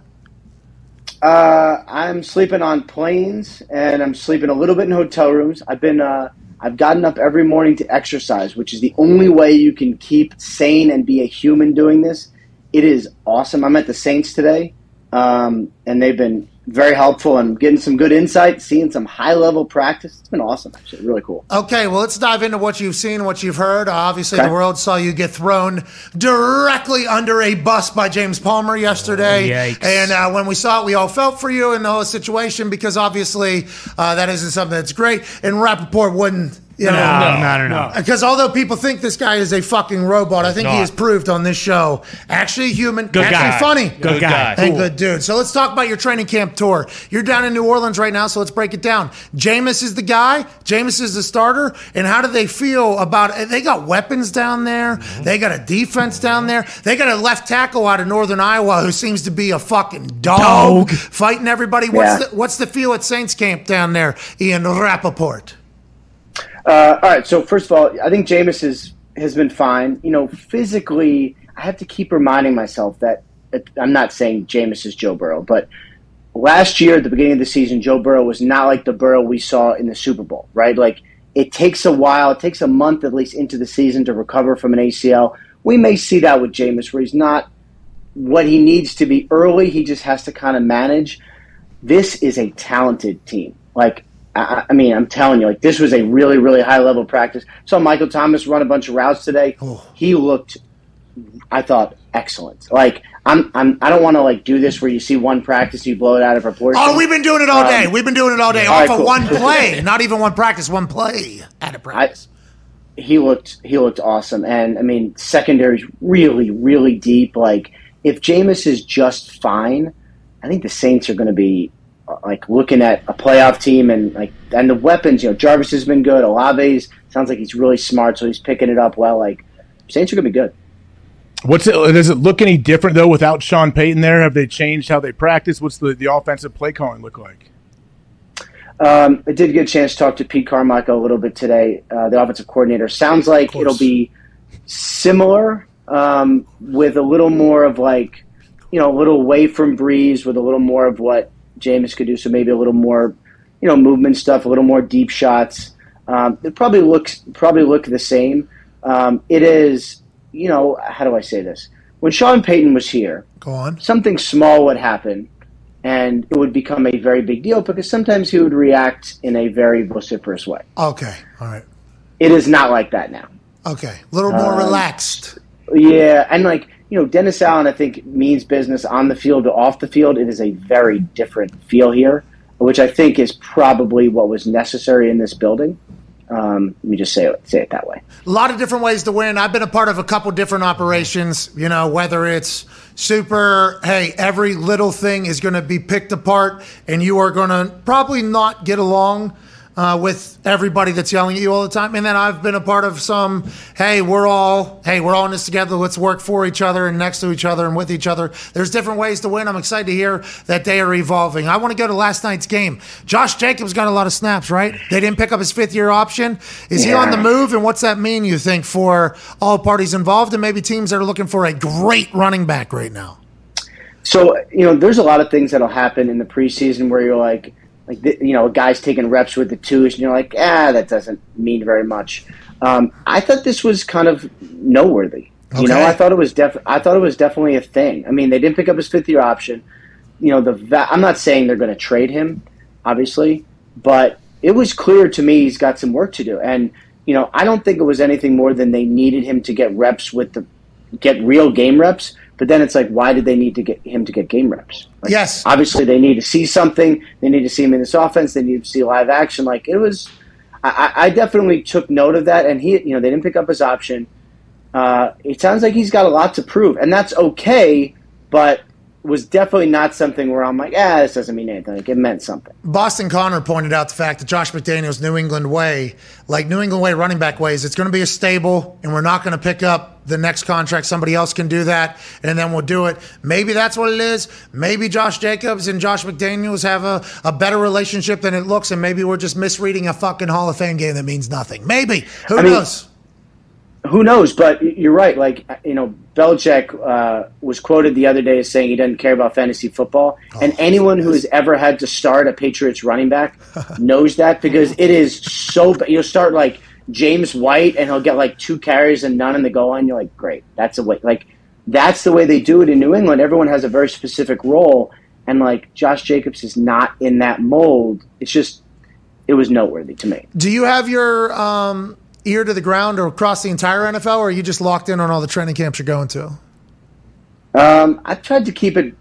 Uh, I'm sleeping on planes and I'm sleeping a little bit in hotel rooms. I've been, uh, I've gotten up every morning to exercise, which is the only way you can keep sane and be a human doing this. It is awesome. I'm at the Saints today, um, and they've been very helpful and getting some good insight, seeing some high level practice. It's been awesome, actually. Really cool. Okay, well, let's dive into what you've seen, what you've heard. Uh, obviously, Okay. the world saw you get thrown directly under a bus by James Palmer yesterday. Yikes. And uh, when we saw it, we all felt for you in the whole situation because obviously uh, that isn't something that's great. And Rapoport wouldn't. You know, No, no, no, no. Because although people think this guy is a fucking robot, I think he not. has proved on this show actually human, Good actually guy. funny, Good guy. and good dude. So let's talk about your training camp tour. You're down in New Orleans right now, so let's break it down. Jameis is the guy. Jameis is the starter. And how do they feel about? They got weapons down there. Mm-hmm. They got a defense down there. They got a left tackle out of Northern Iowa who seems to be a fucking dog, Dog. fighting everybody. What's Yeah. the What's the feel at Saints camp down there, Ian Rapoport? Uh, all right. So first of all, I think Jameis is, has been fine. You know, physically, I have to keep reminding myself that I'm not saying Jameis is Joe Burrow, but last year at the beginning of the season, Joe Burrow was not like the Burrow we saw in the Super Bowl, right? Like it takes a while, it takes a month at least into the season to recover from an ACL. We may see that with Jameis, where he's not what he needs to be early. He just has to kind of manage. This is a talented team. Like I, I mean, I'm telling you, like this was a really, really high level practice. Saw Michael Thomas run a bunch of routes today. He looked, I thought, excellent. Like I'm, I'm I don't want to like do this where you see one practice, you blow it out of proportion. Oh, we've been doing it all day. Um, We've been doing it all day all off right, of cool. one play, not even one practice, one play at a practice. he looked he looked awesome, and I mean secondary's really really deep. Like if Jameis is just fine, I think the Saints are going to be like looking at a playoff team and like and the weapons. You know, Jarvis has been good. Olave's sounds like he's really smart, so he's picking it up well. Like Saints are going to be good. What's it? Does it look any different though without Sean Payton there? Have they changed how they practice? What's the, the offensive play calling look like? Um, I did get a chance to talk to Pete Carmichael a little bit today, uh, the offensive coordinator. Sounds like it'll be similar um, with a little more of like, you know, a little away from Brees with a little more of what Jameis could do. So maybe a little more, you know, movement stuff, a little more deep shots. Um, it probably looks probably look the same. Um, it is, you know, how do I say this? When Sean Payton was here, Go on. something small would happen and it would become a very big deal because sometimes he would react in a very vociferous way. Okay, all right. It is not like that now. Okay, a little more Um, relaxed. Yeah, and like you know, Dennis Allen, I think means business on the field to off the field. It is a very different feel here, which I think is probably what was necessary in this building. Um, let me just say it, say it that way. A lot of different ways to win. I've been a part of a couple different operations, you know, whether it's super, hey, every little thing is going to be picked apart and you are going to probably not get along uh, with everybody that's yelling at you all the time. And then I've been a part of some, hey, we're all, hey, we're all in this together. Let's work for each other and next to each other and with each other. There's different ways to win. I'm excited to hear that they are evolving. I want to go to last night's game. Josh Jacobs got a lot of snaps, right? They didn't pick up his fifth year option. Is he on the move? And what's that mean, you think, for all parties involved and maybe teams that are looking for a great running back right now? So you know, there's a lot of things that'll happen in the preseason where you're like, like the, you know, a guy's taking reps with the twos, and you're like, ah, that doesn't mean very much. Um, I thought this was kind of noteworthy. okay. You know, I thought it was def- I thought it was definitely a thing. I mean, they didn't pick up his fifth year option. You know, the va- I'm not saying they're going to trade him, obviously, but it was clear to me he's got some work to do. And you know, I don't think it was anything more than they needed him to get reps with the get real game reps. But then it's like, why did they need to get him to get game reps? Like, Yes. obviously they need to see something. They need to see him in this offense. They need to see live action. Like it was, I, I I definitely took note of that. And he, you know, they didn't pick up his option. Uh, it sounds like he's got a lot to prove, and that's okay. But was definitely not something where I'm like, ah, this doesn't mean anything. Like it meant something. Boston Connor pointed out the fact that Josh McDaniels' New England way, like New England way running back ways, it's going to be a stable, and we're not going to pick up the next contract. Somebody else can do that, and then we'll do it. Maybe that's what it is. Maybe Josh Jacobs and Josh McDaniels have a, a better relationship than it looks, and maybe we're just misreading a fucking Hall of Fame game that means nothing. Maybe. Who I mean, knows? Who knows? But you're right. Like you know, Belichick uh, was quoted the other day as saying he doesn't care about fantasy football, and anyone who has ever had to start a Patriots running back knows that because it is so. You'll start like James White, and he'll get like two carries and none in the goal line. You're like, great, that's the way. Like that's the way they do it in New England. Everyone has a very specific role, and like Josh Jacobs is not in that mold. It's just it was noteworthy to me. Do you have your um, ear to the ground or across the entire NFL, or are you just locked in on all the training camps you're going to? Um, I tried to keep it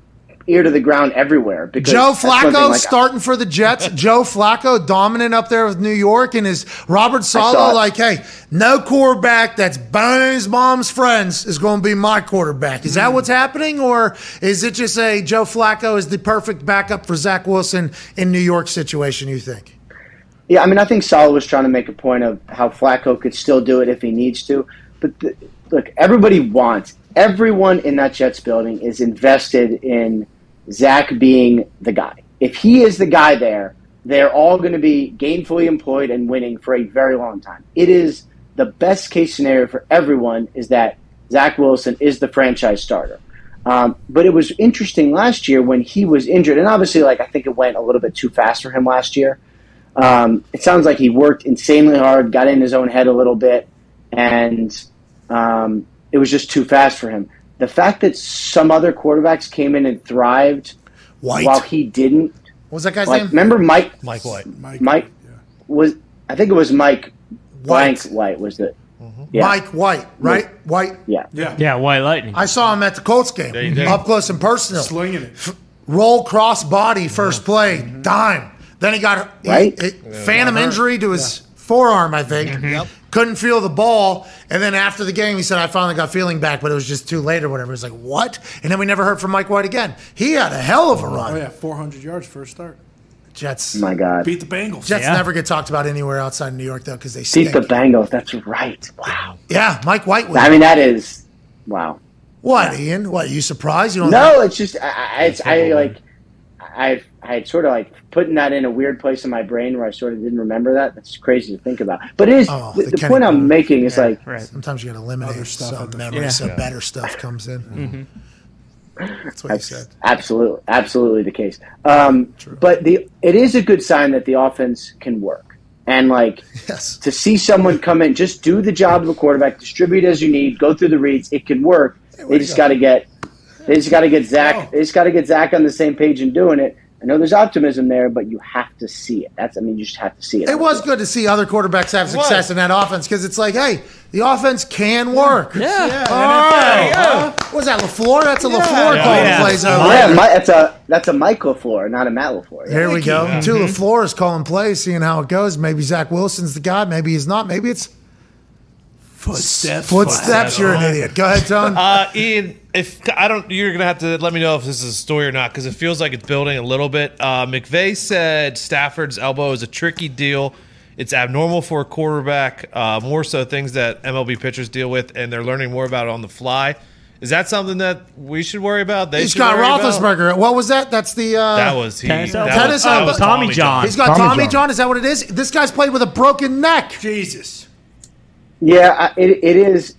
ear to the ground everywhere because Joe Flacco like, starting for the Jets. Joe Flacco dominant up there with New York, and is Robert Saleh like, hey, no quarterback that's Bones mom's friends is going to be my quarterback. Is Hmm. that what's happening, or is it just a Joe Flacco is the perfect backup for Zach Wilson in New York situation? You think? Yeah, I mean, I think Saleh was trying to make a point of how Flacco could still do it if he needs to. But the, look, everybody wants, everyone in that Jets building is invested in Zach being the guy. If he is the guy there, they're all going to be gainfully employed and winning for a very long time. It is the best case scenario for everyone is that Zach Wilson is the franchise starter. Um, but it was interesting last year when he was injured, and obviously, like I think it went a little bit too fast for him last year. Um, it sounds like he worked insanely hard, got in his own head a little bit, and um, it was just too fast for him. The fact that some other quarterbacks came in and thrived White. while he didn't. What was that guy's Like, name? remember Mike? Mike White. Mike. was I think it was Mike White. Blank White was the Mike White, right? White. Yeah. Yeah. Yeah, White Lightning. I saw him at the Colts game, you up close and personal. Slinging it. Roll cross body first play, dime. Then he got a Right? he- he- phantom injury to his forearm, I think. Mm-hmm. Couldn't feel the ball. And then after the game, he said, I finally got feeling back, but it was just too late or whatever. It's like, what? And then we never heard from Mike White again. He had a hell of a run. Oh yeah, 400 yards first start. Jets. My God. Beat the Bengals. Jets Yeah. never get talked about anywhere outside of New York, though, because they Beat the Bengals. That's right. Wow. yeah, Mike White was. I mean, that is wow. what, Ian? What, you surprised? You don't No, it's just I, I, it's, I like I I had sort of like putting that in a weird place in my brain where I sort of didn't remember that. That's crazy to think about. But it is Oh, the, the the Kenny point I'm making is like Right. Sometimes you got to eliminate Other stuff some memory front. so Yeah. better stuff comes in. Mm-hmm. That's what he said. Absolutely, absolutely the case. Um, but the it is a good sign that the offense can work, and like Yes. to see someone come in, just do the job of a quarterback, distribute as you need, go through the reads. It can work. They just got to get, they just got to get Zach. They just got to get Zach on the same page and doing it. I know there's optimism there, but you have to see it. That's I mean, you just have to see it. It was good to see other quarterbacks have success in that offense because it's like, hey, the offense can work. Yeah. Oh, uh, what was that LaFleur? That's a LaFleur Yeah. calling Yeah. plays over Yeah, there. Mi- that's a that's a Mike LaFleur, not a Matt LaFleur. Here we go. Yeah. Two LaFleurs calling plays, seeing how it goes. Maybe Zach Wilson's the guy. Maybe he's not. Maybe it's Footsteps. footsteps. You're an idiot. Go ahead, Tone. Uh, Ian, if I don't, you're gonna have to let me know if this is a story or not because it feels like it's building a little bit. Uh, McVay said Stafford's elbow is a tricky deal. It's abnormal for a quarterback, uh, more so things that MLB pitchers deal with, and they're learning more about it on the fly. Is that something that we should worry about? They He's should got worry about? Roethlisberger. What was that? That's the. Uh, That was he. Tennis that elbow. was- Tennis that elbow. was Tommy John. He's got Tommy Tommy, John. John. Is that what it is? This guy's played with a broken neck. Jesus. Yeah, it, it is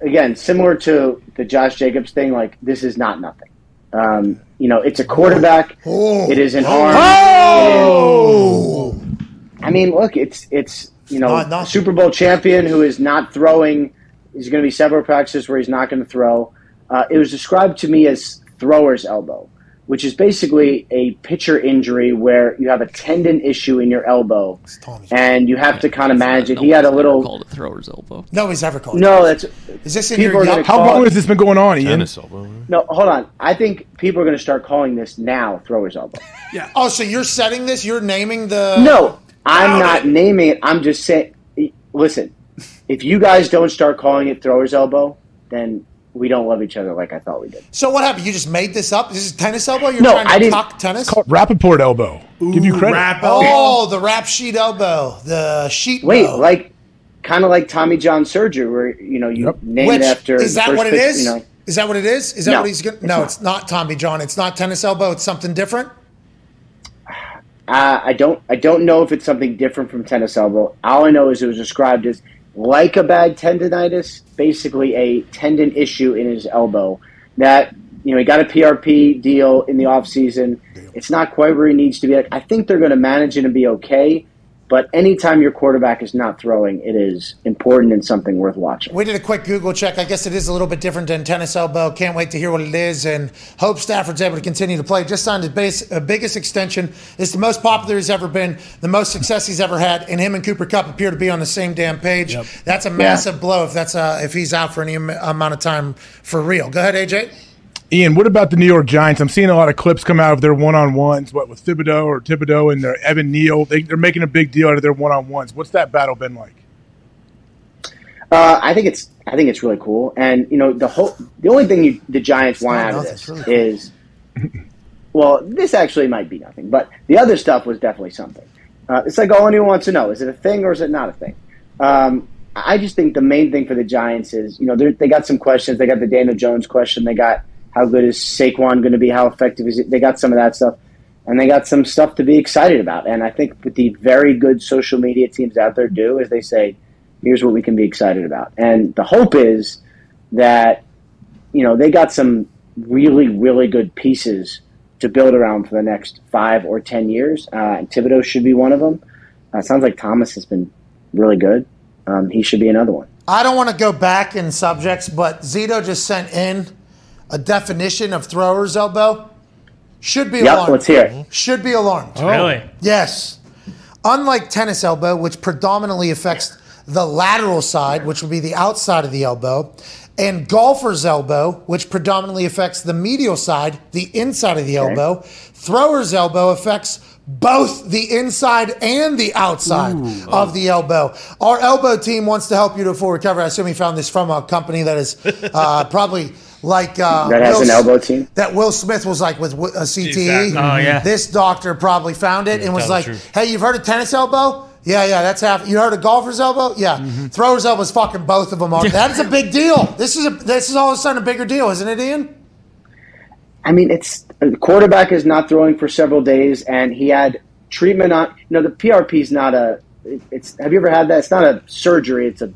again similar to the Josh Jacobs thing. Like this is not nothing. Um, you know, it's a quarterback. Oh. It is an arm. Oh. It is- I mean, look, it's it's you know Not nothing. Super Bowl champion who is not throwing. There's going to be several practices where he's not going to throw. Uh, it was described to me as thrower's elbow, which is basically a pitcher injury where you have a tendon issue in your elbow, and you have to kind of manage it. He had a little. called a thrower's elbow. No, he's ever called. No, that's Is this in people your are gonna yup? How long has this been going on, Ian? Tennis elbow. No, hold on. I think people are going to start calling this now thrower's elbow. Yeah. Oh, so you're setting this? You're naming the. No, I'm not naming it. I'm just saying. Listen, if you guys don't start calling it thrower's elbow, then we don't love each other like I thought we did. So what happened? You just made this up? This is tennis elbow? You're No, trying to I didn't- talk tennis? Called Rapoport elbow. Give you credit. Rap Oh, the rap sheet elbow, the sheet. Wait, bow. like kind of like Tommy John surgery, where you know you Yep. name Which it after. is that what it pitch, is? You know. Is that what it is? Is that No, what he's going? it's No, not. it's not Tommy John. It's not tennis elbow. It's something different. Uh, I don't. I don't know if it's something different from tennis elbow. All I know is it was described as like a bad tendonitis, basically a tendon issue in his elbow. That you know he got a PRP deal in the offseason. It's not quite where he needs to be. I think they're going to manage it and be okay. But anytime your quarterback is not throwing, it is important and something worth watching. We did a quick Google check. I guess it is a little bit different than tennis elbow. Can't wait to hear what it is, and hope Stafford's able to continue to play. Just signed his base, uh, biggest extension. It's the most popular he's ever been, the most success he's ever had, and him and Cooper Kupp appear to be on the same damn page. That's a massive blow if that's uh, if he's out for any am- amount of time for real. Go ahead, AJ. Ian, what about the New York Giants? I'm seeing a lot of clips come out of their one-on-ones. What with Thibodeaux or Thibodeaux and their Evan Neal? They, they're making a big deal out of their one-on-ones. What's that battle been like? Uh, I think it's I think it's really cool, and you know the whole the only thing you, the Giants want not out of this really is well, this actually might be nothing, but the other stuff was definitely something. Uh, it's like all anyone wants to know: is it a thing or is it not a thing? Um, I just think the main thing for the Giants is you know they're- they got some questions. They got the Daniel Jones question. They got how good is Saquon going to be? How effective is it? They got some of that stuff. And they got some stuff to be excited about. And I think what the very good social media teams out there do is they say, here's what we can be excited about. And the hope is that, you know, they got some really, really good pieces to build around for the next five or 10 years. Uh, and Thibodeaux should be one of them. Uh, sounds like Thomas has been really good. Um, he should be another one. I don't want to go back in subjects, but Zito just sent in a definition of thrower's elbow. Should be Yep, alarmed. let's hear it. Should be alarmed. Really? Yes. unlike tennis elbow, which predominantly affects the lateral side, which would be the outside of the elbow, and golfer's elbow, which predominantly affects the medial side, the inside of the elbow, thrower's elbow affects both the inside and the outside of the elbow. Our elbow team wants to help you to full recovery. I assume he found this from a company that is uh, probably like uh, That has Will an elbow team? That Will Smith was like with a CTE. Exactly. Oh, yeah. This doctor probably found it and was like, "Hey, you've heard of tennis elbow? Yeah, yeah, that's half. You heard of golfer's elbow? Yeah, Mm-hmm. thrower's elbow is fucking both of them. Are, that is a big deal. This is a this is all of a sudden a bigger deal, isn't it, Ian? I mean, it's the quarterback is not throwing for several days, and he had treatment on. You know, the PRP is not a. It's have you ever had that? It's not a surgery. It's a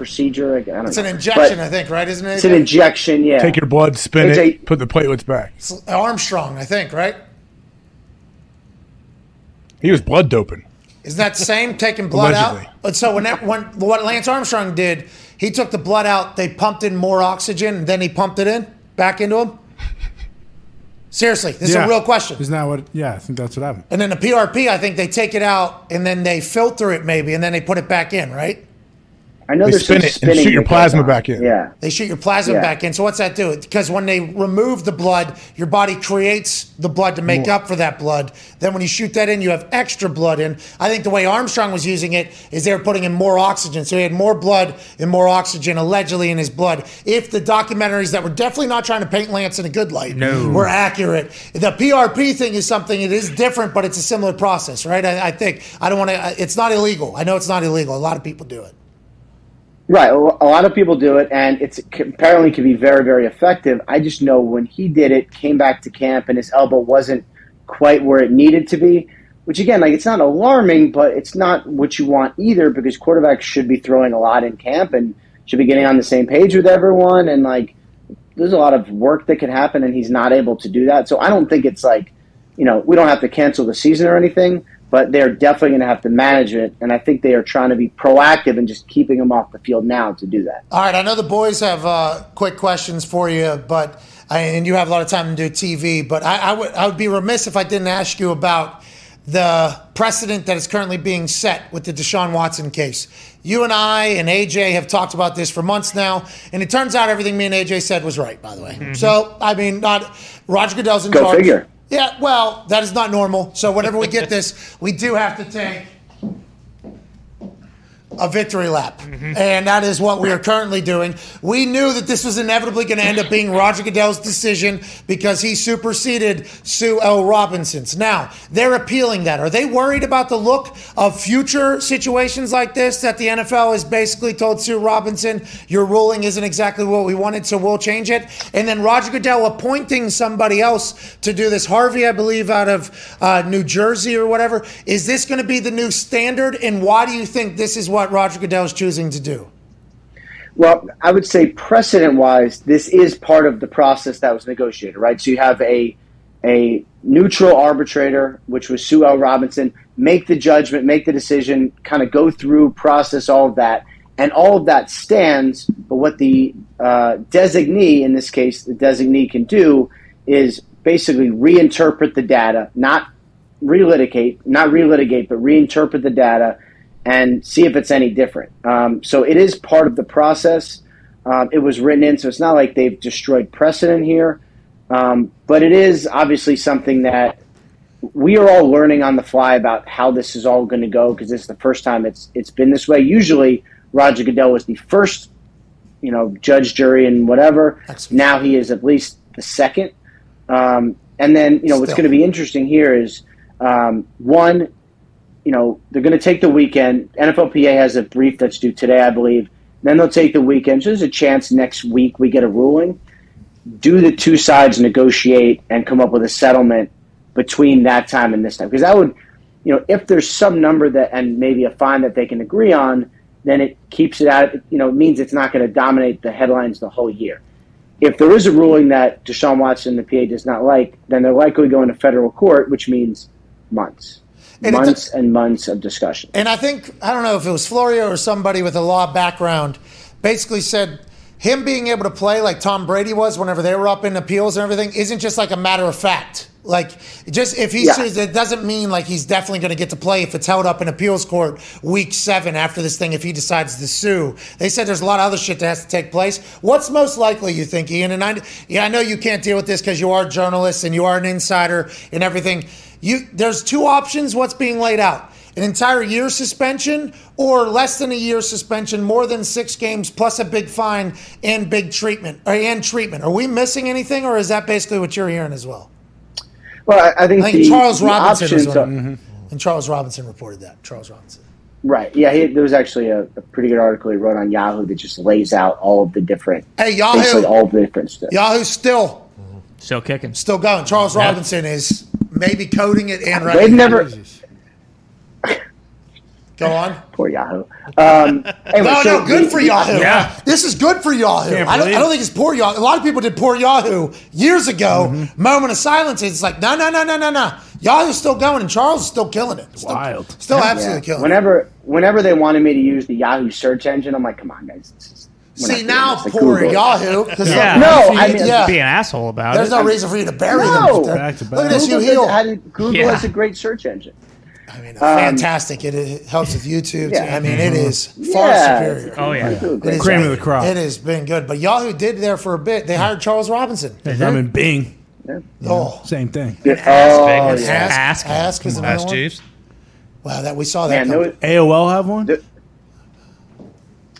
procedure. I don't It's know. an injection, But I think, right? Isn't it? It's an injection. Yeah. Take your blood, spin It's it, a- put the platelets back. Armstrong, I think, right? He was blood doping. Isn't that the same? Taking blood Allegedly. out. But so when that, when what Lance Armstrong did, he took the blood out. They pumped in more oxygen, and then he pumped it in back into him. Seriously, this is a real question. Isn't that what? Yeah, I think that's what happened. And then the PRP, I think they take it out and then they filter it maybe, and then they put it back in, right? I know They there's spin some it and shoot your plasma back in. Yeah. They shoot your plasma Yeah. back in. So what's that do? Because when they remove the blood, your body creates the blood to make More. up for that blood. Then when you shoot that in, you have extra blood in. I think the way Armstrong was using it is they were putting in more oxygen. So he had more blood and more oxygen allegedly in his blood. If the documentaries that were definitely not trying to paint Lance in a good light No. were accurate, the PRP thing is something. It is different, but it's a similar process, right? I, I think I don't want to. It's not illegal. I know it's not illegal. A lot of people do it. Right. A lot of people do it, and it's apparently can be very, very effective. I just know when he did it, came back to camp, and his elbow wasn't quite where it needed to be. Which again, like it's not alarming, but it's not what you want either, because quarterbacks should be throwing a lot in camp and should be getting on the same page with everyone. And like, there's a lot of work that can happen, and he's not able to do that. So I don't think it's like, you know, we don't have to cancel the season or anything, but they're definitely going to have to manage it. And I think they are trying to be proactive and just keeping him off the field now to do that. All right, I know the boys have uh, quick questions for you, but and you have a lot of time to do TV. But I, I would I would be remiss if I didn't ask you about the precedent that is currently being set with the Deshaun Watson case. You and I and AJ have talked about this for months now, and it turns out everything me and AJ said was right. By the way, so I mean, not Roger Goodell's in Go charge. figure. Yeah, well, that is not normal. So whenever we get this, we do have to take a victory lap. And that is what we are currently doing. We knew that this was inevitably going to end up being Roger Goodell's decision because he superseded Sue L. Robinson's. Now, they're appealing that. Are they worried about the look of future situations like this that the NFL has basically told Sue Robinson, your ruling isn't exactly what we wanted, so we'll change it? And then Roger Goodell appointing somebody else to do this. Harvey, I believe, out of uh, New Jersey or whatever. Is this going to be the new standard? And why do you think this is what Roger Goodell is choosing to do? Well, I would say precedent wise, this is part of the process that was negotiated, right? So you have a a neutral arbitrator, which was Sue L. Robinson, make the judgment, make the decision, kind of go through, process all of that, and all of that stands. But what the uh, designee, in this case, the designee can do is basically reinterpret the data, not relitigate, not relitigate, but reinterpret the data and see if it's any different. Um, so it is part of the process. Um, it was written in, so it's not like they've destroyed precedent here. Um, but it is obviously something that we are all learning on the fly about how this is all going to go because this is the first time it's it's been this way. Usually, Roger Goodell was the first, you know, judge, jury, and whatever. Now he is at least the second. Um, and then, you know, what's going to be interesting here is um, one, you know, they're going to take the weekend. NFLPA has a brief that's due today, I believe. Then they'll take the weekend. So there's a chance next week we get a ruling. Do the two sides negotiate and come up with a settlement between that time and this time? Because that would, you know, if there's some number that and maybe a fine that they can agree on, then it keeps it out. You know, it means it's not going to dominate the headlines the whole year. If there is a ruling that Deshaun Watson, the PA, does not like, then they're likely going to federal court, which means months, And a- months and months of discussion. And I think, I don't know if it was Florio or somebody with a law background, basically said him being able to play like Tom Brady was whenever they were up in appeals and everything isn't just like a matter of fact. Like, just if he Yeah. sues, it doesn't mean like he's definitely going to get to play if it's held up in appeals court week seven after this thing if he decides to sue. They said there's a lot of other shit that has to take place. What's most likely, you think, Ian? And I, yeah, I know you can't deal with this because you are journalists and you are an insider and everything. You, there's two options. What's being laid out? An entire year suspension or less than a year suspension, more than six games plus a big fine and big treatment or and treatment. Are we missing anything, or is that basically what you're hearing as well? Well, I, I think, I think the, Charles the Robinson was options one, are- mm-hmm. and Charles Robinson reported that. Charles Robinson. Right. Yeah, he, there was actually a, a pretty good article he wrote on Yahoo that just lays out all of the different, Hey, Yahoo. all the different stuff. Yahoo's still still kicking, still going. Charles Yeah. Robinson is maybe coding it and writing. They've writing. never. it. Go on. Poor Yahoo. Um, anyway, no, so no, good the- for the- Yahoo. This is good for Yahoo. I don't, I don't think it's poor Yahoo. A lot of people did poor Yahoo years ago. Mm-hmm. Moment of silence. It's like, no, no, no, no, no, no. Yahoo's still going, and Charles is still killing it. Still, Wild. Still Yeah. absolutely killing it. Whenever, whenever they wanted me to use the Yahoo search engine, I'm like, come on, guys. This is- we're not See, now this. Poor Google it. Yahoo. 'cause Yeah. No, See, I mean, yeah. be an asshole about There's it. There's no reason for you to bury No. them. Back to Look at this, you heal. had- Google Yeah. has a great search engine. I mean, Um, fantastic. It, it helps with YouTube. Yeah. I mean, it is far Yeah. superior. Oh yeah, They do a It great is- Cream of the crop. It has been good, but Yahoo did there for a bit. They hired Charles Robinson. I'm in Bing. Oh, Same thing. Oh, Vegas. yeah. ask, Ask. ask, is another Ask one. Jeeves. Wow, that we saw that. Man, coming. AOL have one. The-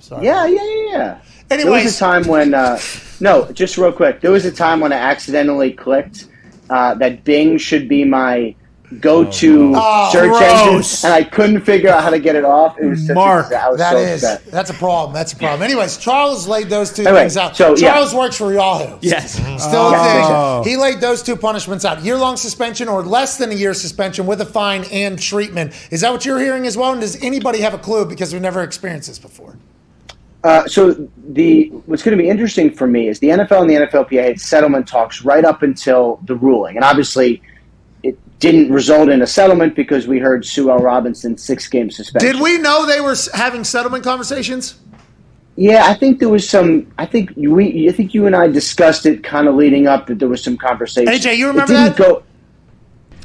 Sorry. Yeah, yeah, yeah, yeah. There was a time when, uh, no, just real quick. There was a time when I accidentally clicked uh, that Bing should be my go-to Oh, search gross. engine, and I couldn't figure out how to get it off. It was such Mark, a, I was that so is upset. that's a problem. That's a problem. Anyways, Charles laid those two Anyway, things out. so, yeah. Charles works for Yahoo. yes. Still Oh. a thing. He laid those two punishments out: year-long suspension or less than a year suspension with a fine and treatment. Is that what you're hearing as well? And does anybody have a clue because we've never experienced this before? Uh, so the what's going to be interesting for me is the NFL and the NFLPA had settlement talks right up until the ruling, and obviously it didn't result in a settlement because we heard Sue L. Robinson's six-game suspension. Did we know they were having settlement conversations? Yeah, I think there was some. I think we. I think you and I discussed it, kind of leading up that there was some conversation. AJ, you It remember didn't that? Go.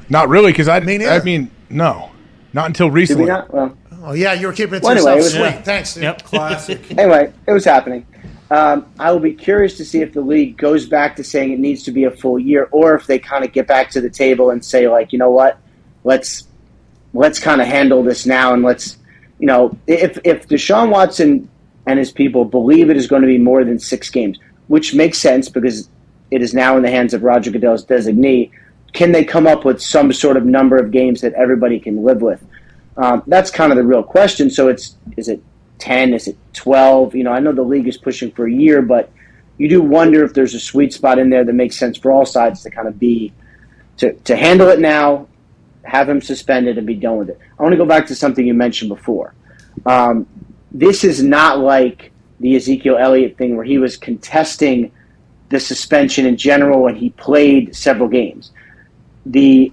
Not really, because I, Me neither. I mean, no, not until Did we recently. not? Well, Oh yeah, you were keeping it to Well, anyway, yourself. it was- Sweet, thanks. Dude. Yep. Classic. anyway, it was happening. Um, I will be curious to see if the league goes back to saying it needs to be a full year, or if they kind of get back to the table and say, like, you know what, let's let's kind of handle this now, and let's, you know, if if Deshaun Watson and his people believe it is going to be more than six games, which makes sense because it is now in the hands of Roger Goodell's designee. Can they come up with some sort of number of games that everybody can live with? Um, that's kind of the real question. So it's is it ten? Is it twelve? You know, I know the league is pushing for a year, but you do wonder if there's a sweet spot in there that makes sense for all sides to kind of be to to handle it now, have him suspended, and be done with it. I want to go back to something you mentioned before. Um, this is not like the Ezekiel Elliott thing where he was contesting the suspension in general when he played several games. The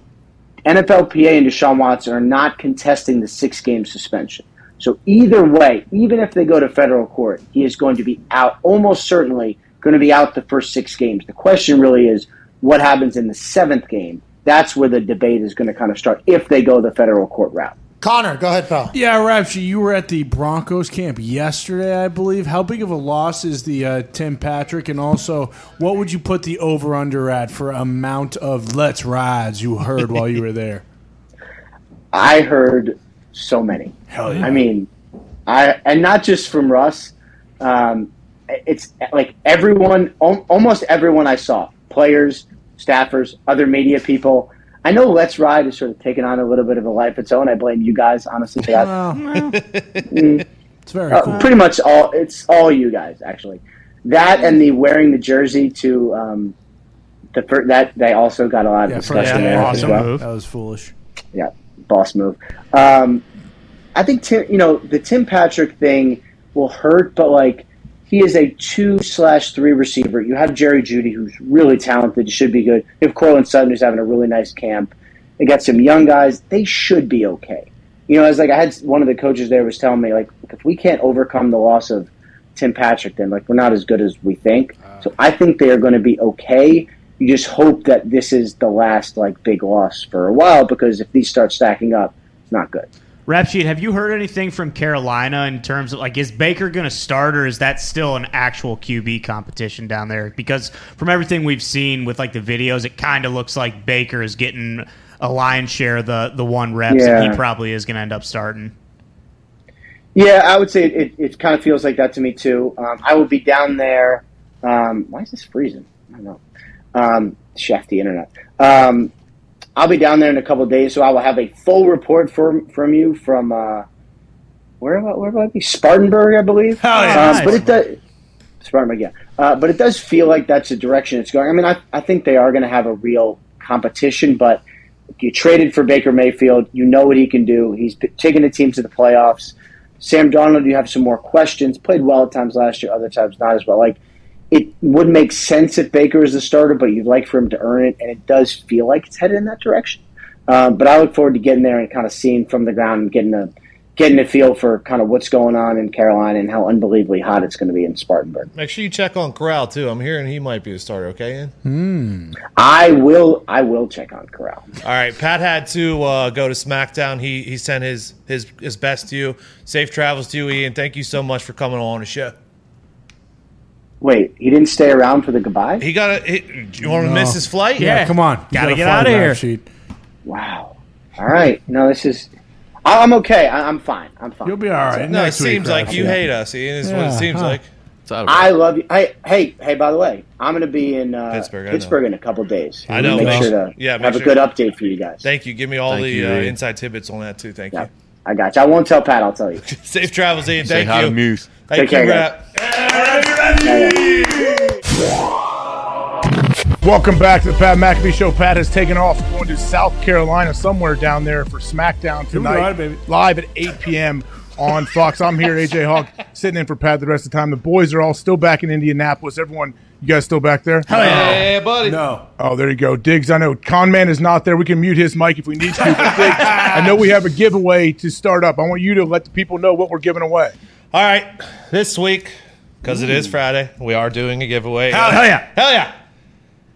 NFLPA and Deshaun Watson are not contesting the six game suspension. So either way, even if they go to federal court, he is going to be out, almost certainly going to be out the first six games. The question really is what happens in the seventh game. That's where the debate is going to kind of start if they go the federal court route. Connor, go ahead, pal. Yeah, Rapture, you were at the Broncos camp yesterday, I believe. How big of a loss is the uh, Tim Patrick? And also, what would you put the over under at for amount of let's rides you heard while you were there? I heard so many. Hell yeah. I mean, I and not just from Russ. Um, it's like everyone, almost everyone I saw, players, staffers, other media people. I know Let's Ride is sort of taking on a little bit of a life of its own. I blame you guys, honestly, for that. Well, Mm. it's very Uh, cool. Pretty much all. It's all you guys actually. That and the wearing the jersey to um, the fir- that they also got a lot of Yeah, discussion first there as awesome well. move. That was foolish. Yeah, boss move. Um, I think Tim, you know, the Tim Patrick thing will hurt, but like he is a two slash three receiver. You have Jerry Jeudy, who's really talented, should be good. You have Courtland Sutton, who's having a really nice camp. They got some young guys. They should be okay. You know, as like I had one of the coaches there was telling me like if we can't overcome the loss of Tim Patrick, then like we're not as good as we think. Uh. So I think they are going to be okay. you just hope that this is the last like big loss for a while because if these start stacking up, it's not good. Rap sheet, have you heard anything from Carolina in terms of like is Baker going to start or is that still an actual QB competition down there? Because from everything we've seen with like the videos, it kind of looks like Baker is getting a lion's share of the the one reps, and Yeah. he probably is going to end up starting. Yeah, I would say it, it kind of feels like that to me too. Um, I will be down there. Um, why is this freezing? I don't know. Um, shafty internet. Um, I'll be down there in a couple of days, so I will have a full report from from you from uh, where about where about be Spartanburg, I believe. Hell yeah. Um, Nice. But it does Spartanburg, yeah. Uh, but it does feel like that's the direction it's going. I mean, I, I think they are going to have a real competition, but you traded for Baker Mayfield. You know what he can do. He's taken the team to the playoffs. Sam Darnold, you have some more questions. Played well at times last year, other times not as well. Like it would make sense if Baker is the starter, but you'd like for him to earn it, and it does feel like it's headed in that direction. Um, but I look forward to getting there and kind of seeing from the ground and getting a getting a feel for kind of what's going on in Carolina and how unbelievably hot it's going to be in Spartanburg. Make sure you check on Corral too. I'm hearing he might be a starter. Okay, Ian? Hmm. I will I will check on Corral. All right, Pat had to uh, go to SmackDown. He he sent his his his best to you. Safe travels to you, Ian. Thank you so much for coming on the show. Wait, he didn't stay around for the goodbye? He got a. He, do you want to No. miss his flight? Yeah, come on. Gotta got a get flight outta rap here. Sheet. Wow. All right. No, this is. I- I'm okay. I- I'm fine. I'm fine. You'll be all right. No, it Next week, seems like you Sheet. hate us, Ian. Is what it seems huh. like. I love you. Hey, hey, hey! By the way, I'm going to be in uh, Pittsburgh, Pittsburgh, in a couple days. I know. Make Make sure sure- to yeah, make have sure- a good update for you guys. Thank you. Give me all Thank the you, uh, inside tidbits on that too. Thank Yeah, you. I got you. I won't tell Pat. I'll tell you. Safe travels, Ian. Say Thank hi you. to Muse. Thank Take you, care, Rap. Welcome back to the Pat McAfee Show. Pat has taken off going to South Carolina, somewhere down there for SmackDown tonight, right, baby. live at 8 p.m. on Fox. I'm here, AJ Hawk, sitting in for Pat the rest of the time. The boys are all still back in Indianapolis. Everyone, you guys still back there? Hey, buddy. No. Oh, there you go. Diggs, I know Conman is not there. We can mute his mic if we need to. Diggs, I know we have a giveaway to start up. I want you to let the people know what we're giving away. All right, this week because it is Friday, we are doing a giveaway. Hell- hell yeah. Hell yeah!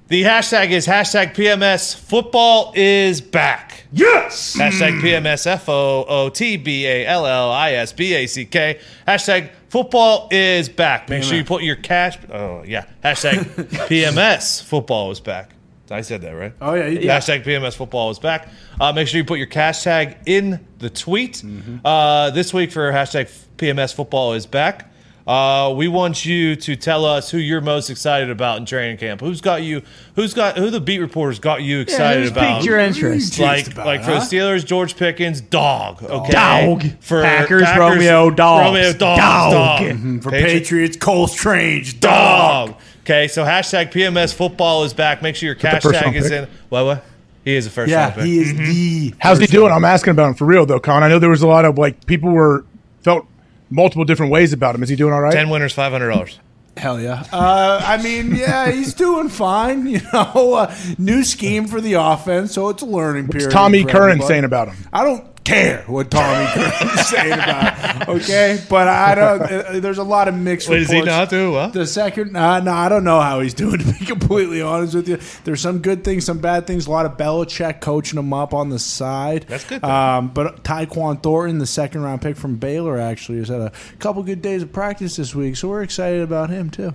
The hashtag is hashtag PMS football is back. Yes. Hashtag PMS F O O T B A L L I S B A C K. Hashtag football is back. Make sure you put your cash. Oh, yeah. Hashtag PMS football is back. I said that, right? Oh, yeah, you did. Hashtag PMS football is back. Uh, make sure you put your cash tag in the tweet. Mm-hmm. Uh, this week for hashtag PMS football is back. Uh, we want you to tell us who you're most excited about in training camp. Who's got you? Who's got who? The beat reporters got you excited who's about? piqued your interest? Like, about like it, for the? Steelers, George Pickens, dog. Okay, Dog. For Packers, Romeo, dogs. Romeo, dogs, Dog. dog. Mhm, For Patri- Patriots, Cole Strange, dog. dog. Okay, so hashtag PMS football is back. Make sure your the cash tag is pick? in. What? What? He is a first Yeah, round pick. he is the. How's he doing? one. I'm asking about him for real, though, Con. I know there was a lot of, like, people were felt multiple different ways about him. Is he doing all right? Ten winners, five hundred dollars. Hell yeah. Uh, I mean, yeah, he's doing fine. You know, uh, new scheme for the offense, so it's a learning period. What's Tommy for Curran saying about him? I don't care what Tommy Curran is saying about it, okay? But I don't. Uh, there's a lot of mixed What is reports. he not doing? Well, The second, uh, no, I don't know how he's doing. To be completely honest with you, there's some good things, some bad things. A lot of Belichick coaching him up on the side. That's good. Um, but Tyquan Thornton, the second round pick from Baylor, actually has had a couple good days of practice this week, so we're excited about him too.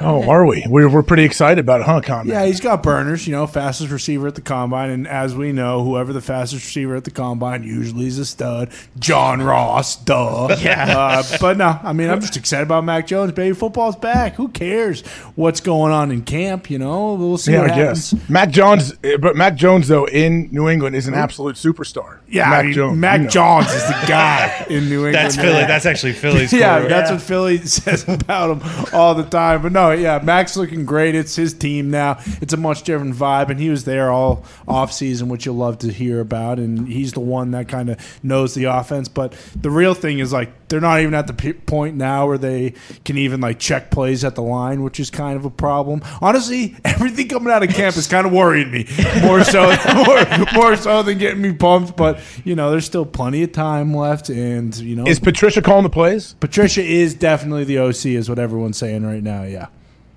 Oh, are we? We're, we're pretty excited about it, huh, Con? Yeah, he's got burners, you know, fastest receiver at the combine. And as we know, whoever the fastest receiver at the combine usually is a stud. John Ross, duh. Yeah. Uh, but no, I mean, I'm just excited about Mac Jones, baby. Football's back. Who cares what's going on in camp? You know, we'll see Yeah, what I guess. Mac Jones, eh, but Mac Jones though in New England is an absolute superstar. Yeah, Mac I mean, Jones. Mac you know. Jones is the guy in New England. that's Philly. That's actually Philly's. yeah, quarterback. that's what Philly says about him all the time. But no, yeah, Mac's looking great. It's his team now. It's a much different vibe, and he was there all off season, which you'll love to hear about. And he's the one that kind of knows the offense. But the real thing is like they're not even at the p- point now where they can even like check plays at the line, which is kind of a problem. Honestly, everything coming out of camp is kind of worrying me more so more, more so than getting me pumped. But you know, there's still plenty of time left, and you know, Is Patricia calling the plays? Patricia is definitely the OC, is what everyone's saying right now. Yeah.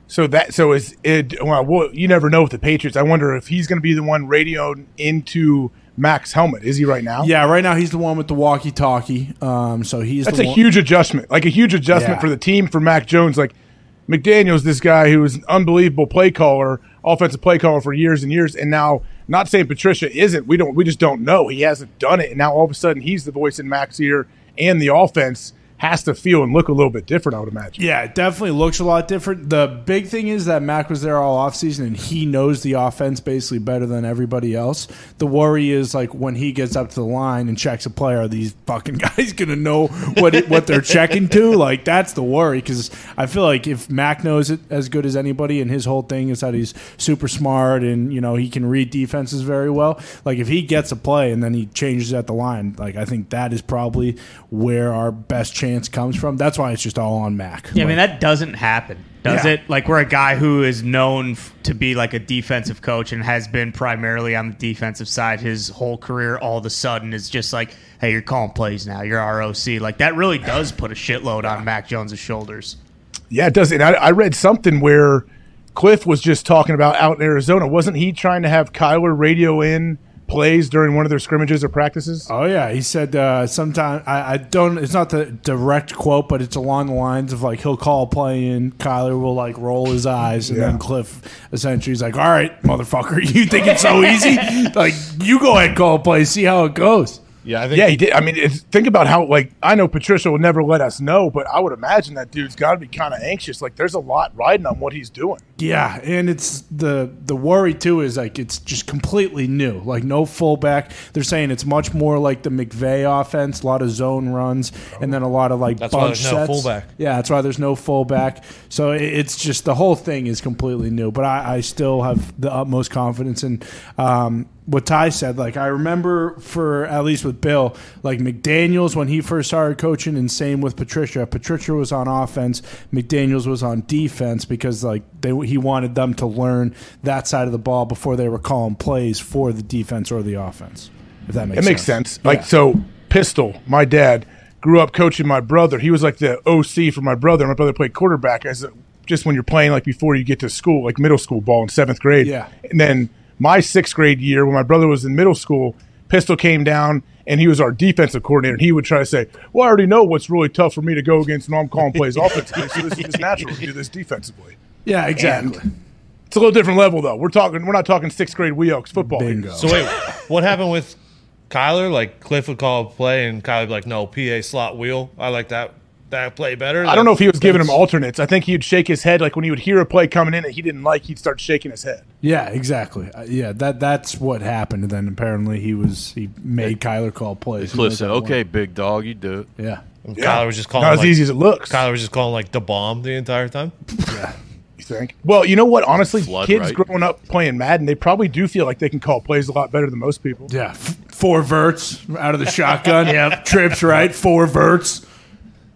So that so is it? Well, well, you never know with the Patriots. I wonder if he's going to be the one radioed into Mac's helmet. Is he right now? Yeah, right now he's the one with the walkie-talkie. Um, so he's That's a one- huge adjustment. Like a huge adjustment Yeah. for the team for Mac Jones. Like McDaniel's this guy who was an unbelievable play caller, offensive play caller for years and years, and now not saying Patricia isn't. We don't. We just don't know. He hasn't done it, and now all of a sudden he's the voice in Mac's ear, and the offense has to feel and look a little bit different. I would imagine. Yeah, it definitely looks a lot different. The big thing is that Mac was there all offseason and he knows the offense basically better than everybody else. The worry is like when he gets up to the line and checks a player, are these fucking guys going to know what it, what they're checking to? Like that's the worry because I feel like if Mac knows it as good as anybody and his whole thing is that he's super smart and you know he can read defenses very well. Like if he gets a play and then he changes at the line, like I think that is probably where our best chance comes from. That's why it's just all on Mac. Yeah, I mean that doesn't happen, does Yeah. it? Like we're a guy who is known f- to be like a defensive coach and has been primarily on the defensive side his whole career. All of a sudden, is just like, hey, you're calling plays now. You're ROC. Like that really does put a shitload on Mac Jones' shoulders. Yeah, it does. And I, I read something where Cliff was just talking about out in Arizona. Wasn't he trying to have Kyler radio in plays during one of their scrimmages or practices? Oh yeah, he said uh, sometime I, I don't. It's not the direct quote, but it's along the lines of like he'll call a play in, Kyler will like roll his eyes, and Yeah. then Cliff essentially is like, "All right, motherfucker, you think it's so easy? like you go ahead, call a play, see how it goes." Yeah, I think yeah, he did. I mean, it's, think about how like I know Patricia will never let us know, but I would imagine that dude's got to be kind of anxious. Like, there's a lot riding on what he's doing. Yeah, and it's the the worry too is like it's just completely new. Like no fullback. They're saying it's much more like the McVay offense, a lot of zone runs, and then a lot of like That's why bunch there's no sets. fullback. Yeah, that's why there's no fullback. So it's just the whole thing is completely new. But I, I still have the utmost confidence in um, what Ty said. Like I remember for at least with Bill, like McDaniels when he first started coaching, and same with Patricia. Patricia was on offense, McDaniels was on defense because like they he wanted them to learn that side of the ball before they were calling plays for the defense or the offense. If that makes it makes sense. sense. Like, so Pistol, my dad grew up coaching my brother. He was like the OC for my brother. My brother played quarterback as a, just when you're playing like before you get to school, like middle school ball in seventh grade. Yeah. And then my sixth grade year, when my brother was in middle school, Pistol came down and he was our defensive coordinator. And he would try to say, "Well, I already know what's really tough for me to go against when I'm calling plays offensively. So this is just natural to do this defensively." Yeah, exactly. And it's a little different level though. We're talking. We're not talking sixth grade Wee Oaks football. here. So wait, what happened with Kyler? Like Cliff would call a play and Kyler would be like, "No, PA slot wheel. I like that that play better." I don't know if he was giving him alternates. I think he'd shake his head like when he would hear a play coming in that he didn't like. He'd start shaking his head. Yeah, exactly. Uh, yeah, that that's what happened. And then apparently he was he made Kyler call plays. He Cliff said, "Okay, one. big dog, you do it." Yeah. And Yeah. Kyler was just calling Not as like- easy as it looks. Kyler was just calling like the bomb the entire time. Yeah. You think? Well, you know what? Honestly, Flood, kids right? growing up playing Madden, they probably do feel like they can call plays a lot better than most people. Yeah, four verts out of the shotgun. yep, trips right, four verts.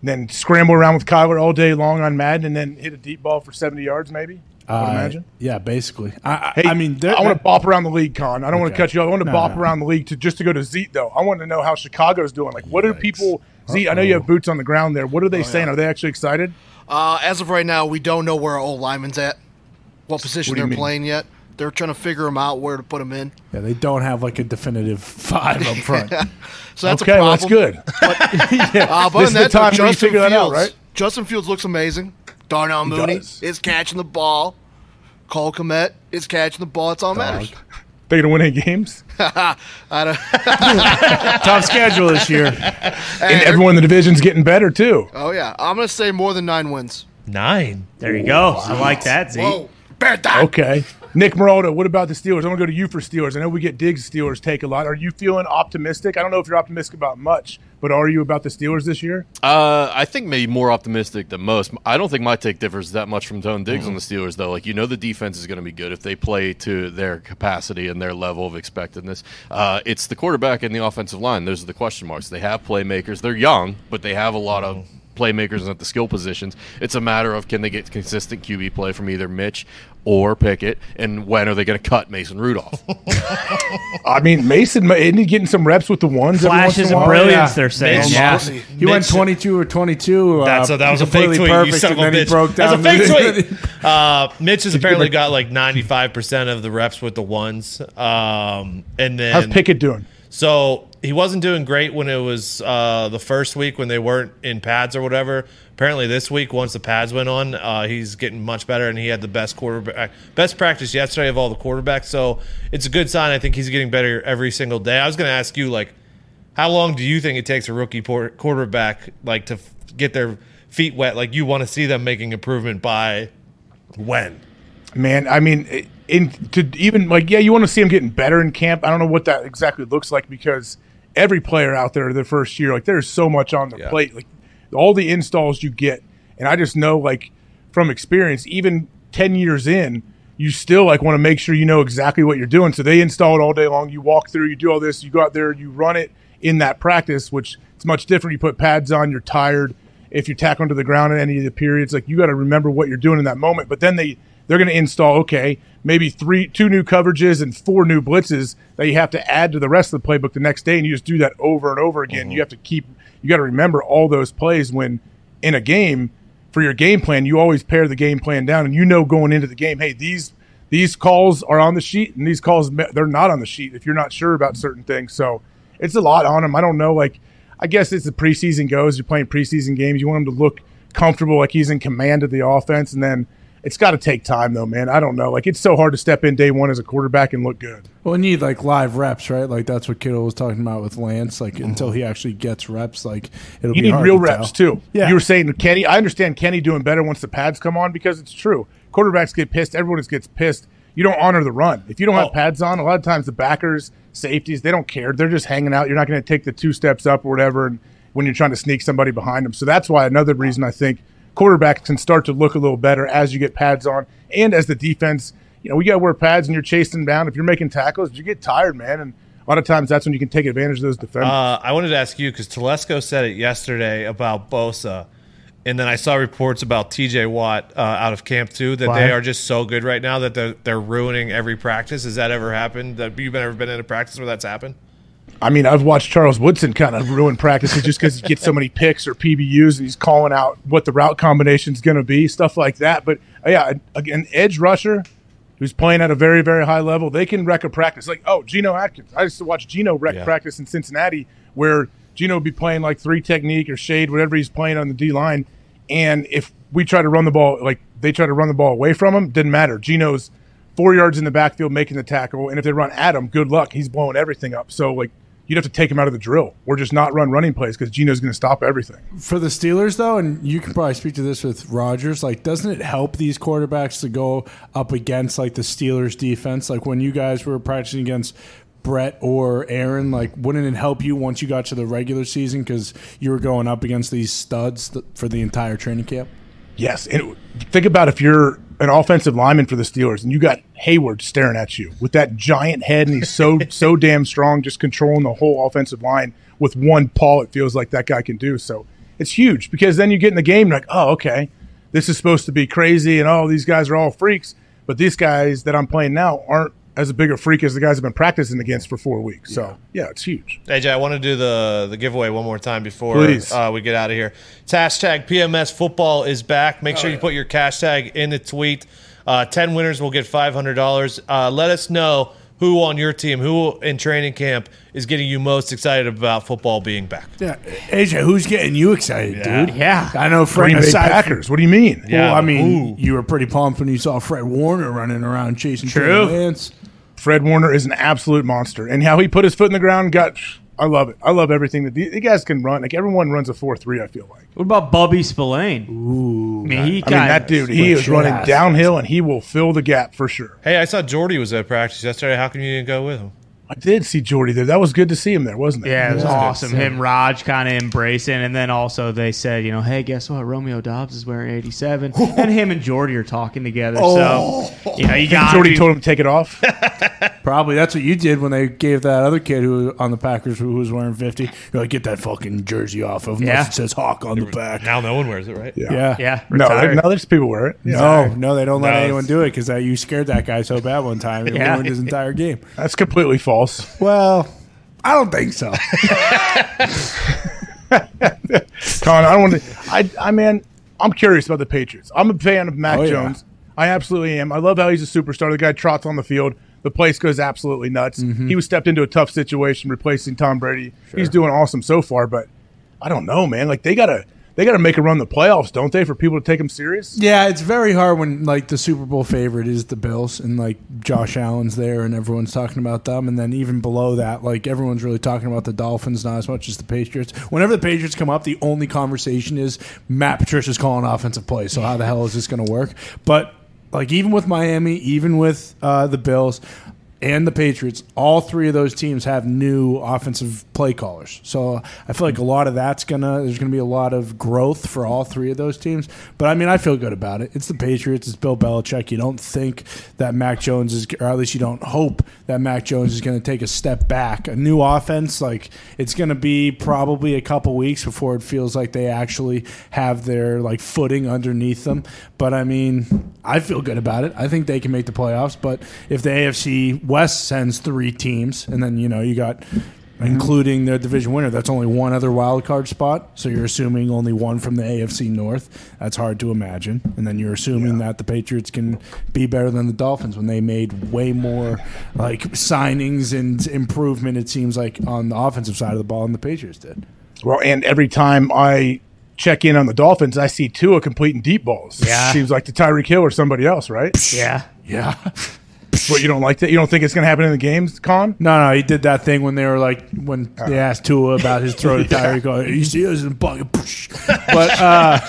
Then scramble around with Kyler all day long on Madden, and then hit a deep ball for seventy yards, maybe. I would Uh, imagine. Yeah, basically. I, I, Hey, I mean, I want to bop around the league, Con. I don't want to Okay. cut you off. I want to No, bop no. around the league to just to go to Zeke though. I want to know how Chicago's doing. Like, what are people? Zeke, I know you have boots on the ground there. What are they Oh, saying? yeah. Are they actually excited? Uh, as of right now, we don't know where our old lineman's at, what position What they're playing yet. They're trying to figure him out where to put him in. Yeah, they don't have like a definitive five up front. So that's Okay, a well, that's good. But, uh, but This is other the time though, you Justin figure that out, Fields, right? Justin Fields looks amazing. Darnell He Mooney does. is catching the ball. Cole Kmet is catching the ball. It's all that matters. They gonna win any games? I don't. Tough schedule this year. and everyone in the division's getting better too. Oh yeah, I'm gonna say more than nine wins. Nine. There you go. I like that, Z. Whoa, bet that. Okay. Nick Moraldo, what about the Steelers? I'm going to go to you for Steelers. I know we get Diggs Steelers take a lot. Are you feeling optimistic? I don't know if you're optimistic about much, but are you about the Steelers this year? Uh, I think maybe more optimistic than most. I don't think my take differs that much from Tone Diggs on the Steelers, though. Like you know, the defense is going to be good if they play to their capacity and their level of expectedness. Uh, it's the quarterback and the offensive line; those are the question marks. They have playmakers. They're young, but they have a lot of playmakers and at the skill positions. It's a matter of can they get consistent QB play from either Mitch or Pickett, and when are they going to cut Mason Rudolph? I mean, Mason isn't he getting some reps with the ones? every once in Flashes a of while? brilliance, they're saying. Mitch- Yeah. He went 22 or 22. Uh, That's a, that was a fake tweet. you perfect, son of and a then he bitch. broke That's a fake tweet. Uh, Mitch has apparently got like ninety five percent of the reps with the ones, um, and then How's Pickett doing? So he wasn't doing great when it was uh, the first week when they weren't in pads or whatever. Apparently, this week once the pads went on, uh, he's getting much better, and he had the best quarterback, best practice yesterday of all the quarterbacks. So it's a good sign. I think he's getting better every single day. I was going to ask you like, how long do you think it takes a rookie por- quarterback like to f- get their feet wet? Like you want to see them making improvement by when? Man, I mean, in to even like, yeah, you want to see him getting better in camp. I don't know what that exactly looks like because every player out there the first year, like, there's so much on their plate. Like, all the installs you get, and I just know, like, from experience, even ten years in, you still like want to make sure you know exactly what you're doing. So they install it all day long. You walk through, you do all this, you go out there, you run it in that practice, which it's much different. You put pads on, you're tired. If you tack onto the ground in any of the periods, like you got to remember what you're doing in that moment. But then they they're going to install okay, maybe three, two new coverages and four new blitzes that you have to add to the rest of the playbook the next day, and you just do that over and over again. Mm-hmm. You have to keep, you got to remember all those plays when in a game for your game plan. You always pare the game plan down, and you know going into the game, hey, these these calls are on the sheet, and these calls they're not on the sheet if you're not sure about certain things. So it's a lot on him. I don't know, like. I guess it's the preseason goes, you're playing preseason games. You want him to look comfortable, like he's in command of the offense, and then it's got to take time, though, man. I don't know. Like it's so hard to step in day one as a quarterback and look good. Well, you need like live reps, right? Like that's what Kittle was talking about with Lance. Like mm-hmm. until he actually gets reps, like it'll be hard. you be need real to reps tell. too. Yeah, you were saying Kenny. I understand Kenny doing better once the pads come on because it's true. Quarterbacks get pissed. Everyone gets pissed. You don't honor the run if you don't Oh. have pads on. A lot of times the backers, safeties, they don't care. They're just hanging out. You're not going to take the two steps up or whatever. And when you're trying to sneak somebody behind them, so that's why another reason I think quarterbacks can start to look a little better as you get pads on and as the defense. You know, we got to wear pads and you're chasing down. If you're making tackles, you get tired, man. And a lot of times that's when you can take advantage of those defenders. Uh, I wanted to ask you because Telesco said it yesterday about Bosa, and then I saw reports about T.J. Watt uh, out of camp too that Why? they are just so good right now that they're they're ruining every practice. Has that ever happened? That you've ever been in a practice where that's happened? I mean, I've watched Charles Woodson kind of ruin practices just because he gets so many picks or PBUs and he's calling out what the route combination is going to be, stuff like that. But uh, yeah, an edge rusher who's playing at a very, very high level, they can wreck a practice. Like, oh, Geno Atkins. I used to watch Geno wreck Yeah. practice in Cincinnati where Geno would be playing like three technique or shade, whatever he's playing on the D line. And if we try to run the ball, like they try to run the ball away from him, didn't matter. Geno's four yards in the backfield making the tackle. And if they run at him, good luck. He's blowing everything up. So, like, you'd have to take him out of the drill or just not run running plays because Geno's going to stop everything. for the Steelers though, and you can probably speak to this with Rodgers. Like, doesn't it help these quarterbacks to go up against like the Steelers defense? Like when you guys were practicing against Brett or Aaron, like wouldn't it help you once you got to the regular season because you were going up against these studs th- for the entire training camp? Yes, and think about if you're an offensive lineman for the Steelers and you got Heyward staring at you with that giant head and he's so so damn strong, just controlling the whole offensive line with one paw. It feels like that guy can do so. It's huge because then you get in the game, like, oh, okay, this is supposed to be crazy, and oh, these guys are all freaks, but these guys that I'm playing now aren't as a bigger freak as the guys I've been practicing against for four weeks. So yeah, it's huge. AJ, I want to do the the giveaway one more time before uh, we get out of here. It's hashtag PMS football is back. Make Oh, sure you put your hashtag in the tweet. Uh, Ten winners will get five hundred dollars. Uh, let us know who on your team, who in training camp, is getting you most excited about football being back. Yeah, AJ, who's getting you excited, Yeah. dude? Yeah. I know Fred. Green Bay aside from- Packers. What do you mean? well, I mean, Ooh. you were pretty pumped when you saw Fred Warner running around chasing True. Trey Lance. Fred Warner is an absolute monster, and how he put his foot in the ground, got. I love it. I love everything that the, the guys can run. Like everyone runs a four three. I feel like. What about Bobby Spillane? Ooh, I mean, he I mean that dude. He is running downhill, and he will fill the gap for sure. Hey, I saw Jordy was at practice yesterday. How come you didn't go with him? I did see Jordy there. That was good to see him there, wasn't it? Yeah, it was Yeah. awesome. Him, Raj, kind of embracing, and then also they said, you know, hey, guess what? Romeo Doubs is wearing eighty-seven, and him and Jordy are talking together. Oh. So, you know, you got Jordy told him to take it off. Probably that's what you did when they gave that other kid who on the Packers who was wearing fifty. You're like, get that fucking jersey off of him. Yeah. It says Hawk on the back. Now no one wears it, right? Yeah, Yeah. No, retired. no, there's people wear it. No, no, they don't let No, anyone it's- do it because uh, you scared that guy so bad one time. It Yeah. ruined his entire game. That's completely false. Well, I don't think so. Con, I don't want to. I, I man, I'm curious about the Patriots. I'm a fan of Mac Oh, yeah. Jones. I absolutely am. I love how he's a superstar. The guy trots on the field. The place goes absolutely nuts. Mm-hmm. He was stepped into a tough situation, replacing Tom Brady. He's doing awesome so far, but I don't know, man. Like they gotta, they gotta make a run in the playoffs, don't they, for people to take him serious? Yeah, it's very hard when like the Super Bowl favorite is the Bills and like Josh Allen's there and everyone's talking about them, and then even below that, like everyone's really talking about the Dolphins not as much as the Patriots. Whenever the Patriots come up, the only conversation is Matt Patricia's calling offensive plays. So how the hell is this going to work? But like even with Miami, even with uh, the Bills. And the Patriots, all three of those teams have new offensive play callers. So I feel like a lot of that's gonna there's gonna be a lot of growth for all three of those teams. But I mean, I feel good about it. It's the Patriots. It's Bill Belichick. You don't think that Mac Jones is, or at least you don't hope that Mac Jones is to take a step back. A new offense, like it's to be probably a couple weeks before it feels like they actually have their like footing underneath them. But I mean, I feel good about it. I think they can make the playoffs. But if the AFC West sends three teams, and then you know you got including their division winner. That's only one other wild card spot. So you're assuming only one from the AFC North. That's hard to imagine. And then you're assuming that the Patriots can be better than the Dolphins when they made way more like signings and improvement. It seems like on the offensive side of the ball than the Patriots did. Well, and every time I check in on the Dolphins, I see Tua completing deep balls. Yeah. seems like to Tyreek Hill or somebody else, right? Yeah. Yeah. But you don't like that? You don't think it's going to happen in the games, Con? No, no, he did that thing when they were like when they asked Tua about his throw to Tyreek. uh, You see, us in bucket, but uh,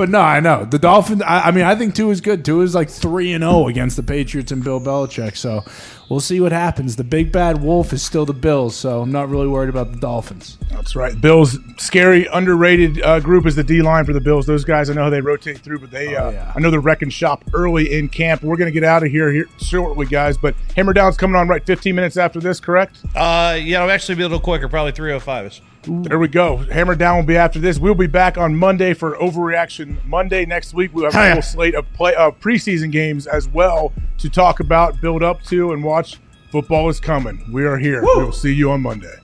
but no, I know the Dolphins. I, I mean, I think Tua is good. Tua is like three and zero against the Patriots and Bill Belichick. So we'll see what happens. The big bad wolf is still the Bills, so I'm not really worried about the Dolphins. That's right. Bills, scary, underrated uh, group is the D line for the Bills. Those guys, I know how they rotate through, but they, Oh, uh, I know they're wrecking shop early in camp. We're going to get out of here here shortly, guys. But Hammer Down's coming on right 15 minutes after this, correct? Uh, yeah, I'll actually be a little quicker, probably 305 ish. There we go. Hammer Down will be after this. We'll be back on Monday for Overreaction Monday next week. We'll have Hell a full slate of play of preseason games as well to talk about, build up to, and watch. Football is coming. We are here. We will see you on Monday.